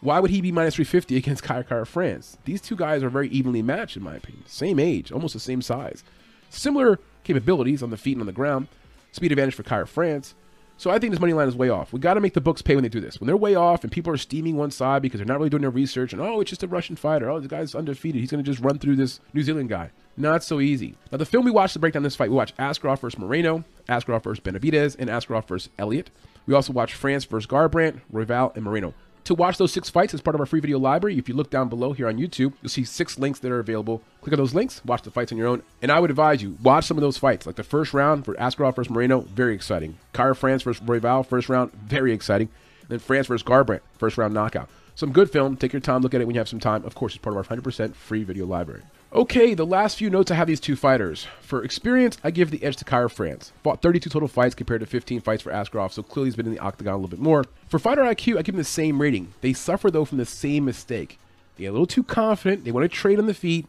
why would he be minus 350 against Kai Kara-France? These two guys are very evenly matched, in my opinion. Same age, almost the same size. Similar capabilities on the feet and on the ground. Speed advantage for Kara-France. So I think this money line is way off. We got to make the books pay when they do this. When they're way off and people are steaming one side because they're not really doing their research and oh, it's just a Russian fighter. Oh, the guy's undefeated. He's going to just run through this New Zealand guy. Not so easy. Now the film we watched to break down this fight, we watched Askarov versus Moreno, Askarov versus Benavidez, and Askarov versus Elliott. We also watched France versus Garbrandt, Royval, and Moreno. To watch those six fights as part of our free video library, if you look down below here on YouTube, you'll see six links that are available. Click on those links, watch the fights on your own, and I would advise you, watch some of those fights. Like the first round for Askarov versus Moreno, very exciting. Kara-France versus Royval, first round, very exciting. And then France versus Garbrandt, first round knockout. Some good film. Take your time, look at it when you have some time. Of course, it's part of our 100% free video library. Okay, the last few notes I have these two fighters. For experience, I give the edge to Kara-France. Fought 32 total fights compared to 15 fights for Askarov, so clearly he's been in the octagon a little bit more. For fighter IQ, I give him the same rating. They suffer, though, from the same mistake. They get a little too confident. They want to trade on the feet.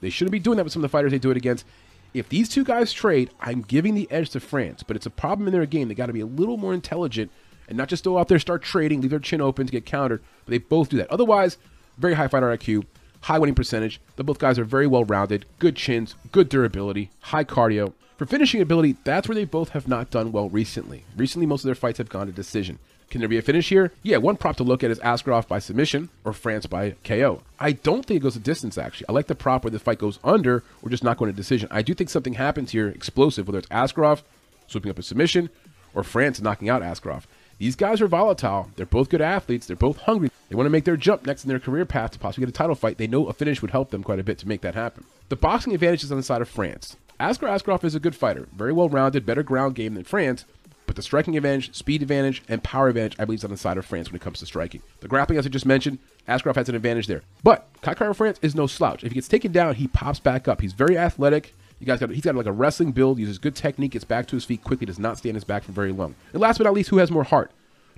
They shouldn't be doing that with some of the fighters they do it against. If these two guys trade, I'm giving the edge to France, but it's a problem in their game. They got to be a little more intelligent and not just go out there start trading, leave their chin open to get countered. But they both do that. Otherwise, very high fighter IQ, high winning percentage. The both guys are very well rounded, good chins, good durability, high cardio. For finishing ability, that's where they both have not done well recently. Recently, most of their fights have gone to decision. Can there be a finish here? Yeah, one prop to look at is Askarov by submission or France by KO. I don't think it goes to distance, actually. I like the prop where the fight goes under or just not going to decision. I do think something happens here explosive, whether it's Askarov swooping up a submission or France knocking out Askarov. These guys are volatile. They're both good athletes. They're both hungry. They want to make their jump next in their career path to possibly get a title fight. They know a finish would help them quite a bit to make that happen. The boxing advantage is on the side of France. Askar Askarov is a good fighter, very well rounded, better ground game than France, but the striking advantage, speed advantage, and power advantage, I believe, is on the side of France when it comes to striking. The grappling, as I just mentioned, Askarov has an advantage there. But Kai Kara-France is no slouch. If he gets taken down, he pops back up. He's very athletic. You guys got he's got like a wrestling build, uses good technique, gets back to his feet quickly, does not stay on his back for very long. And last but not least, who has more heart?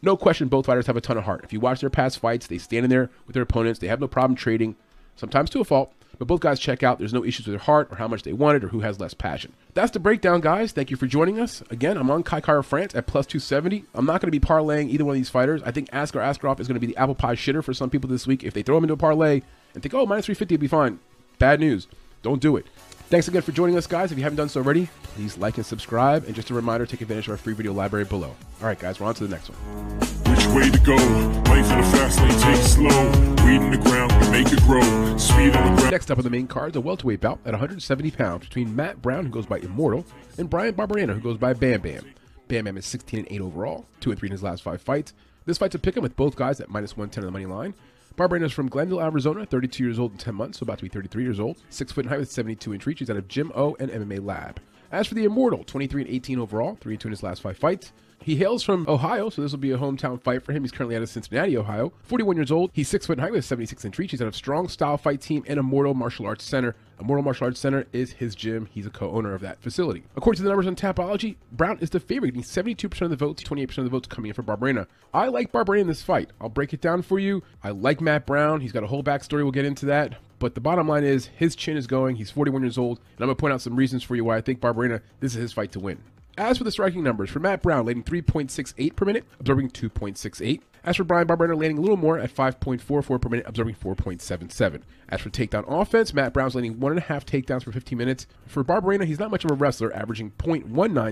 No question, both fighters have a ton of heart. If you watch their past fights, they stand in there with their opponents. They have no problem trading, sometimes to a fault. But both guys check out. There's no issues with their heart or how much they want it or who has less passion. That's the breakdown, guys. Thank you for joining us. Again, I'm on Kai Kara-France at plus 270. I'm not going to be parlaying either one of these fighters. I think Askar Askarov is going to be the apple pie shitter for some people this week. If they throw him into a parlay and think, oh, minus 350 would be fine. Bad news. Don't do it. Thanks again for joining us, guys. If you haven't done so already, please like and subscribe. And just a reminder, take advantage of our free video library below. All right, guys, we're on to the next one. Which way to go? Life in the fast lane, take it slow. Weed in the ground, make it grow. Speed on the ground. Next up on the main card, the welterweight bout at 170 pounds between Matt Brown, who goes by Immortal, and Brian Barberena, who goes by Bam Bam. Bam Bam is 16 and 8 overall, 2 and 3 in his last five fights. This fight's a pick 'em with both guys at minus 110 on the money line. Barberena is from Glendale, Arizona, 32 years old in 10 months, so about to be 33 years old. 6 foot in height with 72 inch reach. He's out of Gym O and MMA Lab. As for the Immortal, 23 and 18 overall, 3 and 2 in his last five fights. He hails from Ohio, so this will be a hometown fight for him. He's currently out of Cincinnati, Ohio. 41 years old. He's 6 foot in height with 76 inch reach. He's out of Strong Style Fight Team and Immortal Martial Arts Center. Immortal Martial Arts Center is his gym. He's a co-owner of that facility. According to the numbers on Tapology, Brown is the favorite, getting 72% of the votes, 28% of the votes coming in for Barberena. I like Barberena in this fight. I'll break it down for you. I like Matt Brown. He's got a whole backstory. We'll get into that. But the bottom line is his chin is going. He's 41 years old, and I'm gonna point out some reasons for you why I think Barberena this is his fight to win. As for the striking numbers, for Matt Brown, landing 3.68 per minute, absorbing 2.68. As for Brian Barberena, landing a little more at 5.44 per minute, absorbing 4.77. As for takedown offense, Matt Brown's landing one and a half takedowns per 15 minutes. For Barberena, he's not much of a wrestler, averaging 0.19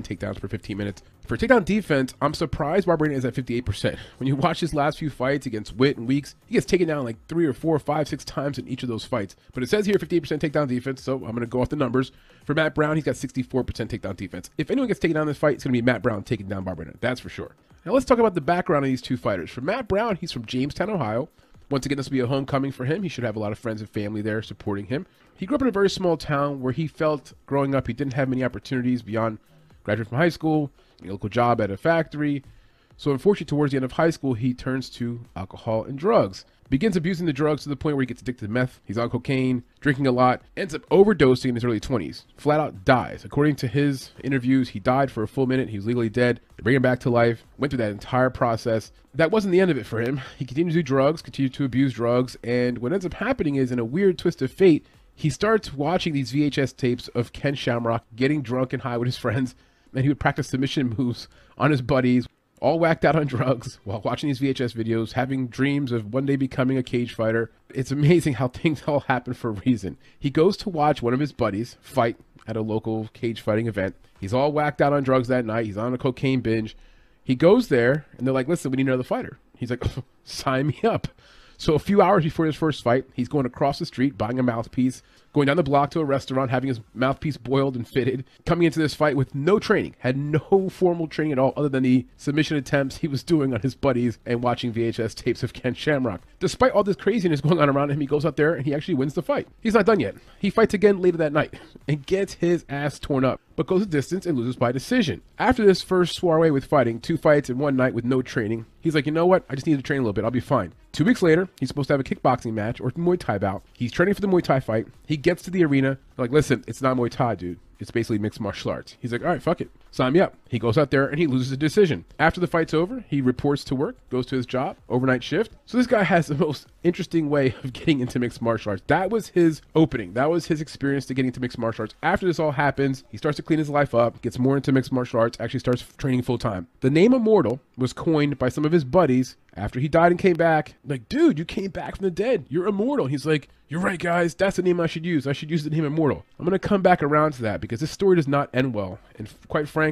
takedowns per 15 minutes. For takedown defense, I'm surprised Barberena is at 58%. [laughs] When you watch his last few fights against Witt and Weeks, he gets taken down like three or four, five, six times in each of those fights. But it says here 58% takedown defense, so I'm going to go off the numbers. For Matt Brown, he's got 64% takedown defense. If anyone gets taken down in this fight, it's going to be Matt Brown taking down Barberena. That's for sure. Now let's talk about the background of these two fighters. For Matt Brown, he's from Jamestown, Ohio. Once again, this will be a homecoming for him. He should have a lot of friends and family there supporting him. He grew up in a very small town where he felt growing up he didn't have many opportunities beyond graduating from high school, a local job at a factory. So unfortunately, towards the end of high school, he turns to alcohol and drugs. Begins abusing the drugs to the point where he gets addicted to meth. He's on cocaine, drinking a lot, ends up overdosing in his early 20s. Flat out dies. According to his interviews, he died for a full minute. He was legally dead. They bring him back to life. Went through that entire process. That wasn't the end of it for him. He continued to do drugs, continued to abuse drugs, and what ends up happening is, in a weird twist of fate, he starts watching these VHS tapes of Ken Shamrock getting drunk and high with his friends, and he would practice submission moves on his buddies all whacked out on [laughs] drugs while watching these VHS videos, having dreams of one day becoming a cage fighter. It's amazing how [laughs] things all happen for a reason. He goes to watch one of his buddies fight at a local cage fighting event. He's all whacked out on drugs that night. He's on a cocaine binge. He goes there and they're like, listen, we need another fighter. He's like, [laughs] sign me up. So a few hours before his first fight, he's going across the street, buying a mouthpiece, going down the block to a restaurant, having his mouthpiece boiled and fitted, coming into this fight with no training, had no [laughs] formal training at all other than the submission attempts he was doing on his buddies and watching VHS tapes of Ken Shamrock. Despite all this craziness going on around him, he goes out there and he actually wins the fight. He's not done yet. He fights again later that night and gets his ass torn up, but goes the distance and loses by decision. After this first soiree with fighting, two fights in one night with no training, he's like, you know what? I just need to train a little bit. I'll be fine. Two weeks later, he's supposed to have a kickboxing match or Muay Thai bout. He's training for the Muay Thai fight. He gets to the arena. They're like, listen, it's not Muay Thai, dude. It's basically mixed martial arts. He's like, all right, fuck it. Sign me up. He goes out there and he loses a decision. After the fight's over, he reports to work, goes to his job, overnight shift. So this guy has the [laughs] most interesting way of getting into mixed martial arts. That was his opening. That was his experience to getting into mixed martial arts. After this all happens, he starts to clean his life up, gets more into mixed martial arts, actually starts training full time. The name Immortal was coined by some of his buddies after he died and came back. Like, dude, you came back from the dead. You're immortal. He's like, you're right, guys. That's the name I should use. I should use the name Immortal. I'm going to come back around to that because this story does not end well. And quite frankly,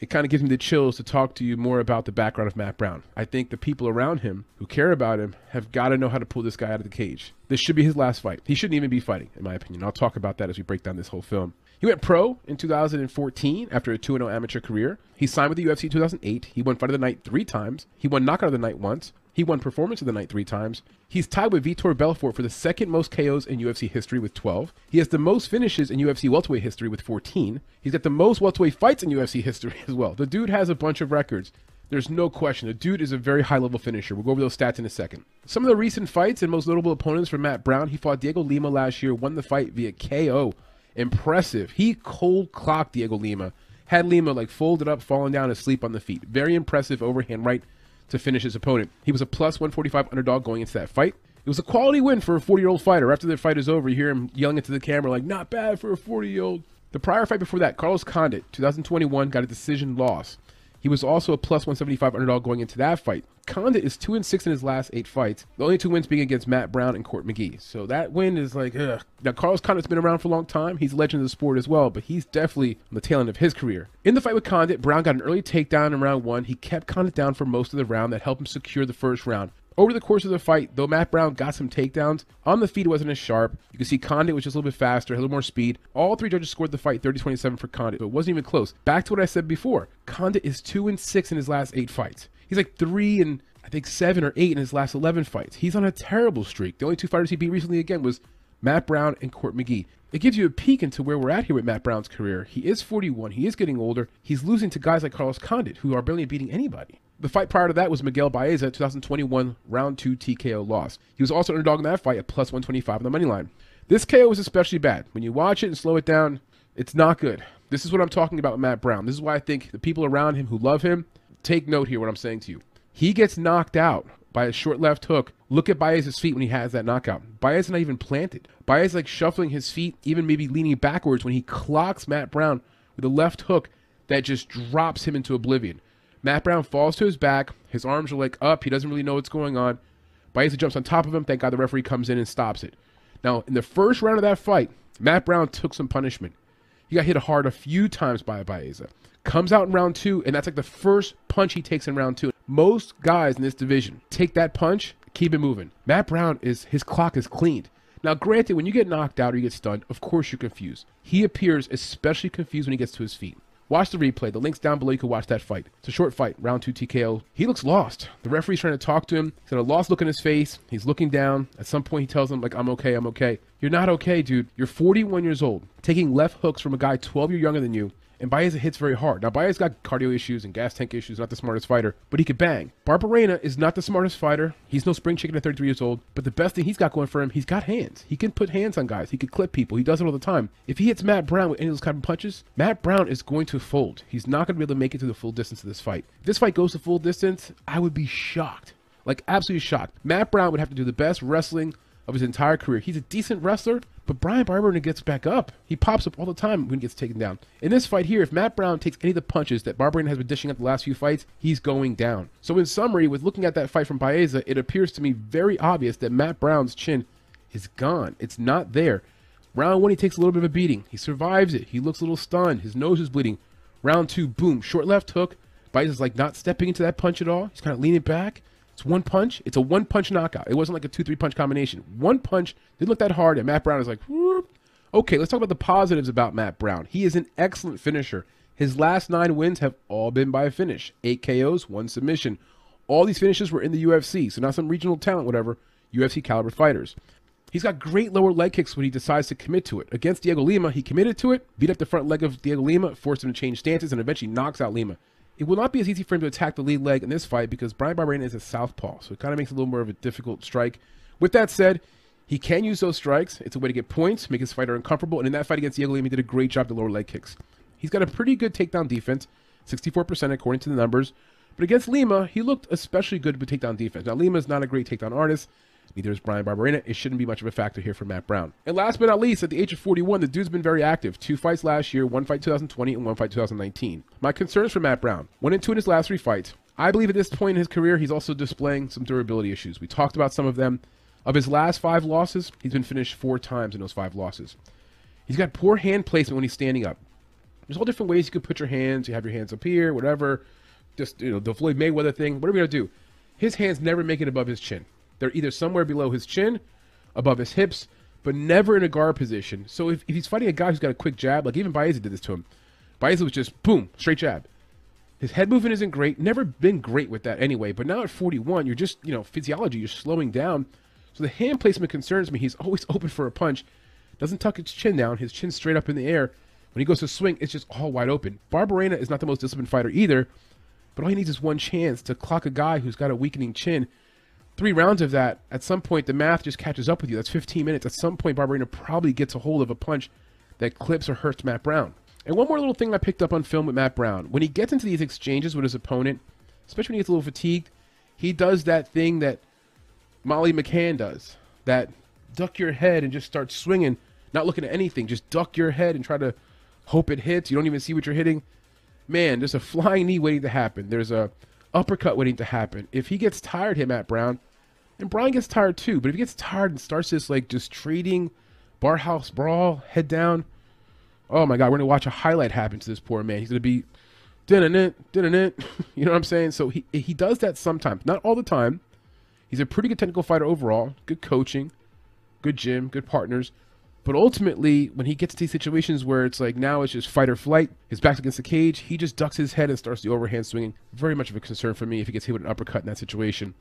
it kind of gives me the chills to talk to you more about the background of Matt Brown. I think the people around him who care about him have got to know how to pull this guy out of the cage. This should be his last fight. He shouldn't even be fighting, in my opinion. I'll talk about that as we break down this whole film. He went pro in 2014 after a 2 0 amateur career. He signed with the UFC in 2008. He won Fight of the Night three times. He won Knockout of the Night once. He won Performance of the Night three times. He's tied with Vitor Belfort for the second most KOs in UFC history with 12. He has the most finishes in UFC welterweight history with 14. He's got the most welterweight fights in UFC history [laughs] as well. The dude has a bunch of records. There's no question. The dude is a very high level finisher. We'll go over those stats in a second. Some of the recent fights and most notable opponents for Matt Brown, he fought Diego Lima last year, won the fight via KO. Impressive. He cold clocked Diego Lima. Had Lima like folded up, falling down asleep on the feet. Very impressive overhand right to finish his opponent. He was a plus 145 underdog going into that fight. It was a quality win for a 40 year old fighter. After the fight is over, you hear him yelling into the camera, like, not bad for a 40 year old. The prior fight before that, Carlos Condit, 2021, got a decision loss. He was also a plus 175 underdog going into that fight. Condit is 2 and 6 in his last eight fights, the only two wins being against Matt Brown and Court McGee. So that win is like, ugh. Now, Carlos Condit's been around for a long time. He's a legend of the sport as well, but he's definitely on the tail end of his career. In the fight with Condit, Brown got an early takedown in round one. He kept Condit down for most of the round that helped him secure the first round. Over the course of the fight, though Matt Brown got some takedowns, on the feet it wasn't as sharp. You can see Condit was just a little bit faster, a little more speed. All three judges scored the fight 30-27 for Condit, but it wasn't even close. Back to what I said before, Condit is 2 and 6 in his last 8 fights. He's like 3 and I think 7 or 8 in his last 11 fights. He's on a terrible streak. The only two fighters he beat recently again was Matt Brown and Court McGee. It gives you a peek into where we're at here with Matt Brown's career. He is 41. He is getting older. He's losing to guys like Carlos Condit, who are barely beating anybody. The fight prior to that was Miguel Baeza, 2021 round two TKO loss. He was also underdog in that fight at plus 125 on the money line. This KO was especially bad. When you watch it and slow it down, it's not good. This is what I'm talking about with Matt Brown. This is why I think the people around him who love him take note here what I'm saying to you. He gets knocked out by a short left hook. Look at Baez's feet when he has that knockout. Baez not even planted. Baez like shuffling his feet, even maybe leaning backwards when he clocks Matt Brown with a left hook that just drops him into oblivion. Matt Brown falls to his back. His arms are like up. He doesn't really know what's going on. Baeza jumps on top of him. Thank God the referee comes in and stops it. Now, in the first round of that fight, Matt Brown took some punishment. He got hit hard a few times by Baeza. Comes out in round two, and that's like the first punch he takes in round two. Most guys in this division take that punch, keep it moving. Matt Brown is his clock is cleaned. Now, granted, when you get knocked out or you get stunned, of course you're confused. He appears especially confused when he gets to his feet. Watch the replay. The link's down below. You can watch that fight. It's a short fight, round two TKO. He looks lost. The referee's trying to talk to him. He's got a lost look in his face. He's looking down. At some point, he tells him, like, I'm okay, I'm okay. You're not okay, dude. You're 41 years old, taking left hooks from a guy 12 years younger than you, and Baez hits very hard. Now, Baez got cardio issues and gas tank issues, not the smartest fighter, but he could bang. Barberena is not the smartest fighter. He's no spring chicken at 33 years old, but the best thing he's got going for him, he's got hands. He can put hands on guys. He could clip people. He does it all the time. If he hits Matt Brown with any of those kind of punches, Matt Brown is going to fold. He's not going to be able to make it to the full distance of this fight. If this fight goes to full distance, I would be shocked. Like, absolutely shocked. Matt Brown would have to do the best wrestling of his entire career. He's a decent wrestler, but Brian Barberena gets back up. He pops up all the time when he gets taken down. In this fight here, if Matt Brown takes any of the punches that Barberena has been dishing out the last few fights, he's going down. So in summary, with looking at that fight from Baeza, it appears to me very obvious that Matt Brown's chin is gone. It's not there. Round one, he takes a little bit of a beating. He survives it. He looks a little stunned. His nose is bleeding. Round two, boom, short left hook. Baeza's like not stepping into that punch at all. He's kind of leaning back. It's one punch. It's a one punch knockout. It wasn't like a two three punch combination. One punch didn't look that hard, and Matt Brown is like, Whoop. okay. Let's talk about the positives about Matt Brown. He is an excellent finisher. His last nine wins have all been by a finish: eight KOs, one submission. All these finishes were in the UFC, so not some regional talent, whatever. UFC caliber fighters. He's got great lower leg kicks when he decides to commit to it. Against Diego Lima, he committed to it, beat up the front leg of Diego Lima, forced him to change stances, and eventually knocks out Lima. It will not be as easy for him to attack the lead leg in this fight because Brian Barberena is a southpaw, so it kind of makes it a little more of a difficult strike. With that said, he can use those strikes. It's a way to get points, make his fighter uncomfortable, and in that fight against Diego Lima, he did a great job to lower leg kicks. He's got a pretty good takedown defense, 64% according to the numbers. But against Lima, he looked especially good with takedown defense. Now, Lima is not a great takedown artist. Neither is Brian Barberena. It shouldn't be much of a factor here for Matt Brown. And last but not least, at the age of 41, the dude's been very active. Two fights last year, one fight 2020, and one fight 2019. My concerns for Matt Brown. One and two in his last three fights. I believe at this point in his career, he's also displaying some durability issues. We talked about some of them. Of his last five losses, he's been finished four times in those five losses. He's got poor hand placement when he's standing up. There's all different ways you could put your hands. You have your hands up here, whatever. Just, you know, the Floyd Mayweather thing. What are we going to do? His hands never make it above his chin. They're either somewhere below his chin, above his hips, but never in a guard position. So if, if he's fighting a guy who's got a quick jab, like even Baeza did this to him, Baeza was just boom, straight jab. His head movement isn't great. Never been great with that anyway. But now at 41, you're just, you know, physiology, you're slowing down. So the hand placement concerns me. He's [laughs] always open for a punch. Doesn't tuck his chin down. His chin's straight up in the air. When he goes to swing, it's just all wide open. Barberena is not the most disciplined fighter either, but all he needs is one chance to clock a guy who's got a weakening chin three rounds of that, at some point the math just catches up with you. That's 15 minutes. At some point, Barberena probably gets a hold of a punch that clips or hurts Matt Brown. And one more little thing I picked up on film with Matt Brown. When he gets into these exchanges with his opponent, especially when he gets a little fatigued, he does that thing that Molly McCann does. That duck your head and just start swinging, not looking at anything. Just duck your head and try to hope it hits. You don't even see what you're hitting. Man, there's a flying knee waiting to happen. There's a uppercut waiting to happen. If he gets tired, him Matt Brown, and Brian gets tired too, but if he gets tired and starts this like just trading barhouse brawl, head down, oh my god, we're gonna watch a highlight happen to this poor man. He's gonna be din it, din it. You know what I'm saying? So he he does that sometimes, not all the time. He's a pretty good technical fighter overall, good coaching, good gym, good partners. But ultimately, when he gets to these situations where it's like now it's just fight or flight, his back's against the cage, he just ducks his head and starts the overhand swinging. Very much of a concern for me if he gets hit with an uppercut in that situation.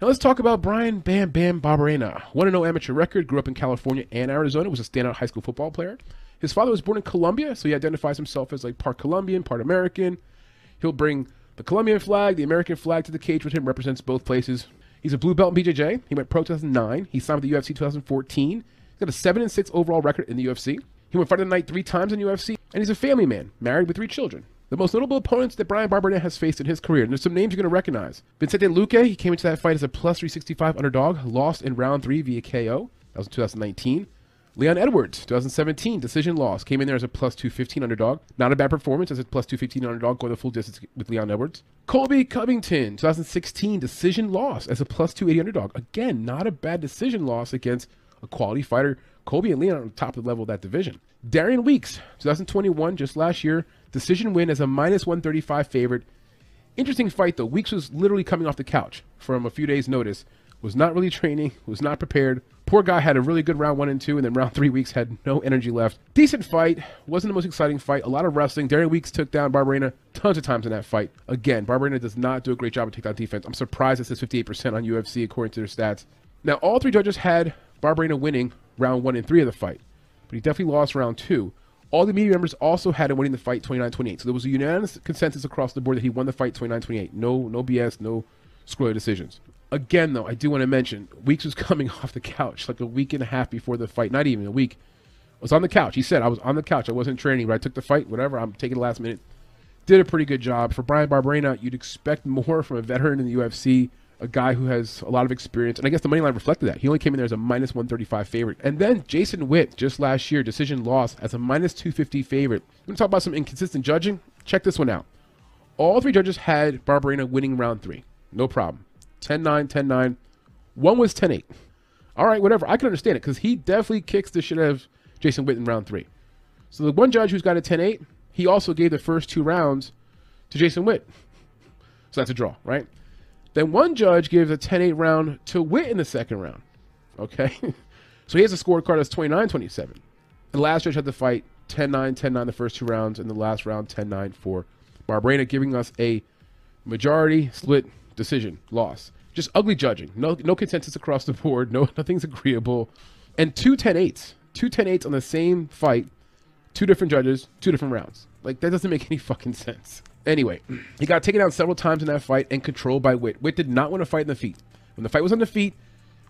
Now let's talk about Brian Bam Bam Barberena. 1 0 amateur record, grew up in California and Arizona, was a standout high school football player. His father was born in Colombia, so he identifies himself as like part Colombian, part American. He'll bring the Colombian flag, the American flag to the cage with him, represents both places. He's a blue belt in BJJ. He went pro 2009. He signed with the UFC 2014. He's got a 7 and 6 overall record in the UFC. He went fight of the night three times in UFC, and he's a family man, married with three children. The most notable opponents that Brian Barberena has faced in his career, and there's some names you're going to recognize. Vicente Luque, he came into that fight as a plus 365 underdog, lost in round three via KO. That was in 2019. Leon Edwards, 2017, decision loss. Came in there as a plus 215 underdog. Not a bad performance as a plus 215 underdog going the full distance with Leon Edwards. Colby Covington, 2016, decision loss as a plus 280 underdog. Again, not a bad decision loss against a quality fighter. Colby and Leon on top of the level of that division. Darian Weeks, 2021, just last year, decision win as a minus 135 favorite. Interesting fight though. Weeks was literally coming off the couch from a few days' notice. Was not really [laughs] training. Was not prepared. Poor guy had a really good round one and two, and then round three weeks had no energy left. Decent fight. Wasn't the most exciting fight. A lot of wrestling. Darian Weeks took down Barberena tons of times in that fight. Again, Barberena does not do a great job of takedown defense. I'm surprised it says 58% on UFC according to their stats. Now, all three judges had Barberena winning round one and three of the fight, but he definitely lost round two. All the media members also had him winning the fight 29-28. So there was a unanimous consensus across the board that he won the fight 29-28. No, no BS, no squirrely decisions. Again, though, I do want to mention Weeks was [laughs] coming off the couch like a week and a half before the fight. Not even a week. I was on the couch. He said I was on the couch. I wasn't training, but I took the fight. Whatever. I'm taking the last minute. Did a pretty good job for Brian Barberena. You'd expect [laughs] more from a veteran in the UFC a guy who has a lot of experience. And I guess the money line reflected that. He only came in there as a minus 135 favorite. And then Jason Witt, just last year, decision loss as a minus 250 favorite. I'm going to talk about some inconsistent judging. Check this one out. All three judges had Barberena winning round three. No problem. 10 9, 10 9. One was 10 8. All right, whatever. I can understand it because he definitely kicks the shit out of Jason Witt in round three. So the one judge who's got a 10 8, he also gave the first two rounds to Jason Witt. So that's a draw, right? Then one judge gives a 10 8 round to Witt in the second round. Okay? [laughs] so he has a scorecard that's 29 27. The last judge had to fight 10 9, 10 9 the first two rounds, and the last round 10 9 for Barberena, giving us a majority split decision loss. Just ugly judging. No no consensus across the board. No [laughs] nothing's agreeable. And two 10 8s. Two 10 8s on the same fight. Two different judges, two different rounds. Like that doesn't make any fucking sense. Anyway, he got taken out several times in that fight and controlled by Witt. Witt did not want to fight in the feet. When the fight was on the feet,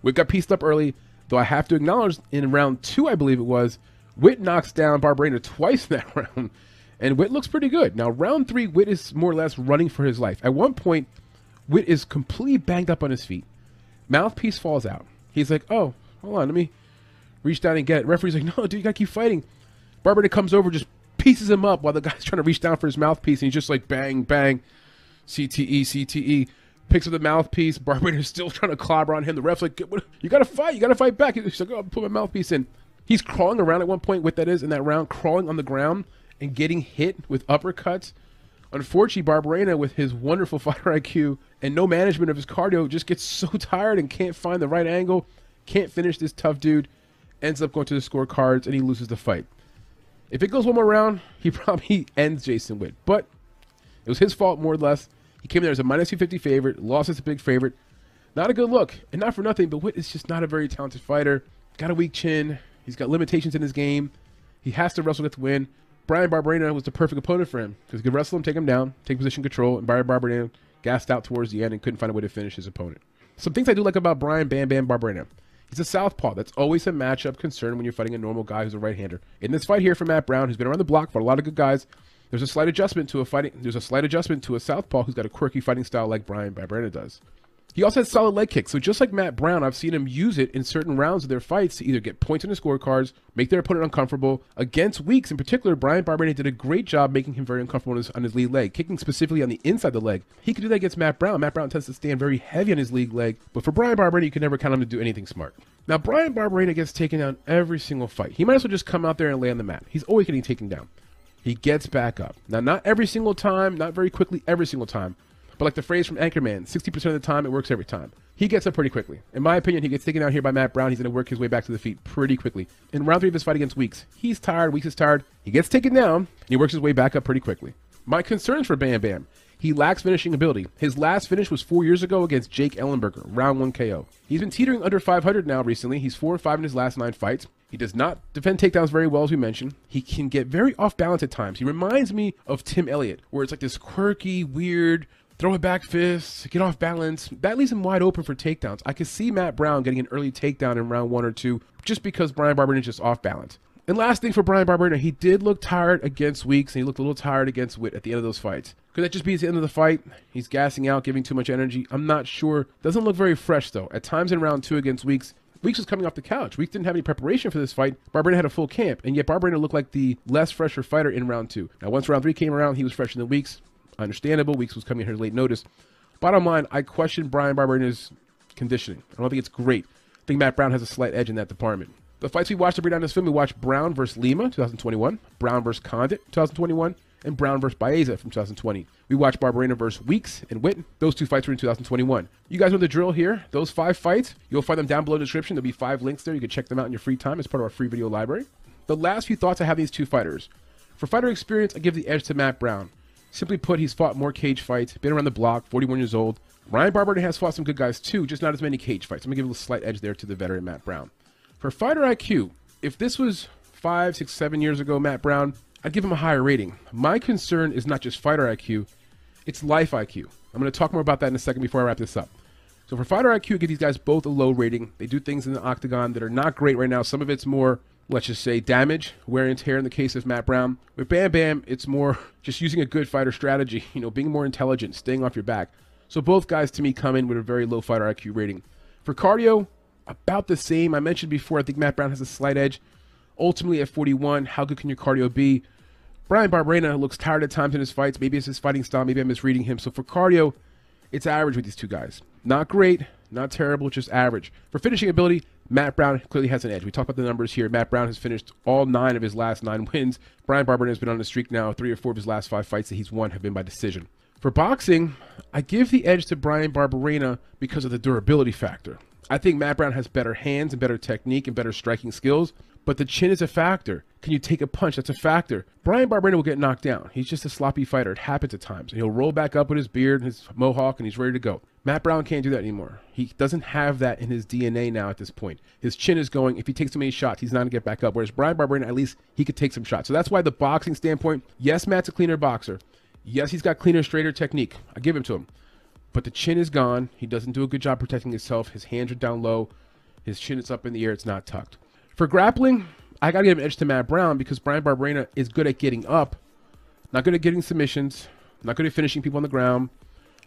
Witt got pieced up early, though I have to acknowledge in round two, I believe it was, Witt knocks down Barberena twice in that [laughs] round, and Witt looks pretty good. Now, round three, Witt is more or less running for his life. At one point, Witt is completely banged up on his feet. Mouthpiece falls out. He's like, oh, hold on, let me reach down and get it. Referee's like, no, dude, you gotta keep fighting. Barberena comes over, just pieces him up while the guy's [laughs] trying to reach down for his mouthpiece, and he's just like bang, bang, CTE, CTE. Picks up the mouthpiece. Barberena's [laughs] still trying to clobber on him. The ref's like, "You gotta fight! You gotta fight back!" He's like, "Oh, put my mouthpiece in." He's crawling around at one point. What that is in that round, crawling on the ground and getting hit with uppercuts. Unfortunately, Barberena, with his wonderful [laughs] fighter IQ and no management of his cardio, just gets so tired and can't find the right angle, can't finish this tough dude, ends up going to the scorecards, and he loses the fight. If it goes one more round, [laughs] he probably ends Jason Witt. But it was his fault, more or less. He came there as a minus 250 favorite, lost as a big favorite. Not a good look. And not for nothing, but Witt is just not a very talented fighter. Got a weak chin. He's got limitations in his game. He has to wrestle to win. Brian Barberena was the perfect opponent for him because he could wrestle him, take him down, take position control, and Brian Barberena gassed out towards the end and couldn't find a way to finish his opponent. Some things I do like about Brian Bam Bam Barberena. He's a southpaw. That's always a matchup concern when you're fighting a normal guy who's a right-hander. In this fight here for Matt Brown, who's been around the block, fought a lot of good guys, there's a slight adjustment to a fighting. There's a slight adjustment to a southpaw who's got a quirky fighting style like Brian Barberena does. He also has solid leg kicks, so just like Matt Brown, I've seen him use it in certain rounds of their fights to either get points in the scorecards, make their opponent uncomfortable. Against Weeks in particular, Brian Barberena did a great job making him very uncomfortable on his, on his lead leg, kicking specifically on the inside the leg. He could do that against Matt Brown. Matt Brown tends to stand very heavy on his league leg, but for Brian Barberena, you can never count him to do anything smart. Now, Brian Barberena gets taken down every single fight. He might as well just come out there and lay on the mat. He's always getting taken down. He gets back up. Now, not every single time, not very quickly, every single time. But like the phrase from Anchorman, 60% of the time it works every time. He gets up pretty quickly. In my opinion, he gets taken out here by Matt Brown. He's going to work his way back to the feet pretty quickly. In round three of his fight against Weeks, he's tired. Weeks is tired. He gets taken down, and he works his way back up pretty quickly. My concerns for Bam Bam. He lacks finishing ability. His last finish was four years ago against Jake Ellenberger, round one KO. He's been teetering under 500 now recently. He's 4 or 5 in his last nine fights. He does not defend takedowns very well, as we mentioned. He can get very off balance at times. He reminds me of Tim Elliott, where it's like this quirky, weird, throw a back fist, get off balance. That leaves him wide open for takedowns. I could see Matt Brown getting an early takedown in round one or two just because Brian Barberena is just off balance. And last thing for Brian Barberena, he did look tired against Weeks, and he looked a little tired against Witt at the end of those fights. Could that just be the end of the fight? He's gassing out, giving too much energy. I'm not sure. Doesn't look very fresh though. At times in round two against Weeks, Weeks was coming off the couch. Weeks didn't have any preparation for this fight. Barberena had a full camp, and yet Barberena looked like the less fresher fighter in round two. Now, once round three came around, he was fresher than Weeks. Understandable. Weeks was coming here late notice. Bottom line, I question Brian Barberena's conditioning. I don't think it's great. I think Matt Brown has a slight edge in that department. The fights we watched to bring down this film, we watched Brown versus Lima, 2021, Brown versus Condit, 2021, and Brown versus Baeza from 2020. We watched Barberena versus Weeks and Witt. Those two fights were in 2021. You guys know the drill here. Those five fights, you'll find them down below in the description. There'll be five links there. You can check them out in your free time as part of our free video library. The last few thoughts I have these two fighters. For fighter experience, I give the edge to Matt Brown. Simply put, he's fought more cage fights, been around the block, 41 years old. Brian Barberena has fought some good guys too, just not as many cage fights. I'm gonna give a slight edge there to the veteran Matt Brown. For fighter IQ, if this was five, six, seven years ago, Matt Brown, I'd give him a higher rating. My concern is not just fighter IQ, it's life IQ. I'm going to talk more about that in a second before I wrap this up. So for fighter IQ, give these guys both a low rating. They do things in the octagon that are not great right now. Some of it's more, let's just say, damage, wear and tear in the case of Matt Brown. With Bam Bam, it's more [laughs] just using a good fighter strategy, [laughs] you know, being more intelligent, staying off your back. So both guys to me come in with a very low fighter IQ rating. For cardio, about the same. I mentioned before, I think Matt Brown has a slight edge. Ultimately, at 41, how good can your cardio be? Brian Barberena looks tired at times in his fights. Maybe it's his fighting style. Maybe I'm misreading him. So for cardio, it's average with these two guys. Not great, not terrible, just average. For finishing ability, Matt Brown clearly has an edge. We talked about the numbers here. Matt Brown has finished all nine of his last nine wins. Brian Barberena has been on a streak now. Three or four of his last five fights that he's won have been by decision. For boxing, I give the edge to Brian Barberena because of the durability factor. I think Matt Brown has better hands and better technique and better striking skills, but the chin is a factor. Can you take a punch? That's a factor. Brian Barberena will get knocked down. He's just a sloppy fighter. It happens at times. And he'll roll back up with his beard and his mohawk and he's ready to go. Matt Brown can't do that anymore. He doesn't have that in his DNA now at this point. His chin is going. If he takes too many shots, he's not going to get back up. Whereas Brian Barberena, at least he could take some shots. So that's why the boxing standpoint, yes, Matt's a cleaner boxer. Yes, he's got cleaner, straighter technique. I give him to him. But the chin is gone. He doesn't do a good job protecting himself. His hands are down low. His chin is up in the air. It's not tucked. For grappling, I got to give an edge to Matt Brown because Brian Barberena is good at getting up, not good at getting submissions, not good at finishing people on the ground,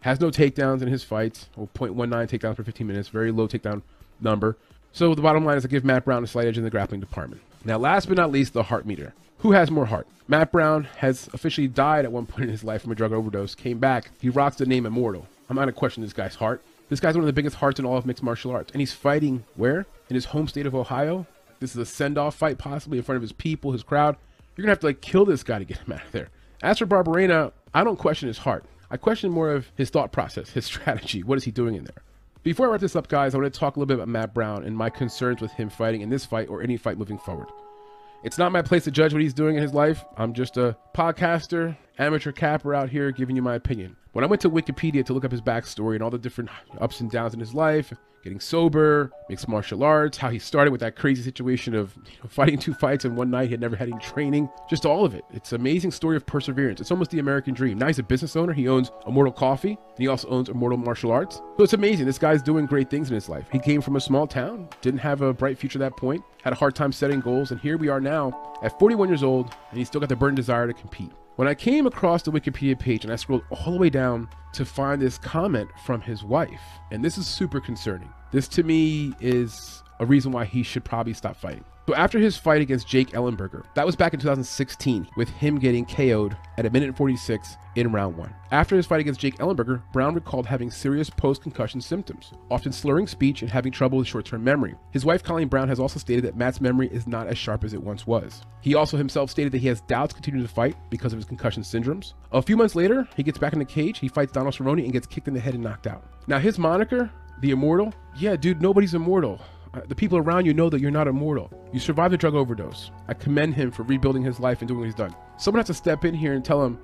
has no takedowns in his fights, or 0.19 takedowns per 15 minutes, very low takedown number. So the bottom line is I give Matt Brown a slight edge in the grappling department. Now, last but not least, the heart meter. Who has more heart? Matt Brown has officially died at one point in his life from a drug overdose, came back. He rocks the name Immortal. I'm not going to question this guy's heart. This guy's one of the biggest hearts in all of mixed martial arts. And he's fighting where? In his home state of Ohio. This is a send off fight, possibly in front of his people, his crowd. You're to have to like kill this guy to get him [laughs] out of there. As for Barberena, I don't question his heart. I question more of his thought process, his [laughs] strategy. What is he doing in there? Before I wrap this up, guys, I want to talk a little bit about Matt Brown and my concerns with him fighting in this fight or any fight moving forward. It's not my place to judge what he's doing in his life. I'm just a podcaster, amateur capper out here giving you my opinion. When I went to Wikipedia to look up his backstory and all the different ups and downs in his life, getting sober, mixed martial arts, how he started with that crazy situation of you know, fighting two fights in one night, he had never had any training, just all of it. It's an amazing story of perseverance. It's almost the American dream. Now he's a business owner. He owns Immortal Coffee, and he also owns Immortal Martial Arts. So it's amazing. This guy's doing great things in his life. He came from a small town, didn't have a bright future at that point, had a hard time setting goals, and here we are now at 41 years old, and he's still got the burning desire to compete. When I came across the Wikipedia page and I scrolled all the way down to find this comment from his wife, and this is super concerning. This to me is a reason why he should probably stop fighting. So after his fight against Jake Ellenberger, that was back in 2016, with him getting KO'd at a minute and 46 in round one. After his fight against Jake Ellenberger, Brown recalled having serious post-concussion symptoms, often slurring speech and having trouble with short-term memory. His wife Colleen Brown has also stated that Matt's memory is not as sharp as it once was. He also himself stated that he has doubts continuing to fight because of his concussion syndromes. A few months later, he gets back in the cage, he fights Donald Cerrone and gets kicked in the head and knocked out. Now his moniker, the Immortal, yeah, dude, nobody's immortal. Uh, the people around you know that you're not immortal. You survived a drug overdose. I commend him for rebuilding his life and doing what he's done. Someone has to step in here and tell him,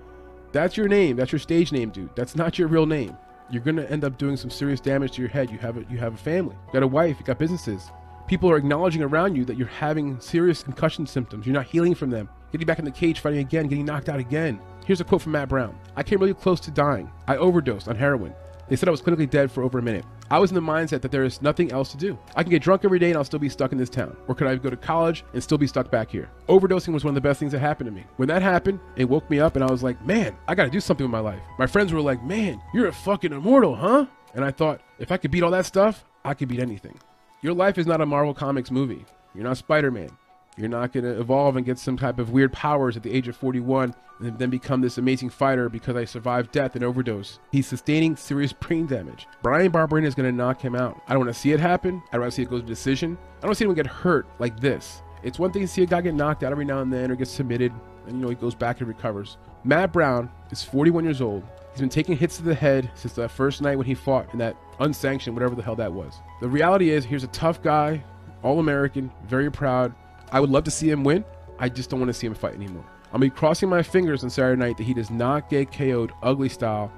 that's your name. That's your stage name, dude. That's not your real name. You're gonna end up doing some serious damage to your head. You have a you have a family. You got a wife. You got businesses. People are acknowledging around you that you're having serious concussion symptoms. You're not healing from them. Getting back in the cage, fighting again, getting knocked out again. Here's a quote from Matt Brown. I came really close to dying. I overdosed on heroin. They said I was clinically dead for over a minute. I was in the mindset that there is nothing else to do. I can get drunk every day and I'll still be stuck in this town. Or could I go to college and still be stuck back here? Overdosing was one of the best things that happened to me. When that happened, it woke me up and I was like, man, I gotta do something with my life. My friends were like, man, you're a fucking immortal, huh? And I thought, if I could beat all that stuff, I could beat anything. Your life is not a Marvel Comics movie. You're not Spider Man. You're not going to evolve and get some type of weird powers at the age of 41 and then become this amazing fighter because I survived death and overdose. He's sustaining serious [laughs] brain damage. Brian Barberena is going to knock him out. I don't want to see it happen. I don't want to see it go to decision. I don't want to see anyone get hurt like this. It's one thing to see a guy get knocked out every now and then or get submitted and you know he goes back and recovers. Matt Brown is 41 years old. He's been taking hits to the head since that first night when he fought in that unsanctioned, whatever the hell that was. The reality is, here's a tough guy, all American, very proud, I would love to see him win. I just don't want to see him fight anymore. I'm gonna be crossing my fingers on Saturday night that he does not get KO'd ugly style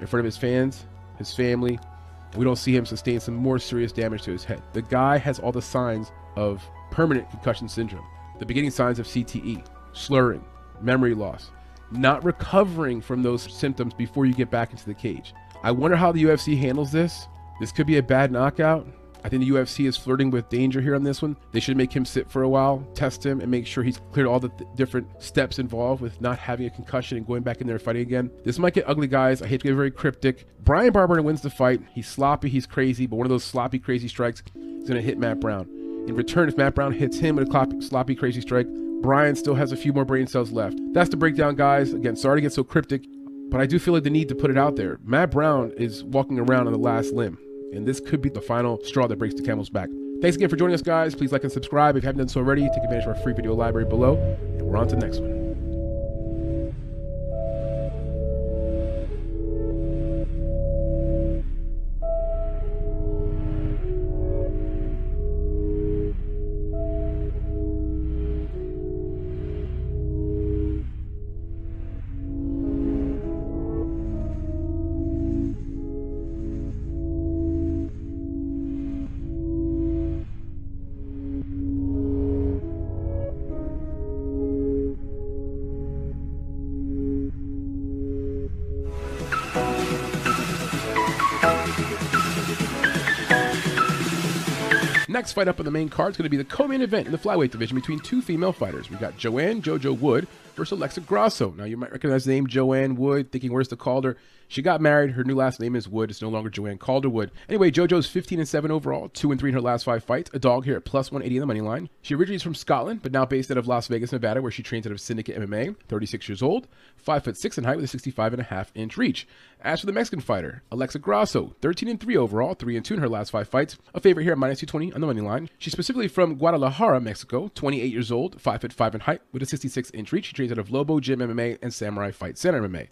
in front of his fans, his family. We don't see him sustain some more serious damage to his head. The guy has all the signs of permanent concussion syndrome, the beginning signs of CTE, slurring, memory loss, not recovering from those symptoms before you get back into the cage. I wonder how the UFC handles this. This could be a bad knockout. I think the UFC is flirting with danger here on this one. They should make him sit for a while, test him, and make sure he's cleared all the th- different steps involved with not having a concussion and going back in there fighting again. This might get ugly, guys. I hate to get very cryptic. Brian Barber wins the fight. He's sloppy, he's crazy, but one of those sloppy, crazy strikes is going to hit Matt Brown. In return, if Matt Brown hits him with a sloppy, crazy strike, Brian still has a few more brain cells left. That's the breakdown, guys. Again, sorry to get so cryptic, but I do feel like the need to put it out there. Matt Brown is walking around on the last limb and this could be the final straw that breaks the camel's back. Thanks again for joining us, guys. Please like and subscribe if you haven't done so already. Take advantage of our free video library below, and we're on to the next one. Next fight up on the main card is going to be the co-main event in the flyweight division between two female fighters. We've got Joanne Jojo Wood versus Alexa Grasso. Now you might recognize the name Joanne Wood, thinking where's the Calder? She got married. Her new last name is Wood. It's no longer Joanne Calderwood. Anyway, JoJo's 15 and 7 overall, 2 and 3 in her last five fights. A dog here at plus 180 in the money line. She originally is from Scotland, but now based out of Las Vegas, Nevada, where she trains out of Syndicate MMA. 36 years old, 5 foot 6 in height with a 65 and a half inch reach. As for the Mexican fighter, Alexa Grasso, 13 and 3 overall, 3 and 2 in her last five fights. A favorite here at minus 220 on the money line. She's specifically from Guadalajara, Mexico, 28 years old, 5 foot 5 in height with a 66 inch reach. She out of Lobo Gym MMA and Samurai Fight Center MMA.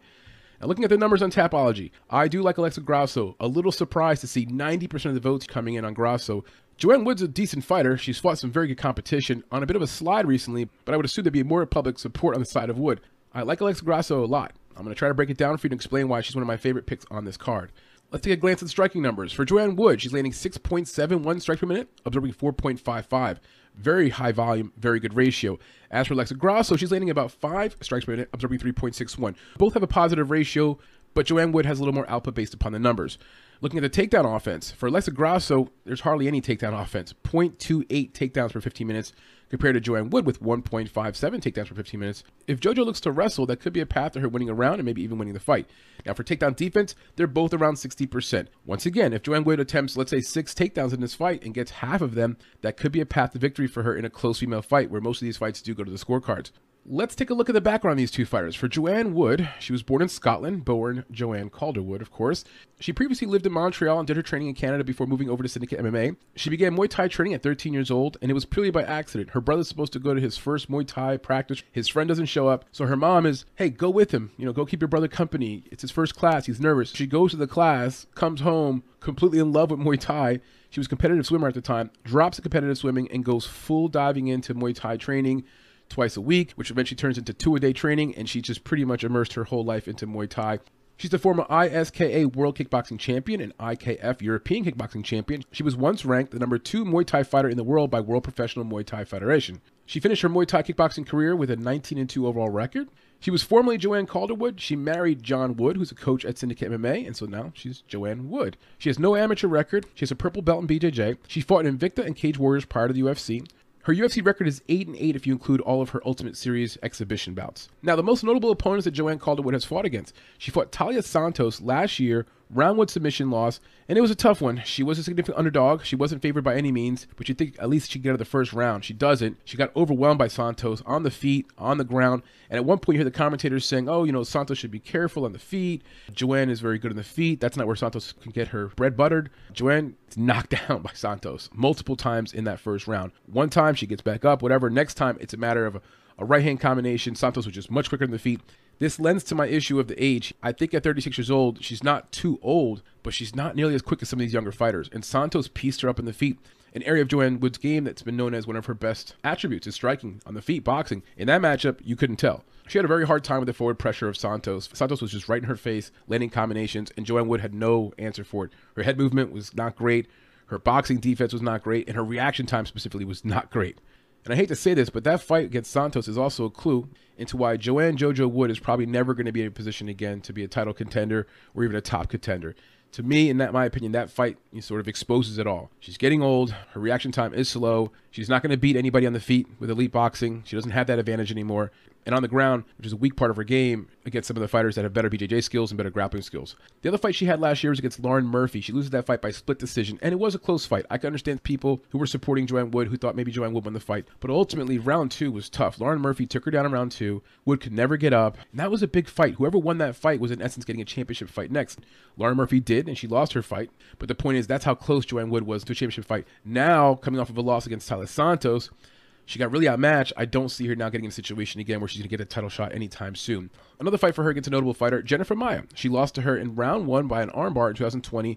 Now, looking at the numbers on Tapology, I do like Alexa Grasso. A little surprised to see 90% of the votes coming in on Grasso. Joanne Wood's a decent fighter. She's fought some very good competition on a bit of a slide recently, but I would assume there'd be more public support on the side of Wood. I like Alexa Grasso a lot. I'm going to try to break it down for you to explain why she's one of my favorite picks on this card. Let's take a glance at striking numbers. For Joanne Wood, she's landing 6.71 strikes per minute, absorbing 4.55. Very high volume, very good ratio. As for Alexa Grasso, she's landing about 5 strikes per minute, absorbing 3.61. Both have a positive ratio, but Joanne Wood has a little more output based upon the numbers. Looking at the takedown offense, for Alexa Grasso, there's hardly any takedown offense. 0.28 takedowns per 15 minutes compared to Joanne Wood with 1.57 takedowns per 15 minutes. If JoJo looks to wrestle, that could be a path to her winning a round and maybe even winning the fight. Now, for takedown defense, they're both around 60%. Once again, if Joanne Wood attempts, let's say, six takedowns in this fight and gets half of them, that could be a path to victory for her in a close female fight where most of these fights do go to the scorecards. Let's take a look at the background of these two fighters. For Joanne Wood, she was born in Scotland, born Joanne Calderwood, of course. She previously lived in Montreal and did her training in Canada before moving over to Syndicate MMA. She began Muay Thai training at 13 years old, and it was purely by accident. Her brother's supposed to go to his first Muay Thai practice. His friend doesn't show up, so her mom is, hey, go with him. You know, go keep your brother company. It's his first class. He's nervous. She goes to the class, comes home, completely in love with Muay Thai. She was competitive swimmer at the time, drops the competitive swimming, and goes full diving into Muay Thai training twice a week, which eventually turns into two a day training, and she just pretty much immersed her whole life into Muay Thai. She's the former ISKA World Kickboxing Champion and IKF European Kickboxing Champion. She was once ranked the number two Muay Thai fighter in the world by World Professional Muay Thai Federation. She finished her Muay Thai kickboxing career with a 19 2 overall record. She was formerly Joanne Calderwood. She married John Wood, who's a coach at Syndicate MMA, and so now she's Joanne Wood. She has no amateur record. She has a purple belt in BJJ. She fought in Invicta and Cage Warriors prior to the UFC. Her UFC record is 8 and 8 if you include all of her Ultimate Series exhibition bouts. Now, the most notable opponents that Joanne Calderwood has fought against. She fought Taila Santos last year, round one submission loss, and it was a tough one. She was a significant underdog. She wasn't favored by any means, but you think at least she'd get out of the first round. She doesn't. She got overwhelmed by Santos on the feet, on the ground, and at one point you hear the commentators saying, oh, you know, Santos should be careful on the feet. Joanne is very good on the feet. That's not where Santos can get her bread buttered. Joanne is [laughs] knocked down by Santos multiple times in that first round. One time she gets back up, whatever. Next time it's a matter of a, a right hand combination. Santos was just much quicker than the feet. This lends to my issue of the age. I think at 36 years old, she's not too old, but she's not nearly as quick as some of these younger fighters. And Santos pieced her up in the feet. An area of Joanne Wood's game that's been known as one of her best attributes is striking on the feet, boxing. In that matchup, you couldn't tell. She had a very hard time with the forward pressure of Santos. Santos was just right in her face, landing combinations, and Joanne Wood had no answer for it. Her head movement was not great, her boxing defense was not great, and her reaction time specifically was not great. And I hate to say this, but that fight against Santos is also a clue into why Joanne JoJo Wood is probably never going to be in a position again to be a title contender or even a top contender. To me, in that my opinion, that fight sort of exposes it all. She's getting old. Her reaction time is slow. She's not going to beat anybody on the feet with elite boxing. She doesn't have that advantage anymore and on the ground, which is a weak part of her game, against some of the fighters that have better BJJ skills and better grappling skills. The other fight she had last year was against Lauren Murphy. She loses that fight by split decision, and it was a close fight. I can understand people who were supporting Joanne Wood who thought maybe Joanne Wood won the fight, but ultimately, round two was tough. Lauren Murphy took her down in round two. Wood could never get up, and that was a big fight. Whoever won that fight was in essence getting a championship fight next. Lauren Murphy did, and she lost her fight, but the point is that's how close Joanne Wood was to a championship fight. Now, coming off of a loss against Taila Santos, she got really outmatched. I don't see her now getting in a situation again where she's going to get a title shot anytime soon. Another fight for her against a notable fighter, Jennifer Maia. She lost to her in round one by an armbar in 2020.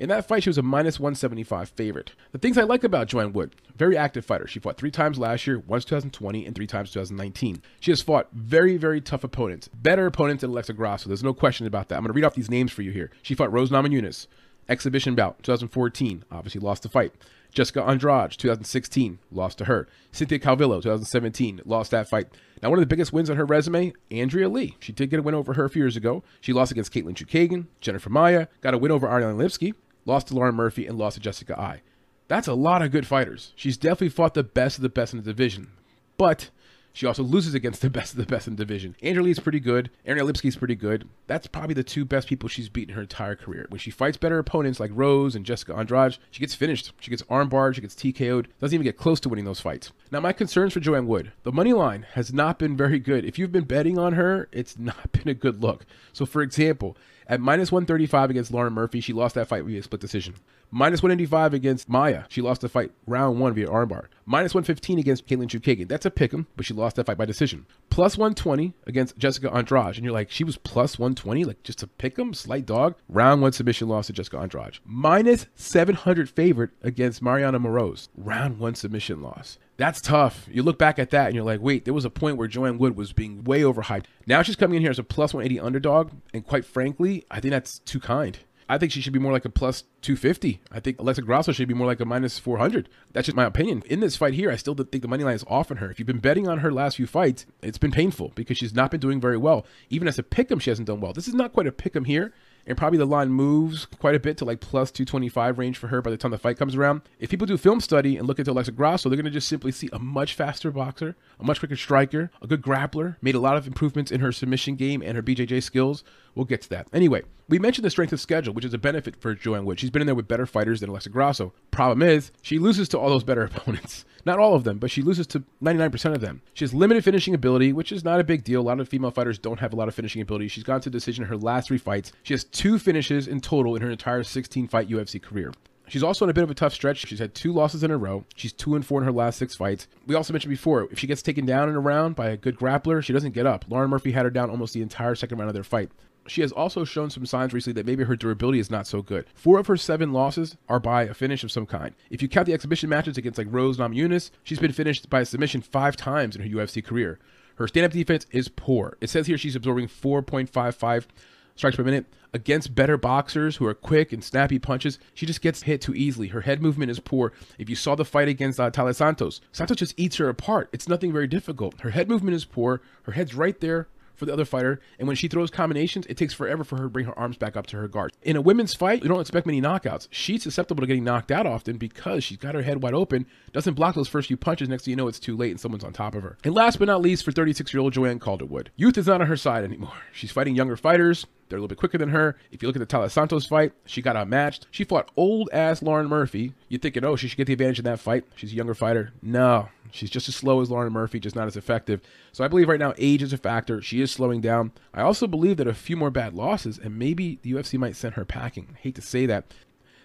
In that fight, she was a minus 175 favorite. The things I like about Joanne Wood, very active fighter. She fought three times last year, once 2020, and three times 2019. She has fought very, very tough opponents, better opponents than Alexa Grasso. There's no question about that. I'm going to read off these names for you here. She fought Rose Namajunas, exhibition bout, 2014, obviously lost the fight. Jessica Andrade, 2016, lost to her. Cynthia Calvillo, 2017, lost that fight. Now, one of the biggest wins on her resume, Andrea Lee. She did get a win over her a few years ago. She lost against Katlyn Chookagian, Jennifer Maia, got a win over Ariane Lipski, lost to Lauren Murphy, and lost to Jessica Eye. That's a lot of good fighters. She's definitely fought the best of the best in the division. But she also loses against the best of the best in the division. Andrea Lee's pretty good. Ariane Lipski's pretty good. That's probably the two best people she's beaten her entire career. When she fights better opponents like Rose and Jessica Andrade, she gets finished. She gets armbarred. She gets TKO'd. Doesn't even get close to winning those fights. Now, my concerns for Joanne Wood. The money line has not been very good. If you've been betting on her, it's not [laughs] been a good look. So, for example, at minus 135 against Lauren Murphy, she lost that fight via split decision. Minus 185 against Maia. She lost the fight round one via armbar. Minus 115 against Katlyn Chookagian. That's a pick 'em, but she lost that fight by decision. Plus 120 against Jessica Andrade. And you're like, she was plus 120? Like just a pick 'em, slight dog? Round one submission loss to Jessica Andrade. Minus 700 favorite against Mariana Moroz. Round one submission loss. That's tough. You look back at that and you're like, wait, there was a point where Joanne Wood was being way overhyped. Now she's coming in here as a plus 180 underdog. And quite frankly, I think that's too kind. I think she should be more like a plus 250. I think Alexa Grasso should be more like a minus 400. That's just my opinion. In this fight here, I still think the money line is off on her. If you've been betting on her last few fights, it's been painful because she's not been doing very well. Even as a pick'em, she hasn't done well. This is not quite a pick'em here. and probably the line moves quite a bit to like plus 225 range for her by the time the fight comes around. If people do film study and look into Alexa Grasso, they're going to just simply see a much faster boxer, a much quicker striker, a good grappler, made a lot of improvements in her submission game and her BJJ skills. We'll get to that. Anyway, we mentioned the strength of schedule, which is a benefit for Joanne Wood. She's been in there with better fighters than Alexa Grasso. Problem is, she loses to all those better [laughs] opponents. Not all of them, but she loses to 99% of them. She has limited finishing ability, which is not a big deal. A lot of female fighters don't have a lot of finishing ability. She's gone to decision in her last three fights. She has two finishes in total in her entire 16 fight UFC career. She's also in a bit of a tough stretch. She's had two losses in a row. She's two and four in her last six fights. We also mentioned before, if she gets taken down in a round by a good grappler, she doesn't get up. Lauren Murphy had her down almost the entire second round of their fight. She has also shown some signs recently that maybe her durability is not so good. Four of her seven losses are by a finish of some kind. If you count the exhibition matches against like Rose Namajunas, she's been finished by a submission five times in her UFC career. Her stand-up defense is poor. It says here she's absorbing 4.55 strikes per minute against better boxers who are quick and snappy punches. She just gets hit too easily. Her head movement is poor. If you saw the fight against uh, Santos, Santos just eats her apart. It's nothing very difficult. Her head movement is poor. Her head's right there for the other fighter. And when she throws combinations, it takes forever for her to bring her arms back up to her guard. In a women's fight, you don't expect many knockouts. She's susceptible to getting knocked out often because she's got her head wide open, doesn't block those first few punches. Next thing you know, it's too late and someone's on top of her. And last but not least, for 36 year old Joanne Calderwood, youth is not on her side anymore. She's fighting younger fighters. They're a little bit quicker than her. If you look at the Taila Santos fight, she got outmatched. She fought old ass Lauren Murphy. You're thinking, oh, she should get the advantage in that fight. She's a younger fighter. No, she's just as slow as Lauren Murphy, just not as effective. So I believe right now age is a factor. She is slowing down. I also believe that a few more bad losses, and maybe the UFC might send her packing. I hate to say that.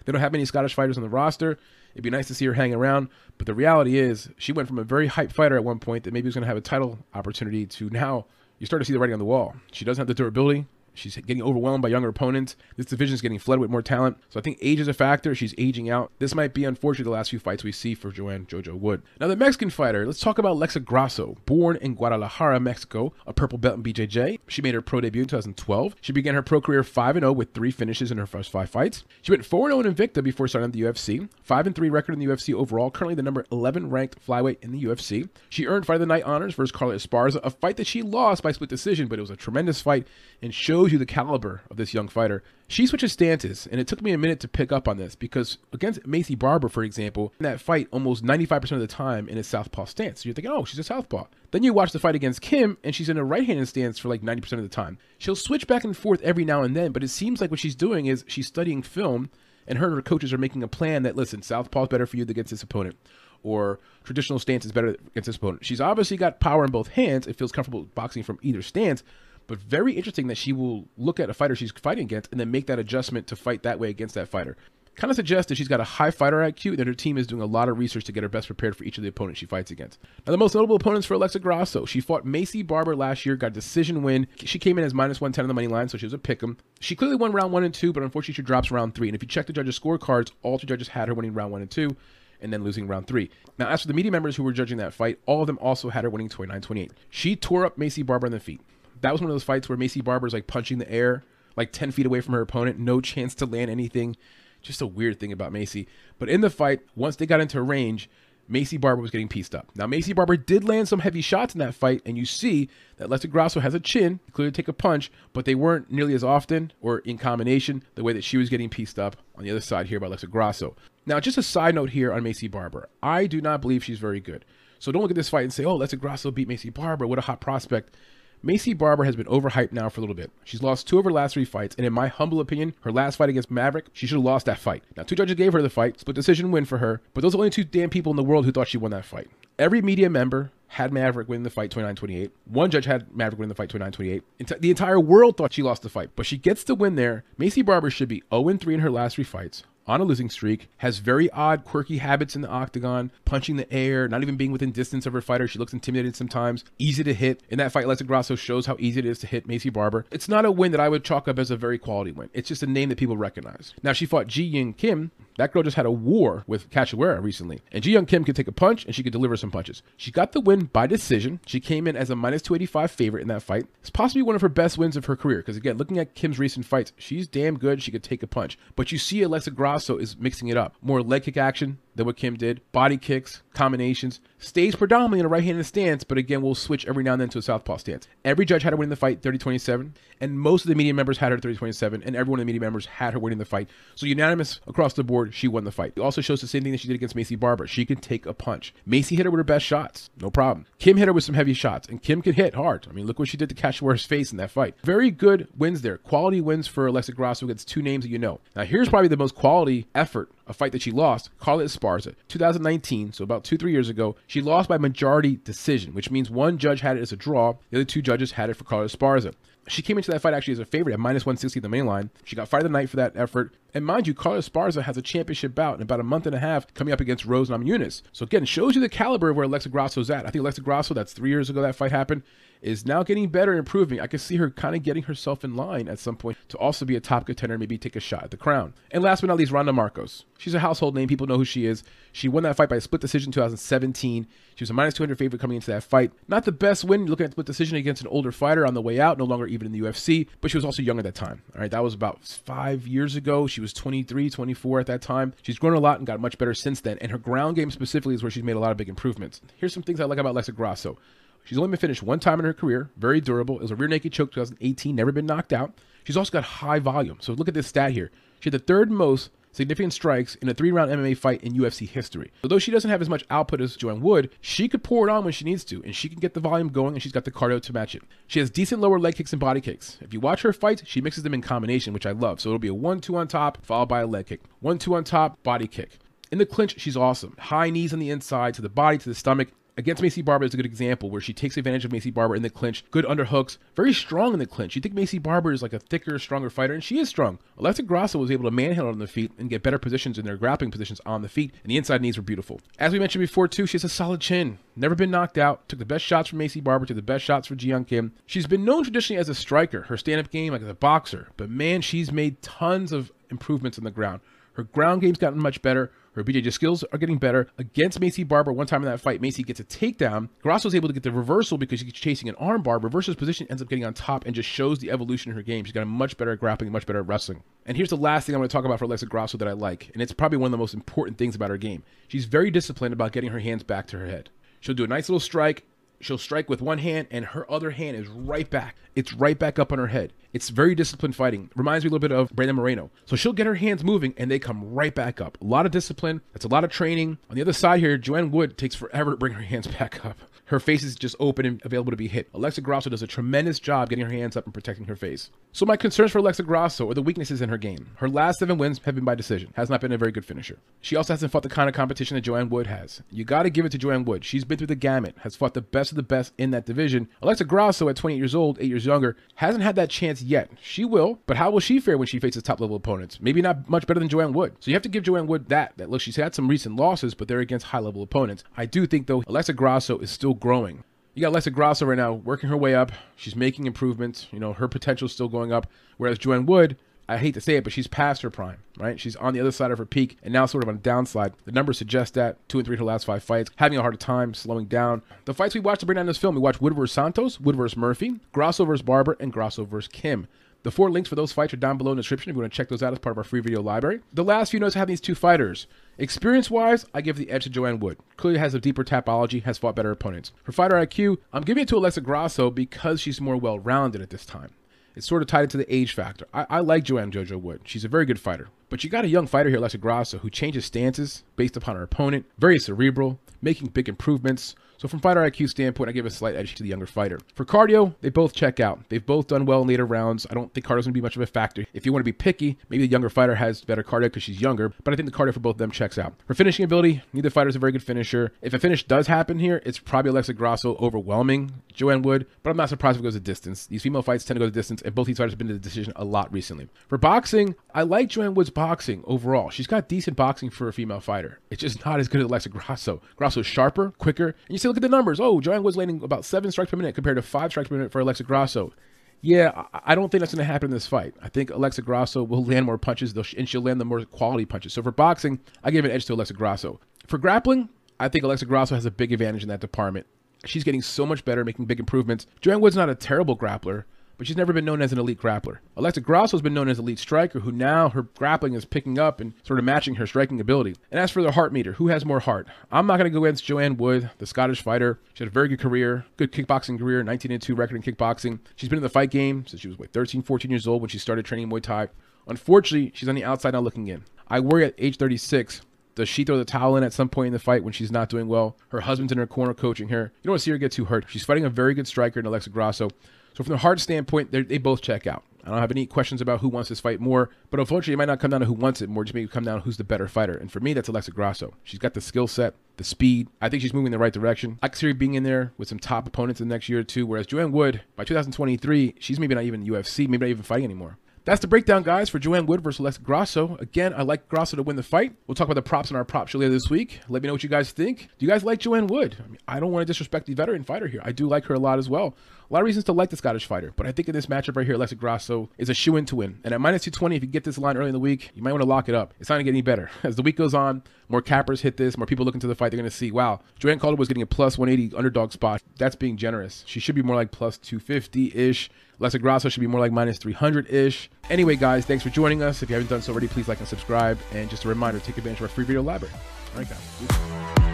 They don't have many Scottish fighters on the roster. It'd be nice to see her hang around, but the reality is she went from a very hype fighter at one point that maybe was going to have a title opportunity to now you start to see the writing on the wall. She doesn't have the durability. She's getting overwhelmed by younger opponents. This division is getting flooded with more talent. So I think age is a factor. She's aging out. This might be, unfortunately, the last few fights we see for Joanne Jojo Wood. Now, the Mexican fighter, let's talk about Lexa Grasso. Born in Guadalajara, Mexico, a purple belt in BJJ. She made her pro debut in 2012. She began her pro career 5 0 with three finishes in her first five fights. She went 4 0 in Invicta before starting the UFC. 5 3 record in the UFC overall, currently the number 11 ranked flyweight in the UFC. She earned Fight of the Night honors versus Carla Esparza, a fight that she lost by split decision, but it was a tremendous fight and shows you the caliber of this young fighter. She switches stances, and it took me a minute to pick up on this because against Maycee Barber, for example, in that fight, almost 95% of the time in a southpaw stance. So you're thinking, oh, she's a southpaw. Then you watch the fight against Kim, and she's in a right-handed stance for like 90% of the time. She'll switch back and forth every now and then, but it seems like what she's doing is she's studying film, and her and her coaches are making a plan that listen, southpaw is better for you against this opponent or traditional stance is better against this opponent. She's obviously got power in both hands. It feels comfortable boxing from either stance, but very interesting that she will look at a fighter she's fighting against and then make that adjustment to fight that way against that fighter. Kind of suggests that she's got a high fighter IQ and that her team is doing a lot of research to get her best prepared for each of the opponents she fights against. Now, the most notable opponents for Alexa Grasso, she fought Maycee Barber last year, got a decision win. She came in as minus 110 on the money line, so she was a pick 'em. She clearly won round one and two, but unfortunately she drops round three. And if you check the judges' scorecards, all two judges had her winning round one and two and then losing round three. Now, as for the media members who were judging that fight, all of them also had her winning 29 28. She tore up Maycee Barber on the feet. That was one of those fights where Maycee Barber's like punching the air, like 10 feet away from her opponent, no chance to land anything. Just a weird thing about Maycee. But in the fight, once they got into range, Maycee Barber was getting pieced up. Now, Maycee Barber did land some heavy shots in that fight, and you see that Alexa Grasso has a chin, clearly take a punch, but they weren't nearly as often or in combination the way that she was getting pieced up on the other side here by Alexa Grasso. Now, just a side note here on Maycee Barber. I do not believe she's very good. So don't look at this fight and say, oh, Alexa Grasso beat Maycee Barber. What a hot prospect. Maycee Barber has been overhyped now for a little bit. She's lost two of her last three fights, and in my humble opinion, her last fight against Maverick, she should have lost that fight. Now, two judges gave her the fight, split decision win for her, but those are only two damn people in the world who thought she won that fight. Every media member had Maverick win the fight 29-28. One judge had Maverick win the fight 29-28. The entire world thought she lost the fight, but she gets the win there. Maycee Barber should be 0-3 in her last three fights on a losing streak, has very odd, quirky habits in the octagon, punching the air, not even being within distance of her fighter. She looks intimidated sometimes, easy to hit. In that fight, Alexa Grasso shows how easy it is to hit Maycee Barber. It's not a win that I would chalk up as a very quality win. It's just a name that people recognize. Now, she fought Ji Young Kim. That girl just had a war with Cachoeira recently. And Ji Young Kim could take a punch and she could deliver some punches. She got the win by decision. She came in as a minus 285 favorite in that fight. It's possibly one of her best wins of her career because, again, looking at Kim's recent fights, she's damn good. She could take a punch. But you see Alexa Grasso is mixing it up. More leg kick action than what Kim did. Body kicks, combinations, stays predominantly in a right-handed stance, but again, we'll switch every now and then to a southpaw stance. Every judge had her winning the fight 30-27, and most of the media members had her 30-27, and everyone of the media members had her winning the fight. So unanimous across the board, she won the fight. It also shows the same thing that she did against Maycee Barber. She can take a punch. Maycee hit her with her best shots, no problem. Kim hit her with some heavy shots, and Kim can hit hard. I mean, look what she did to Cachoeira's face in that fight. Very good wins there. Quality wins for Alexa Grasso against two names that you know. Now, here's probably the most quality effort, a fight that she lost, Carla Esparza, 2019, so about two, three years ago. She lost by majority decision, which means one judge had it as a draw, the other two judges had it for Carla Esparza. She came into that fight actually as a favorite at minus 160 in the main line. She got of the night for that effort. And mind you, Carlos Esparza has a championship bout in about a month and a half coming up against Rose Namajunas. So again, shows you the caliber of where Alexa Grasso's at. I think Alexa Grasso, that's three years ago that fight happened, is now getting better and improving. I can see her kind of getting herself in line at some point to also be a top contender, maybe take a shot at the crown. And last but not least, Randa Markos. She's a household name. People know who she is. She won that fight by a split decision in 2017. She was a minus 200 favorite coming into that fight. Not the best win looking at split decision against an older fighter on the way out, no longer even in the UFC, but she was also young at that time. All right, that was about five years ago. She was 23, 24 at that time. She's grown a lot and got much better since then. And her ground game specifically is where she's made a lot of big improvements. Here's some things I like about Alexa Grasso. She's only been finished one time in her career, very durable. It was a rear naked choke 2018, never been knocked out. She's also got high volume. So look at this stat here. She had the third most significant strikes in a three round MMA fight in UFC history. Although she doesn't have as much output as Joanne Wood, she could pour it on when she needs to, and she can get the volume going, and she's got the cardio to match it. She has decent lower leg kicks and body kicks. If you watch her fight, she mixes them in combination, which I love. So it'll be a 1 2 on top, followed by a leg kick. 1 2 on top, body kick. In the clinch, she's awesome. High knees on the inside, to the body, to the stomach, against Maycee Barber is a good example where she takes advantage of Maycee Barber in the clinch. Good underhooks, very strong in the clinch. You think Maycee Barber is like a thicker, stronger fighter, and she is strong. Alexa Grasso was able to manhandle on the feet and get better positions in their grappling positions on the feet, and the inside knees were beautiful. As we mentioned before, too, she has a solid chin. Never been knocked out. Took the best shots from Maycee Barber, took the best shots for Jiyoung Kim. She's been known traditionally as a striker, her stand-up game like as a boxer, but man, she's made tons of improvements on the ground. Her ground game's gotten much better. Her BJJ skills are getting better. Against Maycee Barber, one time in that fight, Maycee gets a takedown. Grasso's able to get the reversal because she's chasing an armbar. Reverses position, ends up getting on top, and just shows the evolution in her game. She's got a much better grappling, much better wrestling. And here's the last thing I'm going to talk about for Alexa Grasso that I like, and it's probably one of the most important things about her game. She's very disciplined about getting her hands back to her head. She'll do a nice little strike, she'll strike with one hand and her other hand is right back. It's right back up on her head. It's very disciplined fighting. Reminds me a little bit of Brandon Moreno. So she'll get her hands moving and they come right back up. A lot of discipline. That's a lot of training. On the other side here, Joanne Wood takes forever to bring her hands [laughs] back up. Her face is just open and available to be hit. Alexa Grasso does a tremendous job getting her hands up and protecting her face. So my concerns for Alexa Grasso are the weaknesses in her game. Her last seven wins have been by decision. Has not been a very good finisher. She also hasn't fought the kind of competition that Joanne Wood has. You got to give it to Joanne Wood. She's been through the gamut, has fought the best of the best in that division. Alexa Grasso, at 28 years old, eight years younger, hasn't had that chance yet. She will, but how will she fare when she faces top level opponents? Maybe not much better than Joanne Wood. So you have to give Joanne Wood that. That look, she's had some recent losses, but they're against high level opponents. I do think though, Alexa Grasso is still growing. You got Alexa Grasso right now working her way up. She's making improvements. You know, her potential's still going up. Whereas Joanne Wood, I hate to say it, but she's past her prime, right? She's on the other side of her peak and now sort of on a downside. The numbers suggest that two and three her last five fights, having a harder time, slowing down. The fights we watched to bring down this film, we watched Wood vs. Santos, Wood vs. Murphy, Grasso versus Barber, and Grasso versus Kim. The four links for those fights are down below in the description if you want to check those out as part of our free video library. The last few notes have these two fighters. Experience wise, I give the edge to Joanne Wood. Clearly has a deeper tapology, has fought better opponents. For fighter IQ, I'm giving it to Alexa Grasso because she's more well rounded at this time. It's sort of tied into the age factor. I, I like Joanne Jojo Wood. She's a very good fighter. But you got a young fighter here, Alexa Grasso, who changes stances based upon her opponent, very cerebral, making big improvements. So from fighter IQ standpoint, I give a slight edge to the younger fighter. For cardio, they both check out. They've both done well in later rounds. I don't think cardio's gonna be much of a factor. If you want to be picky, maybe the younger fighter has better cardio because she's younger, but I think the cardio for both of them checks out. For finishing ability, neither fighter's a very good finisher. If a finish does happen here, it's probably Alexa Grasso overwhelming Joanne Wood, but I'm not surprised if it goes a distance. These female fights tend to go the distance, and both these fighters have been to the decision a lot recently. For boxing, I like Joanne Wood's boxing overall. She's got decent boxing for a female fighter. It's just not as good as Alexa Grasso. Grasso's sharper, quicker, and you say, look at the numbers. Oh, Joanne Wood's landing about seven strikes per minute compared to five strikes per minute for Alexa Grasso. Yeah, I don't think that's going to happen in this fight. I think Alexa Grasso will land more punches, and she'll land the more quality punches. So for boxing, I give an edge to Alexa Grasso. For grappling, I think Alexa Grasso has a big advantage in that department. She's getting so much better, making big improvements. Joanne Wood's not a terrible grappler, but she's never been known as an elite grappler. Alexa Grasso has been known as elite striker, who now her grappling is picking up and sort of matching her striking ability. And as for the heart meter, who has more heart? I'm not going to go against Joanne Wood, the Scottish fighter. She had a very good career, good kickboxing career, 19 2 record in kickboxing. She's been in the fight game since she was like 13, 14 years old when she started training Muay Thai. Unfortunately, she's on the outside now looking in. I worry at age 36 does she throw the towel in at some point in the fight when she's not doing well? Her husband's in her corner coaching her. You don't want to see her get too hurt. She's fighting a very good striker in Alexa Grasso. So from the heart standpoint, they both check out. I don't have any questions about who wants this fight more, but unfortunately, it might not come down to who wants it more. It Just maybe come down to who's the better fighter. And for me, that's Alexa Grasso. She's got the skill set, the speed. I think she's moving in the right direction. I can see her being in there with some top opponents in the next year or two. Whereas Joanne Wood, by 2023, she's maybe not even UFC, maybe not even fighting anymore. That's the breakdown, guys, for Joanne Wood versus Alexa Grasso. Again, I like Grasso to win the fight. We'll talk about the props in our prop show later this week. Let me know what you guys think. Do you guys like Joanne Wood? I, mean, I don't want to disrespect the veteran fighter here. I do like her a lot as well. A lot of reasons to like the Scottish fighter, but I think in this matchup right here, Alexa Grasso is a shoe in to win. And at minus 220, if you get this line early in the week, you might want to lock it up. It's not going to get any better. [laughs] As the week goes on, more cappers hit this, more people look into the fight, they're going to see, wow, Joanne Calder was getting a plus 180 underdog spot. That's being generous. She should be more like plus 250 ish. Alexa Grasso should be more like minus 300 ish. Anyway, guys, thanks for joining us. If you haven't done so already, please like and subscribe. And just a reminder, take advantage of our free video library. All right, guys.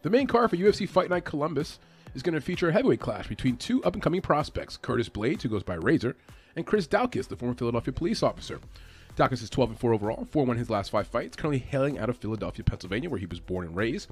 The main card for UFC Fight Night Columbus is going to feature a heavyweight clash between two up and coming prospects Curtis Blaydes, who goes by Razor, and Chris Daukaus, the former Philadelphia police officer. Daukaus is 12 and 4 overall, 4 1 his last five fights, currently hailing out of Philadelphia, Pennsylvania, where he was born and raised.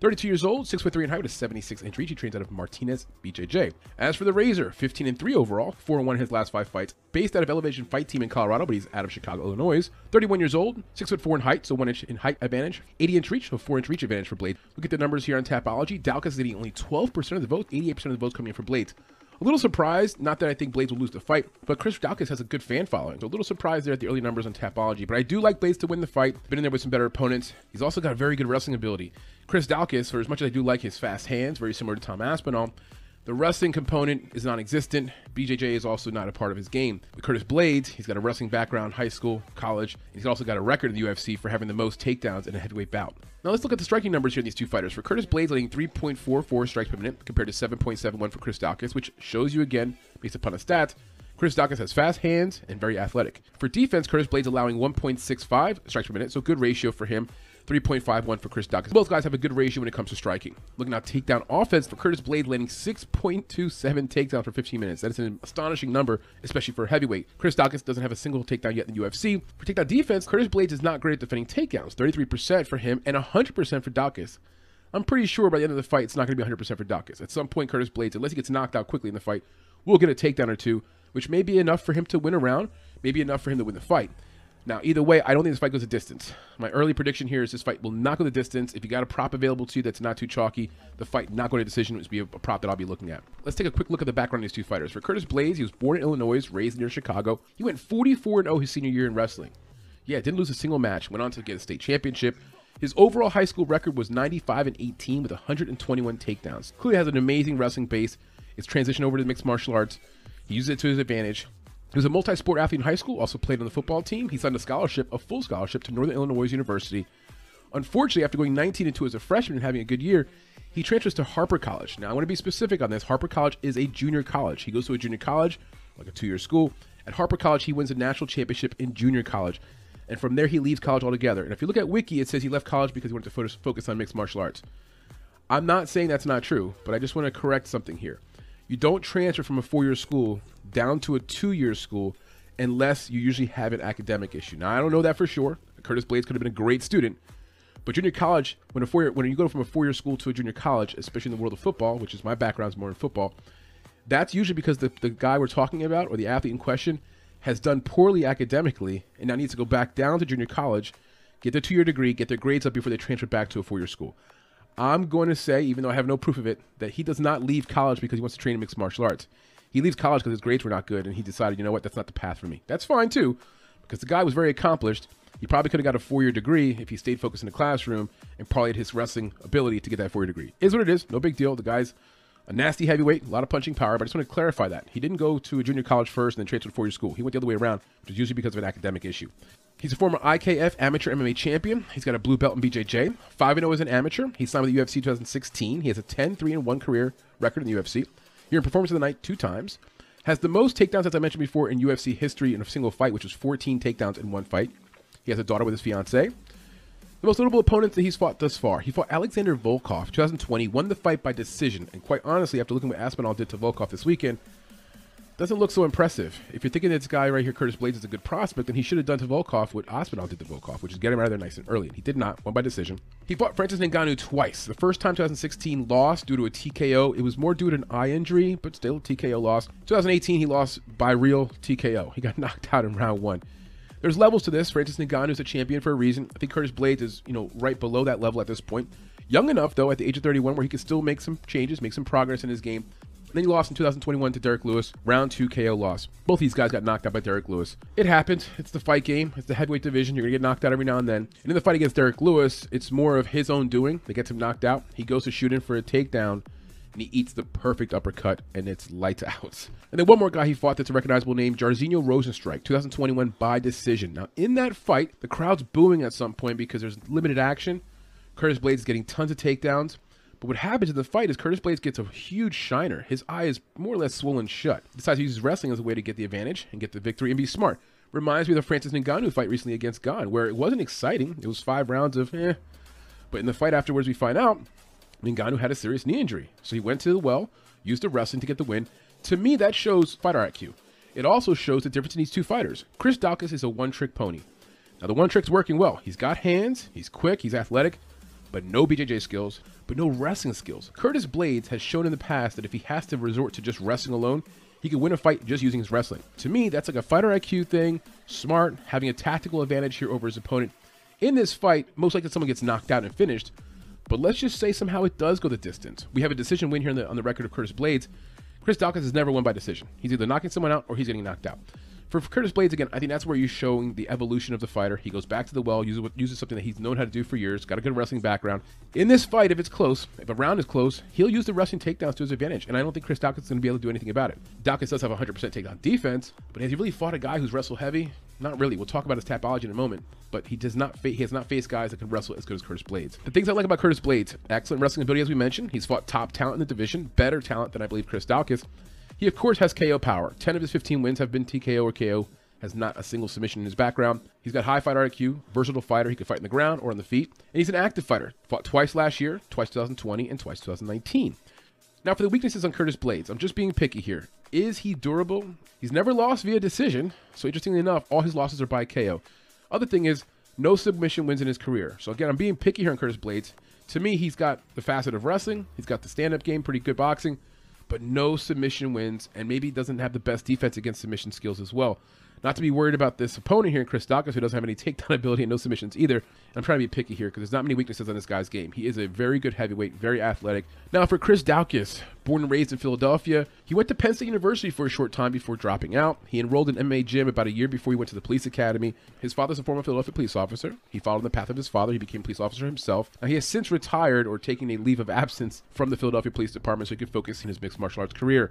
32 years old, 6 foot 3 in height with a 76 inch reach. He trains out of Martinez BJJ. As for the Razor, 15 and 3 overall, 4 1 his last five fights, based out of Elevation Fight Team in Colorado, but he's out of Chicago, Illinois. 31 years old, 6 foot 4 in height, so 1 inch in height advantage, 80 inch reach, so 4 inch reach advantage for Blaydes. Look at the numbers here on Tapology. Daukaus is getting only 12% of the votes, 88% of the votes coming in for Blaydes. A little surprised, not that I think Blaydes will lose the fight, but Chris Daukaus has a good fan following. So a little surprised there at the early numbers on Tapology. But I do like Blaydes to win the fight. Been in there with some better opponents. He's also got a very good wrestling ability. Chris Daukaus, for as much as I do like his fast hands, very similar to Tom Aspinall, the wrestling component is non-existent. BJJ is also not a part of his game. With Curtis Blaydes, he's got a wrestling background, high school, college, he's also got a record in the UFC for having the most takedowns in a heavyweight bout. Now let's look at the striking numbers here in these two fighters. For Curtis Blaydes, letting 3.44 strikes per minute compared to 7.71 for Chris Daukaus, which shows you again, based upon the stats, Chris Daukaus has fast hands and very athletic. For defense, Curtis Blaydes allowing 1.65 strikes per minute, so good ratio for him. 3.51 for Chris Daukaus. Both guys have a good ratio when it comes to striking. Looking at takedown offense for Curtis Blaydes, landing 6.27 takedowns for 15 minutes. That is an astonishing number, especially for a heavyweight. Chris Daukaus doesn't have a single takedown yet in the UFC. For takedown defense, Curtis Blaydes is not great at defending takedowns. 33% for him and 100% for Daukaus. I'm pretty sure by the end of the fight, it's not going to be 100% for Daukaus. At some point, Curtis Blaydes, unless he gets knocked out quickly in the fight, will get a takedown or two, which may be enough for him to win a round, maybe enough for him to win the fight. Now, either way, I don't think this fight goes a distance. My early prediction here is this fight will not go the distance. If you got a prop available to you that's not too chalky, the fight not going to decision would be a prop that I'll be looking at. Let's take a quick look at the background of these two fighters. For Curtis Blaydes, he was born in Illinois, raised near Chicago. He went 44 0 his senior year in wrestling. Yeah, didn't lose a single match. Went on to get a state championship. His overall high school record was 95 and 18 with 121 takedowns. Clearly has an amazing wrestling base. It's transitioned over to mixed martial arts. He uses it to his advantage. He was a multi-sport athlete in high school, also played on the football team. He signed a scholarship, a full scholarship, to Northern Illinois University. Unfortunately, after going 19 and 2 as a freshman and having a good year, he transfers to Harper College. Now, I want to be specific on this. Harper College is a junior college. He goes to a junior college, like a two-year school. At Harper College, he wins a national championship in junior college. And from there, he leaves college altogether. And if you look at Wiki, it says he left college because he wanted to focus on mixed martial arts. I'm not saying that's not true, but I just want to correct something here. You don't transfer from a four-year school down to a two-year school unless you usually have an academic issue. Now I don't know that for sure. Curtis Blaydes could have been a great student, but junior college, when a four-year, when you go from a four-year school to a junior college, especially in the world of football, which is my background is more in football, that's usually because the, the guy we're talking about or the athlete in question has done poorly academically and now needs to go back down to junior college, get their two-year degree, get their grades up before they transfer back to a four-year school. I'm going to say, even though I have no proof of it, that he does not leave college because he wants to train in mixed martial arts. He leaves college because his grades were not good, and he decided, you know what, that's not the path for me. That's fine too, because the guy was very accomplished. He probably could have got a four-year degree if he stayed focused in the classroom and probably had his wrestling ability to get that four-year degree. Is what it is. No big deal. The guy's a nasty heavyweight, a lot of punching power, but I just want to clarify that. He didn't go to a junior college first and then transfer to four-year school. He went the other way around, which is usually because of an academic issue. He's a former IKF amateur MMA champion. He's got a blue belt in BJJ. 5 0 as an amateur. He signed with the UFC 2016. He has a 10 3 1 career record in the UFC. You're in Performance of the Night two times. Has the most takedowns, as I mentioned before, in UFC history in a single fight, which was 14 takedowns in one fight. He has a daughter with his fiance. The most notable opponents that he's fought thus far. He fought Alexander Volkov, 2020, won the fight by decision. And quite honestly, after looking at what Aspinall did to Volkov this weekend, doesn't look so impressive. If you're thinking this guy right here, Curtis Blaydes, is a good prospect, then he should have done to Volkov what Aspinall did to Volkov, which is get him out of there nice and early. And he did not, won by decision. He fought Francis Ngannou twice. The first time, 2016, lost due to a TKO. It was more due to an eye injury, but still TKO loss. 2018, he lost by real TKO. He got [laughs] knocked out in round one. There's levels to this. Francis Ngannou is a champion for a reason. I think Curtis Blaydes is, you know, right below that level at this point. Young enough, though, at the age of 31, where he can still make some changes, make some progress in his game. Then he lost in 2021 to Derrick Lewis, round two KO loss. Both these guys got knocked out by Derrick Lewis. It happened. It's the fight game. It's the heavyweight division. You're gonna get knocked out every now and then. And in the fight against Derrick Lewis, it's more of his own doing that gets him knocked out. He goes to shoot in for a takedown, and he eats the perfect uppercut, and it's lights out. And then one more guy he fought that's a recognizable name, Jairzinho Rozenstruik, 2021 by decision. Now in that fight, the crowd's booing at some point because there's limited action. Curtis Blaydes is getting tons of takedowns. But what happens in the fight is Curtis Blaydes gets a huge shiner. His eye is more or less swollen shut. He decides to use wrestling as a way to get the advantage and get the victory and be smart. Reminds me of the Francis Ngannou fight recently against Gane, where it wasn't exciting. It was five rounds of eh. But in the fight afterwards, we find out Ngannou had a serious knee injury. So he went to the well, used the wrestling to get the win. To me, that shows fighter IQ. It also shows the difference in these two fighters. Chris Daukaus is a one-trick pony. Now the one trick's working well. He's got hands, he's quick, he's athletic, but no BJJ skills, but no wrestling skills. Curtis Blaydes has shown in the past that if he has to resort to just wrestling alone, he can win a fight just using his wrestling. To me, that's like a fighter IQ thing, smart, having a tactical advantage here over his opponent. In this fight, most likely someone gets knocked out and finished, but let's just say somehow it does go the distance. We have a decision win here on the, on the record of Curtis Blaydes. Chris Daukaus has never won by decision. He's either knocking someone out or he's getting knocked out. For Curtis Blaydes, again, I think that's where you're showing the evolution of the fighter. He goes back to the well, uses, uses something that he's known how to do for years, got a good wrestling background. In this fight, if it's close, if a round is close, he'll use the wrestling takedowns to his advantage, and I don't think Chris Daukaus is going to be able to do anything about it. Daukaus does have 100% takedown defense, but has he really fought a guy who's wrestle heavy? Not really. We'll talk about his tapology in a moment, but he does not fa- he has not faced guys that can wrestle as good as Curtis Blaydes. The things I like about Curtis Blaydes: excellent wrestling ability, as we mentioned. He's fought top talent in the division, better talent than I believe Chris Daukaus. He of course has KO power. Ten of his 15 wins have been TKO or KO. Has not a single submission in his background. He's got high fighter IQ, versatile fighter. He can fight in the ground or on the feet, and he's an active fighter. Fought twice last year, twice 2020, and twice 2019. Now, for the weaknesses on Curtis Blaydes, I'm just being picky here. Is he durable? He's never lost via decision, so interestingly enough, all his losses are by KO. Other thing is, no submission wins in his career. So again, I'm being picky here on Curtis Blaydes. To me, he's got the facet of wrestling, he's got the stand up game, pretty good boxing, but no submission wins, and maybe doesn't have the best defense against submission skills as well. Not to be worried about this opponent here, Chris Daukaus, who doesn't have any takedown [laughs] ability and no submissions either. I'm trying to be picky here because there's not many weaknesses on this guy's game. He is a very good heavyweight, very athletic. Now, for Chris Daukaus, born and raised in Philadelphia, he went to Penn State University for a short time before dropping out. He enrolled in MMA gym about a year before he went to the police academy. His father's a former Philadelphia police officer. He followed the path of his father. He became a police officer himself. Now, he has since retired or taken a leave of absence from the Philadelphia Police Department so he could focus in his mixed martial arts career.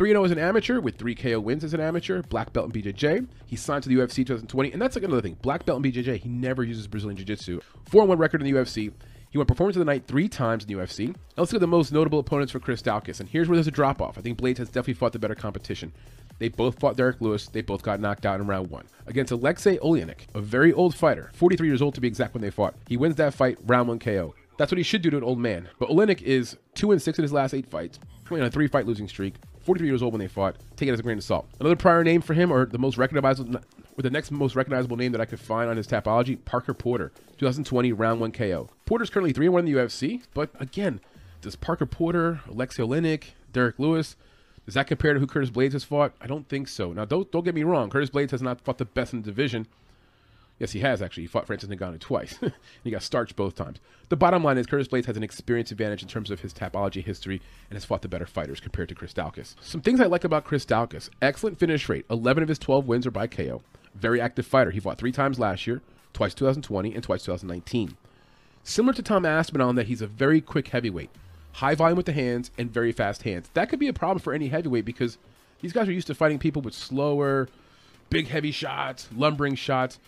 3 0 as an amateur with 3 KO wins as an amateur, black belt in BJJ. He signed to the UFC 2020, and that's like another thing. Black belt in BJJ, he never uses Brazilian Jiu Jitsu. 4 1 record in the UFC. He went performance of the night three times in the UFC. Now let's look at the most notable opponents for Chris Daukaus, and here's where there's a drop off. I think Blaydes has definitely fought the better competition. They both fought Derrick Lewis. They both got knocked out in round one against Alexei Oleinik, a very old fighter, 43 years old to be exact when they fought. He wins that fight, round one KO. That's what he should do to an old man. But Oleinik is two and six in his last eight fights, on a three fight losing streak. 43 years old when they fought. Take it as a grain of salt. Another prior name for him, or the most recognizable, or the next most recognizable name that I could find on his tapology, Parker Porter, 2020 round one KO. Porter's currently three and one in the UFC, but again, does Parker Porter, Alexei Oleinik, Derrick Lewis, does that compare to who Curtis Blaydes has fought? I don't think so. Now, don't don't get me wrong. Curtis Blaydes has not fought the best in the division. Yes, he has actually. He fought Francis Ngannou twice. [laughs] and he got starched both times. The bottom line is Curtis Blaydes has an experience advantage in terms of his tapology history and has fought the better fighters compared to Chris Daukaus. Some things I like about Chris Daukaus: excellent finish rate. 11 of his 12 wins are by KO. Very active fighter. He fought three times last year, twice 2020 and twice 2019. Similar to Tom Aspinall in that he's a very quick heavyweight, high volume with the hands and very fast hands. That could be a problem for any heavyweight because these guys are used to fighting people with slower, big heavy shots, lumbering shots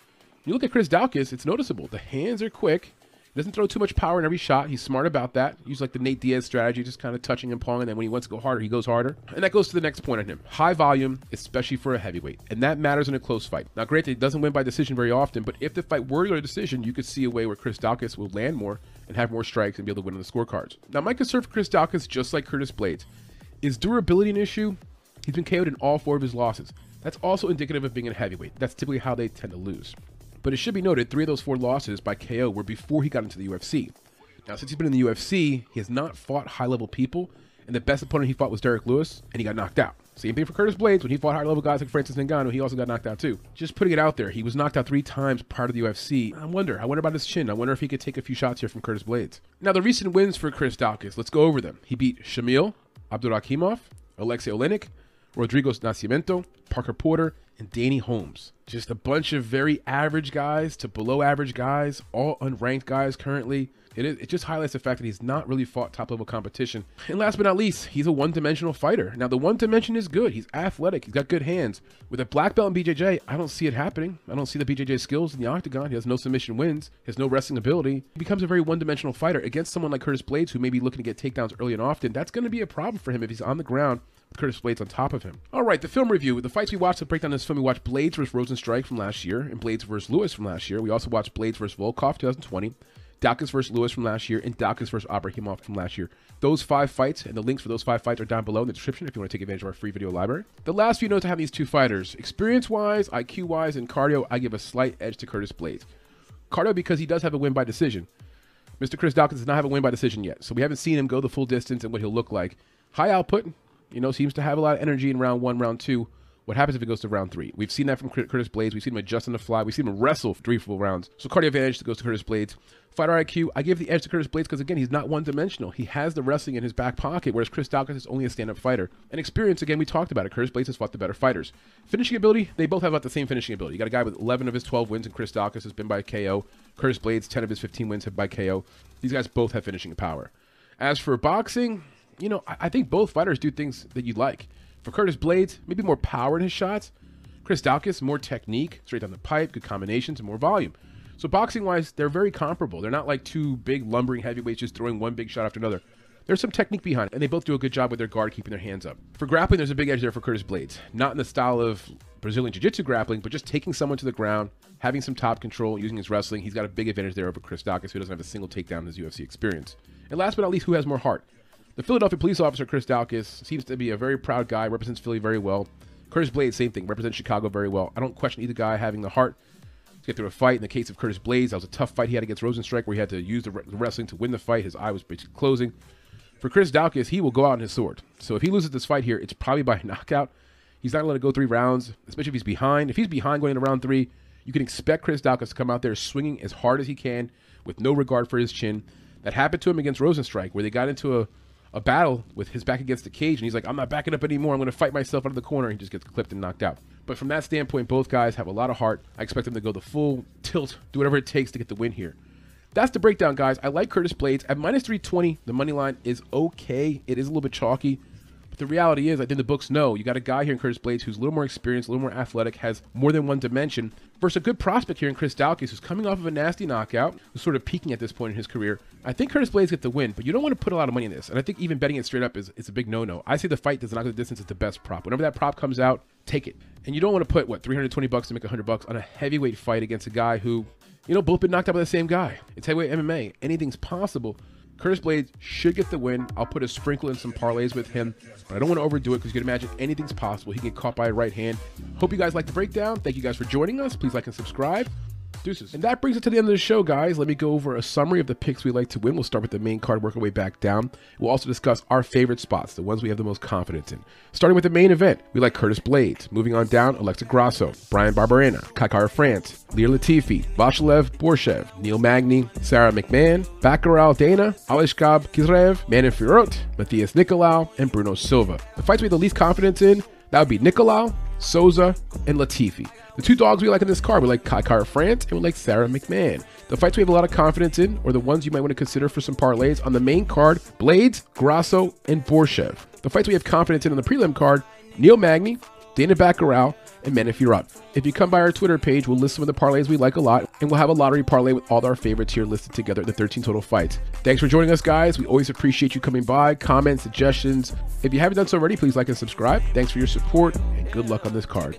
You look at Chris Daukaus, it's noticeable. The hands are quick. He doesn't throw too much power in every shot. He's smart about that. Use like the Nate Diaz strategy, just kind of touching and pawing, and then when he wants to go harder, he goes harder. And that goes to the next point on him. High volume, especially for a heavyweight. And that matters in a close fight. Now, granted, he doesn't win by decision very often, but if the fight were to to decision, you could see a way where Chris Daukaus will land more and have more strikes and be able to win on the scorecards. Now, my concern for Chris Daukaus, just like Curtis Blaydes, is durability an issue? He's been KO'd in all four of his losses. That's also indicative of being a heavyweight. That's typically how they tend to lose. But it should be noted, three of those four losses by KO were before he got into the UFC. Now, since he's been in the UFC, he has not fought high level people, and the best opponent he fought was Derrick Lewis, and he got knocked out. Same thing for Curtis Blaydes. When he fought high level guys like Francis Ngannou, he also got knocked out too. Just putting it out there, he was knocked out three times prior to the UFC. I wonder, I wonder about his chin. I wonder if he could take a few shots here from Curtis Blaydes. Now, the recent wins for Chris Daukaus, let's go over them. He beat Shamil, Abdurakhimov, Alexei Oleinik, Rodrigo Nascimento, Parker Porter, and Danny Holmes. Just a bunch of very average guys to below average guys, all unranked guys currently. It, is, it just highlights the fact that he's not really fought top level competition. And last but not least, he's a one dimensional fighter. Now, the one dimension is good. He's athletic, he's got good hands. With a black belt in BJJ, I don't see it happening. I don't see the BJJ skills in the octagon. He has no submission wins, he has no wrestling ability. He becomes a very one dimensional fighter against someone like Curtis Blaydes, who may be looking to get takedowns early and often. That's going to be a problem for him if he's on the ground with Curtis Blaydes on top of him. All right, the film review. The fights we watched the breakdown of this film, we watched Blaydes vs. Rozenstruik from last year and Blaydes vs. Lewis from last year. We also watched Blaydes vs. Volkov 2020, Daukaus vs. Lewis from last year, and Daukaus vs. Abrahimov from last year. Those five fights and the links for those five fights are down below in the description if you want to take advantage of our free video library. The last few notes I have these two fighters. Experience-wise, IQ-wise, and cardio, I give a slight edge to Curtis Blaydes. Cardio because he does have a win by decision. Mr. Chris Daukaus does not have a win by decision yet, so we haven't seen him go the full distance and what he'll look like. High output, you know, seems to have a lot of energy in round one, round two. What happens if it goes to round three? We've seen that from Curtis Blaydes. We've seen him adjust on the fly. We've seen him wrestle three full rounds. So cardio advantage goes to Curtis Blaydes. Fighter IQ, I give the edge to Curtis Blaydes because again, he's not one-dimensional. He has the wrestling in his back pocket, whereas Chris Daukaus is only a stand-up fighter. And experience, again, we talked about it. Curtis Blaydes has fought the better fighters. Finishing ability, they both have about the same finishing ability. You got a guy with 11 of his 12 wins, and Chris Daukaus has been by KO. Curtis Blaydes, 10 of his 15 wins have by KO. These guys both have finishing power. As for boxing, you know, I, I think both fighters do things that you like. For Curtis Blaydes, maybe more power in his shots. Chris Daukaus, more technique, straight down the pipe, good combinations, and more volume. So boxing wise, they're very comparable. They're not like two big lumbering heavyweights just throwing one big shot after another. There's some technique behind it, and they both do a good job with their guard keeping their hands up. For grappling, there's a big edge there for Curtis Blaydes. Not in the style of Brazilian Jiu-Jitsu grappling, but just taking someone to the ground, having some top control, using his wrestling. He's got a big advantage there over Chris Daukaus, who doesn't have a single takedown in his UFC experience. And last but not least, who has more heart? The Philadelphia police officer, Chris Daukaus, seems to be a very proud guy, represents Philly very well. Curtis Blaydes, same thing, represents Chicago very well. I don't question either guy having the heart to get through a fight. In the case of Curtis Blaydes, that was a tough fight he had against Rozenstruik where he had to use the wrestling to win the fight. His eye was basically closing. For Chris Daukaus, he will go out on his sword. So if he loses this fight here, it's probably by [laughs] knockout. He's not going to let it go three rounds, especially if he's behind. If he's behind going into round three, you can expect Chris Daukaus to come out there swinging as hard as he can with no regard for his chin. That happened to him against Rozenstruik, where they got into a a battle with his back against the cage, and he's like, I'm not backing up anymore. I'm going to fight myself out of the corner. He just gets clipped and knocked out. But from that standpoint, both guys have a lot of heart. I expect them to go the full tilt, do whatever it takes to get the win here. That's the breakdown, guys. I like Curtis Blaydes. At minus 320, the money line is okay. It is a little bit chalky. But the reality is, I think the books know you got a guy here in Curtis Blaydes who's a little more experienced, a little more athletic, has more than one dimension, versus a good prospect here in Chris Daukaus, who's coming off of a nasty knockout, who's sort of peaking at this point in his career. I think Curtis Blaydes get the win, but you don't want to put a lot of money in this. And I think even betting it straight up is, is a big no-no. I say the fight does not go the distance is the best prop. Whenever that prop comes out, take it. And you don't want to put what 320 bucks to make 100 bucks on a heavyweight fight against a guy who, you know, both been knocked out by the same guy. It's heavyweight MMA. Anything's possible. Curtis Blaydes should get the win. I'll put a sprinkle in some parlays with him, but I don't want to overdo it because you can imagine anything's possible. He can get caught by a right hand. Hope you guys like the breakdown. Thank you guys for joining us. Please like and subscribe. Deuces. And that brings us to the end of the show, guys. Let me go over a summary of the picks we like to win. We'll start with the main card, work our way back down. We'll also discuss our favorite spots, the ones we have the most confidence in. Starting with the main event, we like Curtis Blaydes. Moving on down, Alexa Grasso, Brian Barberena, Kai Kara-France, Ilir Latifi, Vachilev Borshev, Neil Magny, Sara McMann, Batgerel Danaa, Alishkab Khizriev, Manon Fiorot, Matheus Nicolau, and Bruno Silva. The fights we have the least confidence in, that would be Nicolau, Souza, and Latifi. The two dogs we like in this card, we like Kai Kara-France and we like Sara McMann. The fights we have a lot of confidence in, or the ones you might want to consider for some parlays, on the main card, Blaydes, Grasso, and Borshev. The fights we have confidence in on the prelim card, Neil Magny, Danaa Batgerel, and Manny Up. If you come by our Twitter page, we'll list some of the parlays we like a lot, and we'll have a lottery parlay with all our favorites here listed together, the 13 total fights. Thanks for joining us, guys. We always appreciate you coming by, comments, suggestions. If you haven't done so already, please like and subscribe. Thanks for your support, and good luck on this card.